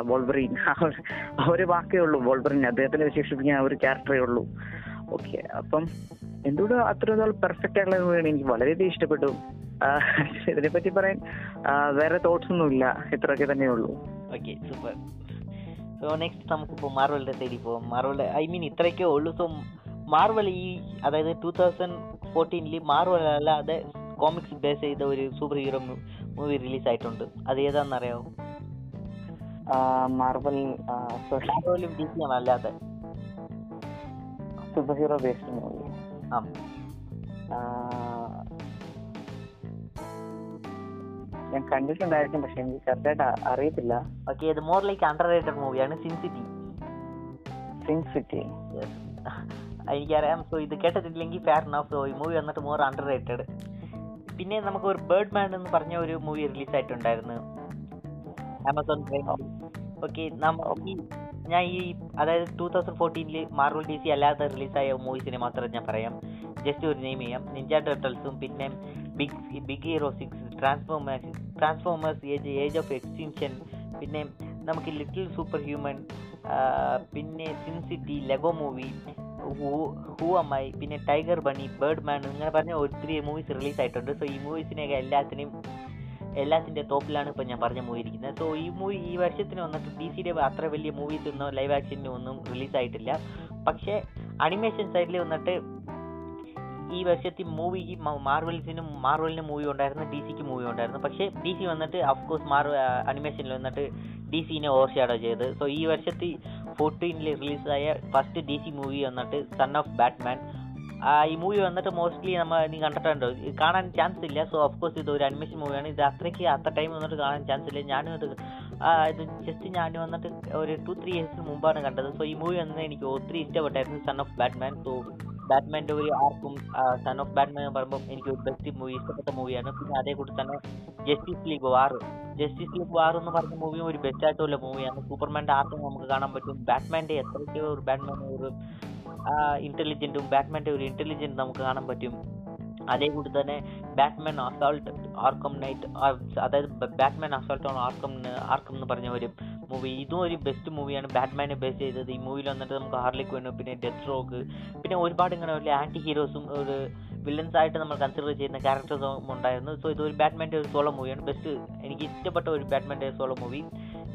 വോൾവറിൻ ആ ഒരു വാക്കേ ഉള്ളൂ. വോൾവറിൻ അദ്ദേഹത്തിനെ വിശേഷിപ്പിക്കാൻ ആ ഒരു ക്യാരക്ടറേ ഉള്ളൂ. ഓക്കെ അപ്പം എന്തുകൊണ്ട് അത്ര പെർഫെക്റ്റ് ആയിട്ടുള്ള മൂവിയാണ് എനിക്ക് വളരെയധികം ഇഷ്ടപ്പെട്ടു. ആ, ഇതിനെ പറ്റി പറയാൻ വേറെ തോട്ട്സ് ഒന്നും ഇല്ല. ഇത്രയൊക്കെ തന്നെ ഉള്ളൂ. ഓക്കെ സൂപ്പർ സോ നെക്സ്റ്റ് നമുക്കിപ്പോൾ മാർവലിന്റെ സൈഡിൽ പോകാം മാർവൽ ഐ മീൻ ഇത്രയൊക്കെ ഉള്ളൂ. സോ മാർവൽ ഈ അതായത് ടൂ തൗസൻഡ് ഫോർട്ടീനിൽ മാർവൽ അല്ലാതെ കോമിക്സ് ബേസ് ചെയ്ത ഒരു സൂപ്പർ ഹീറോ മൂവി റിലീസ് ആയിട്ടുണ്ട്. അത് ഏതാണെന്ന് അറിയാമോ മാർവൽ അല്ലാതെ സൂപ്പർ ഹീറോ ബേസ്ഡ് മൂവി ഞാൻ കണ്ടിട്ടുണ്ടായിരിക്കും പക്ഷെ എനിക്ക് കറക്റ്റായിട്ട് അറിയത്തില്ല. ഓക്കെ ഇത് മോർ ലൈക്ക് അണ്ടർ റേറ്റഡ് മൂവിയാണ് സിൻ സിറ്റി സിൻ സിറ്റി എനിക്കറിയാം. സോ ഇത് കേട്ടിട്ടില്ലെങ്കിൽ ഫെയർ നോഫ് സോ ഈ മൂവി വന്നിട്ട് മോർ അണ്ടർ റേറ്റഡ് പിന്നെ നമുക്ക് ഒരു ബേർഡ് മാൻ എന്ന് പറഞ്ഞ ഒരു മൂവി റിലീസ് ആയിട്ടുണ്ടായിരുന്നു. ആമസോൺ പ്രൈം ഓക്കെ ഈ ഞാൻ ഈ അതായത് ടൂ തൗസൻഡ് ഫോർട്ടീനിൽ മാർവൽ ഡി സി അല്ലാതെ റിലീസായ മൂവീസിനെ മാത്രം ഞാൻ പറയാം. ജസ്റ്റ് ഒരു നെയിം ചെയ്യാം. നിഞ്ച ടെർട്ടൽസും പിന്നെ big big hero six transformers transformers age age of extinction പിന്നെ നമുക്ക് ലിറ്റിൽ സൂപ്പർ ഹ്യൂമൻ പിന്നെ Sin City Lego movie who am I പിന്നെ ടൈഗർ ബണി ബേർഡ് മാൻ ഇങ്ങനെ പറഞ്ഞ ഒത്തിരി മൂവീസ് റിലീസ് ആയിട്ടുണ്ട്. സോ ഈ മൂവീസിനെയൊക്കെ എല്ലാത്തിനെയും എല്ലാത്തിന്റെ ടോപ്പിലാണ് ഇപ്പോൾ ഞാൻ പറഞ്ഞ മൂവി ഇരിക്കുന്നത് സോ ഈ മൂവി ഈ വർഷത്തിന് വന്നിട്ട് ഡി സിയുടെ അത്ര വലിയ മൂവീസ് ഒന്നും ലൈവ് ആക്ഷന്റെ ഒന്നും റിലീസായിട്ടില്ല പക്ഷേ അനിമേഷൻ സൈഡിൽ വന്നിട്ട് ഈ വർഷത്തെ മൂവി മാർവൽസിനും മാർവലിന് മൂവി ഉണ്ടായിരുന്നു ഡി സിക്ക് മൂവി ഉണ്ടായിരുന്നു. പക്ഷേ ഡി സി വന്നിട്ട് അഫ്കോഴ്സ് മാർവൽ അനിമേഷനിൽ വന്നിട്ട് ഡി സിനെ ഓവർ ഷാഡോ ചെയ്ത്. സോ ഈ വർഷത്തെ ഫോർട്ടീനിൽ റിലീസായ ഫസ്റ്റ് ഡി സി മൂവി വന്നിട്ട് സൺ ഓഫ് ബാറ്റ്മാൻ ഈ മൂവി വന്നിട്ട് മോസ്റ്റ്ലി നമ്മൾ നീ കണ്ടിട്ടുണ്ടോ? കാണാൻ ചാൻസ് ഇല്ല. സോ ഓഫ്കോഴ്സ് ഇത് ഒരു അഡ്മിഷൻ മൂവിയാണ് ഇത് അത്രയ്ക്ക് അത്ര ടൈം വന്നിട്ട് കാണാൻ ചാൻസ് ഇല്ല. ഞാനും ഇത് ആ, ഇത് ജസ്റ്റ് ഞാൻ വന്നിട്ട് ഒരു ടു ത്രീ ഇയേഴ്സിന് മുമ്പാണ് കണ്ടത്. സോ ഈ മൂവി വന്നത് എനിക്ക് ഒത്തിരി ഇഷ്ടപ്പെട്ടായിരുന്നു. സൺ ഓഫ് ബാറ്റ്മാൻ സോ ബാറ്റ്മാന്റെ ഒരു ആർക്കും സൺ ഓഫ് ബാറ്റ്മാൻ എന്ന് പറയുമ്പോൾ എനിക്ക് ഒരു ബെസ്റ്റ് മൂവി ഇഷ്ടപ്പെട്ട മൂവിയാണ് പിന്നെ അതേ കൂടി തന്നെ Justice League war Justice League war എന്ന് പറഞ്ഞ മൂവിയും ഒരു ബെസ്റ്റ് ആയിട്ടുള്ള മൂവിയാണ് സൂപ്പർമാന്റെ ആർക്കും നമുക്ക് കാണാൻ പറ്റും. ബാറ്റ്മാന്റെ എത്രയ്ക്കോ ഒരു ബാറ്റ്മാൻ ഒരു ഇന്റലിജന്റും ബാറ്റ്മാന്റെ ഒരു ഇന്റലിജന്റ് നമുക്ക് കാണാൻ പറ്റും. അതേ കൂടി തന്നെ ബാറ്റ്മാൻ അസോൾട്ട് ആർക്കം നൈറ്റ് അതായത് Batman assault on Arkham Arkham എന്ന് പറഞ്ഞ ഒരു മൂവി ഇതും ഒരു ബെസ്റ്റ് മൂവിയാണ് ബാറ്റ്മാനെ ബേസ് ചെയ്തത്. ഈ മൂവിയിൽ വന്നിട്ട് നമുക്ക് ഹാർലിക് വേണം പിന്നെ ഡെത്ത് റോക്ക് പിന്നെ ഒരുപാട് ഇങ്ങനെ വലിയ ആന്റി ഹീറോസും ഒരു വില്ലൻസ് ആയിട്ട് നമ്മൾ കൺസിഡർ ചെയ്യുന്ന ക്യാരക്ടേഴ്സും ഉണ്ടായിരുന്നു. സോ ഇത് ഒരു ബാറ്റ്മാന്റെ ഒരു സോളോ മൂവിയാണ് ബെസ്റ്റ് എനിക്ക് ഇഷ്ടപ്പെട്ട ഒരു ബാറ്റ്മാന്റെ സോളോ മൂവി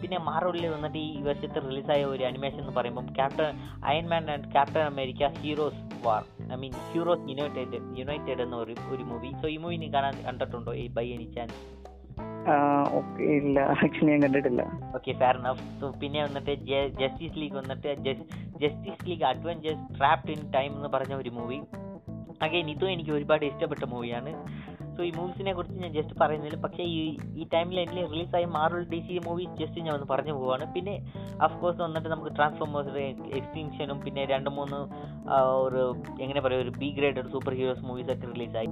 പിന്നെ മാർവലിൽ വന്നിട്ട് ഈ വർഷത്തെ റിലീസായ ഒരു അനിമേഷൻ എന്ന് പറയുമ്പം Captain Ironman and Captain America heroes war I mean heroes united united എന്ന ഒരു ഒരു മൂവി സോ ഈ മൂവി നീ കാണാൻ കണ്ടിട്ടുണ്ടോ? ഈ ബൈ എനി ചാൻസ് ഇല്ല. ആക്ച്വലി ഞാൻ കണ്ടിട്ടില്ല. ഓക്കെ ഫെയർ എനഫ് സോ പിന്നെ വന്നിട്ട് ജസ്റ്റിസ് ലീഗ് വന്നിട്ട് Justice League adventures trapped in time എന്ന് പറഞ്ഞ ഒരു മൂവി അഗൈൻ ഇതും എനിക്ക് ഒരുപാട് ഇഷ്ടപ്പെട്ട മൂവിയാണ് സോ ഈ മൂവീസിനെ കുറിച്ച് ഞാൻ ജസ്റ്റ് പറയുന്നില്ല പക്ഷേ ഈ ഈ ടൈമിൽ എനിക്ക് റിലീസായ Marvel D C movies just ഞാൻ ഒന്ന് പറഞ്ഞു പോവാണ്. പിന്നെ അഫ്കോഴ്സ് വന്നിട്ട് നമുക്ക് ട്രാൻസ്ഫോമേഴ്സ് എക്സ്റ്റിങ്ഷനും പിന്നെ രണ്ട് മൂന്ന് ഒരു എങ്ങനെ പറയുക ഒരു B graded super heroes movies ഒക്കെ റിലീസായി